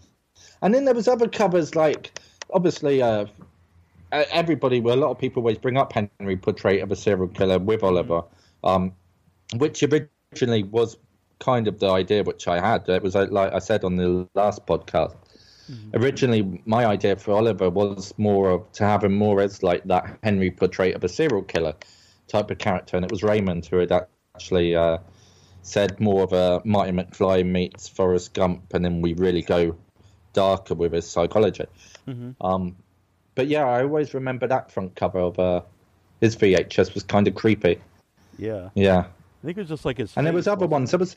And then there was other covers like, obviously, uh, everybody, well, a lot of people always bring up Henry Portrait of a Serial Killer with Oliver, um, which originally was kind of the idea which I had. It was uh, like I said on the last podcast. Originally, my idea for Oliver was more of to have him more as like that Henry portrait of a serial killer type of character, and it was Raymond who had actually uh, said more of a Marty McFly meets Forrest Gump, and then we really go darker with his psychology. Um, but yeah, I always remember that front cover of uh, his VHS was kind of creepy. Yeah, Yeah, I think it was just like his. and there was other ones. There was.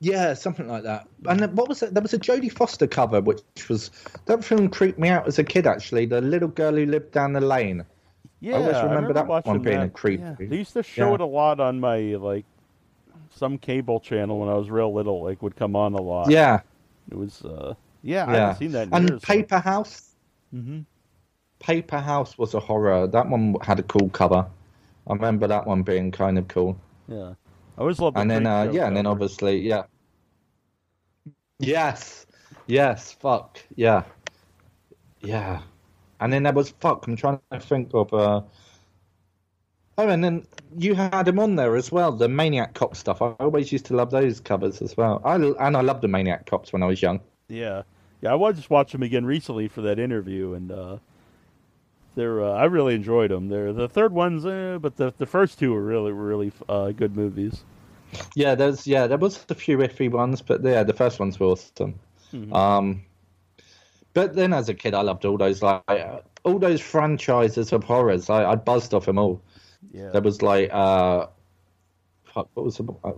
Yeah, something like that. And then what was it? There was a Jodie Foster cover, which was that film creeped me out as a kid. Actually, the little girl who lived down the lane. Yeah, always remember that watching one being a creep. Yeah. They used to show Yeah. it a lot on my like some cable channel when I was real little. Like would come on a lot. Yeah, it was. uh Yeah, I haven't seen that in and years. Paper House. Mm-hmm. Paper House was a horror. That one had a cool cover. I remember that one being kind of cool. Yeah. I always loved the and then uh, Show yeah, and then obviously yeah. Yes, yes, fuck yeah, yeah, and then there was fuck. I'm trying to think of. uh Oh, and then you had him on there as well, the Maniac Cop stuff. I always used to love those covers as well. I and I loved the Maniac Cops when I was young. Yeah, yeah. I was just watching them again recently for that interview, and uh, they're uh, I really enjoyed them. They're the third one's, eh, but the the first two were really really uh, good movies. Yeah, there's yeah, there was a few iffy ones, but yeah, the first ones were awesome. Um, but then as a kid, I loved all those like all those franchises of horrors. I, I buzzed off them all. Yeah, There was like uh, fuck, what was the, uh,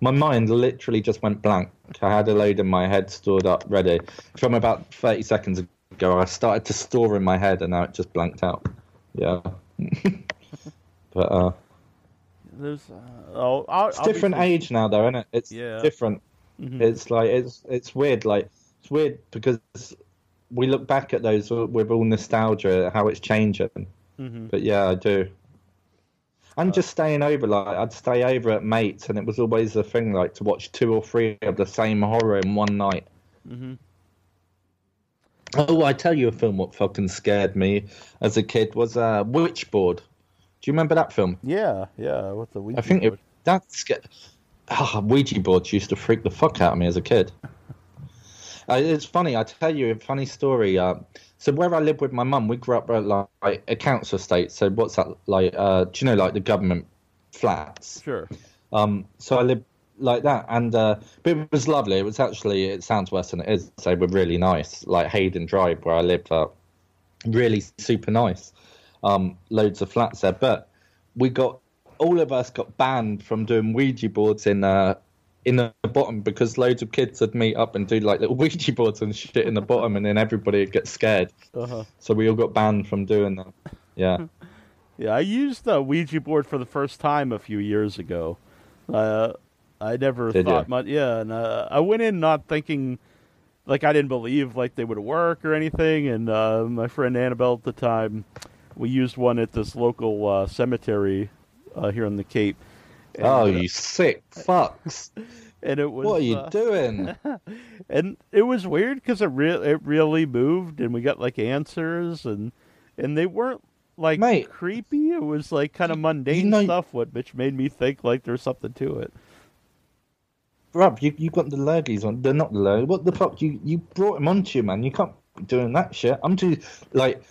my mind literally just went blank. I had a load in my head stored up ready from about thirty seconds ago. I started to store in my head, and now it just blanked out. Yeah, but uh, there's uh, oh, I'll, it's different age now, though, isn't it? It's Yeah. different. Mhm. It's like it's it's weird. Like it's weird because we look back at those with all nostalgia, how it's changing. Mhm. But yeah, I do. I'm just staying over. Like I'd stay over at mates, and it was always a thing like to watch two or three of the same horror in one night. Mm-hmm. Oh, I tell you a film what fucking scared me as a kid was uh, Witchboard. Do you remember that film? Yeah, yeah. With the Ouija I think board. it, that's ah, Ouija boards used to freak the fuck out of me as a kid. Uh, it's funny. I tell you a funny story. Uh, so where I live with my mum, we grew up at like a council estate. So what's that like? Uh, do you know like the government flats? sure. Um, so I lived like that, and uh, but it was lovely. It was actually. It sounds worse than it is. They were really nice. Like Hayden Drive, where I lived, uh, really super nice. Um, loads of flats there, but we got all of us got banned from doing Ouija boards in uh, in the bottom because loads of kids would meet up and do like little Ouija boards and shit in the bottom, and then everybody would get scared. Uh-huh. So we all got banned from doing that. Yeah. Yeah, I used the Ouija board for the first time a few years ago. Uh, I never Did thought ya? much. Yeah, and uh, I went in not thinking like I didn't believe like they would work or anything. And uh, my friend Annabelle at the time, we used one at this local uh, cemetery uh, here on the Cape. And, Oh, you sick fucks! and it was What are you uh, doing? and it was weird because it re- it really moved, and we got like answers, and and they weren't like Mate. creepy. It was like kind of mundane know- stuff, what which made me think like there's something to it. Bruv, you you got the lurgies on. They're not the lurgies. What the fuck? You you brought him onto you, man. You can't be doing that shit. I'm too like.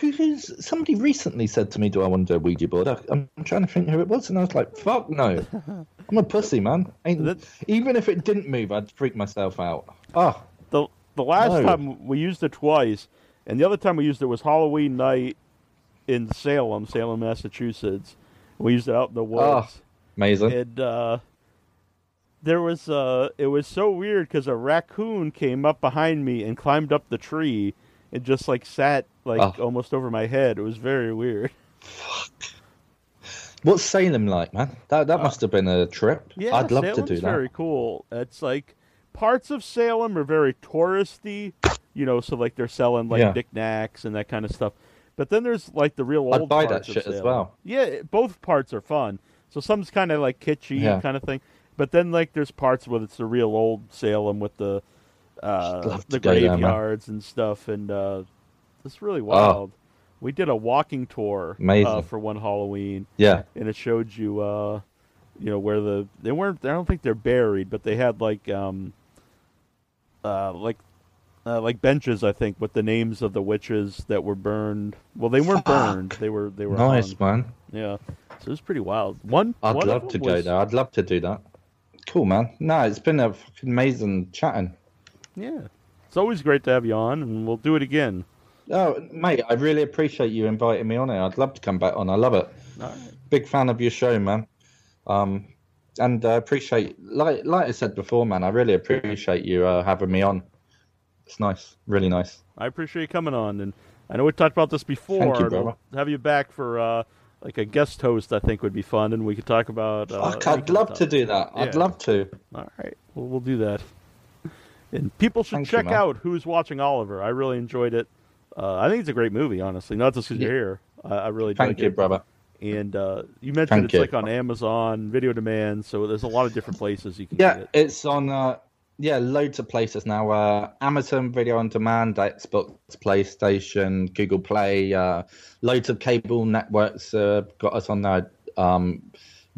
Who, who's somebody recently said to me, "Do I want to do a Ouija board?" I, I'm trying to think who it was, and I was like, "Fuck no, I'm a pussy, man." Ain't, That- even if it didn't move, I'd freak myself out. Oh, the The last No. time we used it twice, and the other time we used it was Halloween night in Salem, Salem, Massachusetts. We used it out in the woods. amazing. and uh, there was uh, it was so weird because a raccoon came up behind me and climbed up the tree and just like sat like Oh. almost over my head. It was very weird. Fuck. What's Salem like, man? That that must have been a trip. Uh, Yeah, I'd love Salem's to do that. very cool. It's like parts of Salem are very touristy, you know, so like they're selling like Yeah. knickknacks and that kind of stuff. But then there's like the real old. I'd buy that shit as well. Yeah, both parts are fun. So some's kind of like kitschy Yeah. kind of thing, but then like there's parts where it's the real old Salem with the uh, the to go there, man. graveyards and stuff, and uh, it's really wild. We did a walking tour uh, for one Halloween Yeah. and it showed you uh you know where the they weren't I don't think they're buried but they had like um uh like uh, like benches I think with the names of the witches that were burned well they weren't Fuck. burned they were they were Nice, hung. man. yeah so it was pretty wild one I'd one love to them go there. I'd love to do that. Cool, man. No, it's been a fucking amazing chatting. Yeah it's always great to have you on and we'll do it again Oh, mate, I really appreciate you inviting me on it. I'd love to come back on. I love it. right Big fan of your show, man. Um, and I appreciate, like, like I said before, man. I really appreciate you uh, having me on. It's nice, really nice. I appreciate you coming on and I know we talked about this before Thank you, we'll have you back for uh like a guest host I think would be fun and we could talk about uh, Fuck, I'd love stuff. to do that. I'd love to. All right. Well, we'll do that. And people should Thank check man. out Who's Watching Oliver. I really enjoyed it. Uh, I think it's a great movie, honestly. Not just because you're here. I, I really Thank you, it. brother. And uh, you mentioned Thank it's you. like on Amazon, video demand, so there's a lot of different places you can Yeah, get it. it's on. Uh, yeah, loads of places now. Uh, Amazon Video on Demand, Xbox, PlayStation, Google Play. Uh, loads of cable networks uh, got us on there. Um,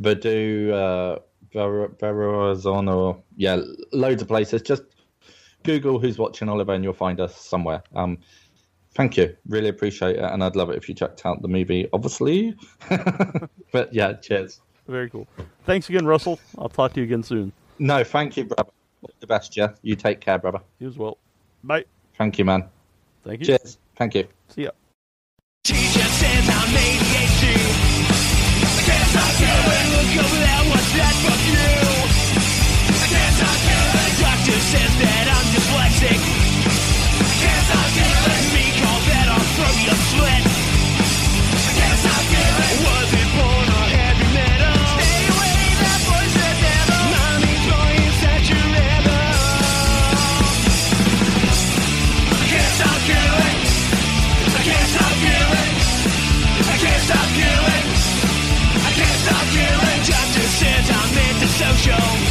Vudu, uh, Ver- Verizon, or yeah, loads of places. Just Google who's watching Oliver and you'll find us somewhere. Um, thank you. Really appreciate it. And I'd love it if you checked out the movie, obviously. but yeah, cheers. Very cool. Thanks again, Russell. I'll talk to you again soon. No, thank you, brother. The best, Jeff. You take care, brother. You as well. Bye. Thank you, man. Thank you. Cheers. Thank you. See ya. says that I'm sick. Can't stop giving me call that I'll throw you a slit. Can't stop giving. Was it born a heavy metal? Stay away, that boy's the devil. Mommy throwing at your level. Can't stop giving. I can't stop giving. I can't stop giving. I can't stop giving. Doctor says I'm antisocial.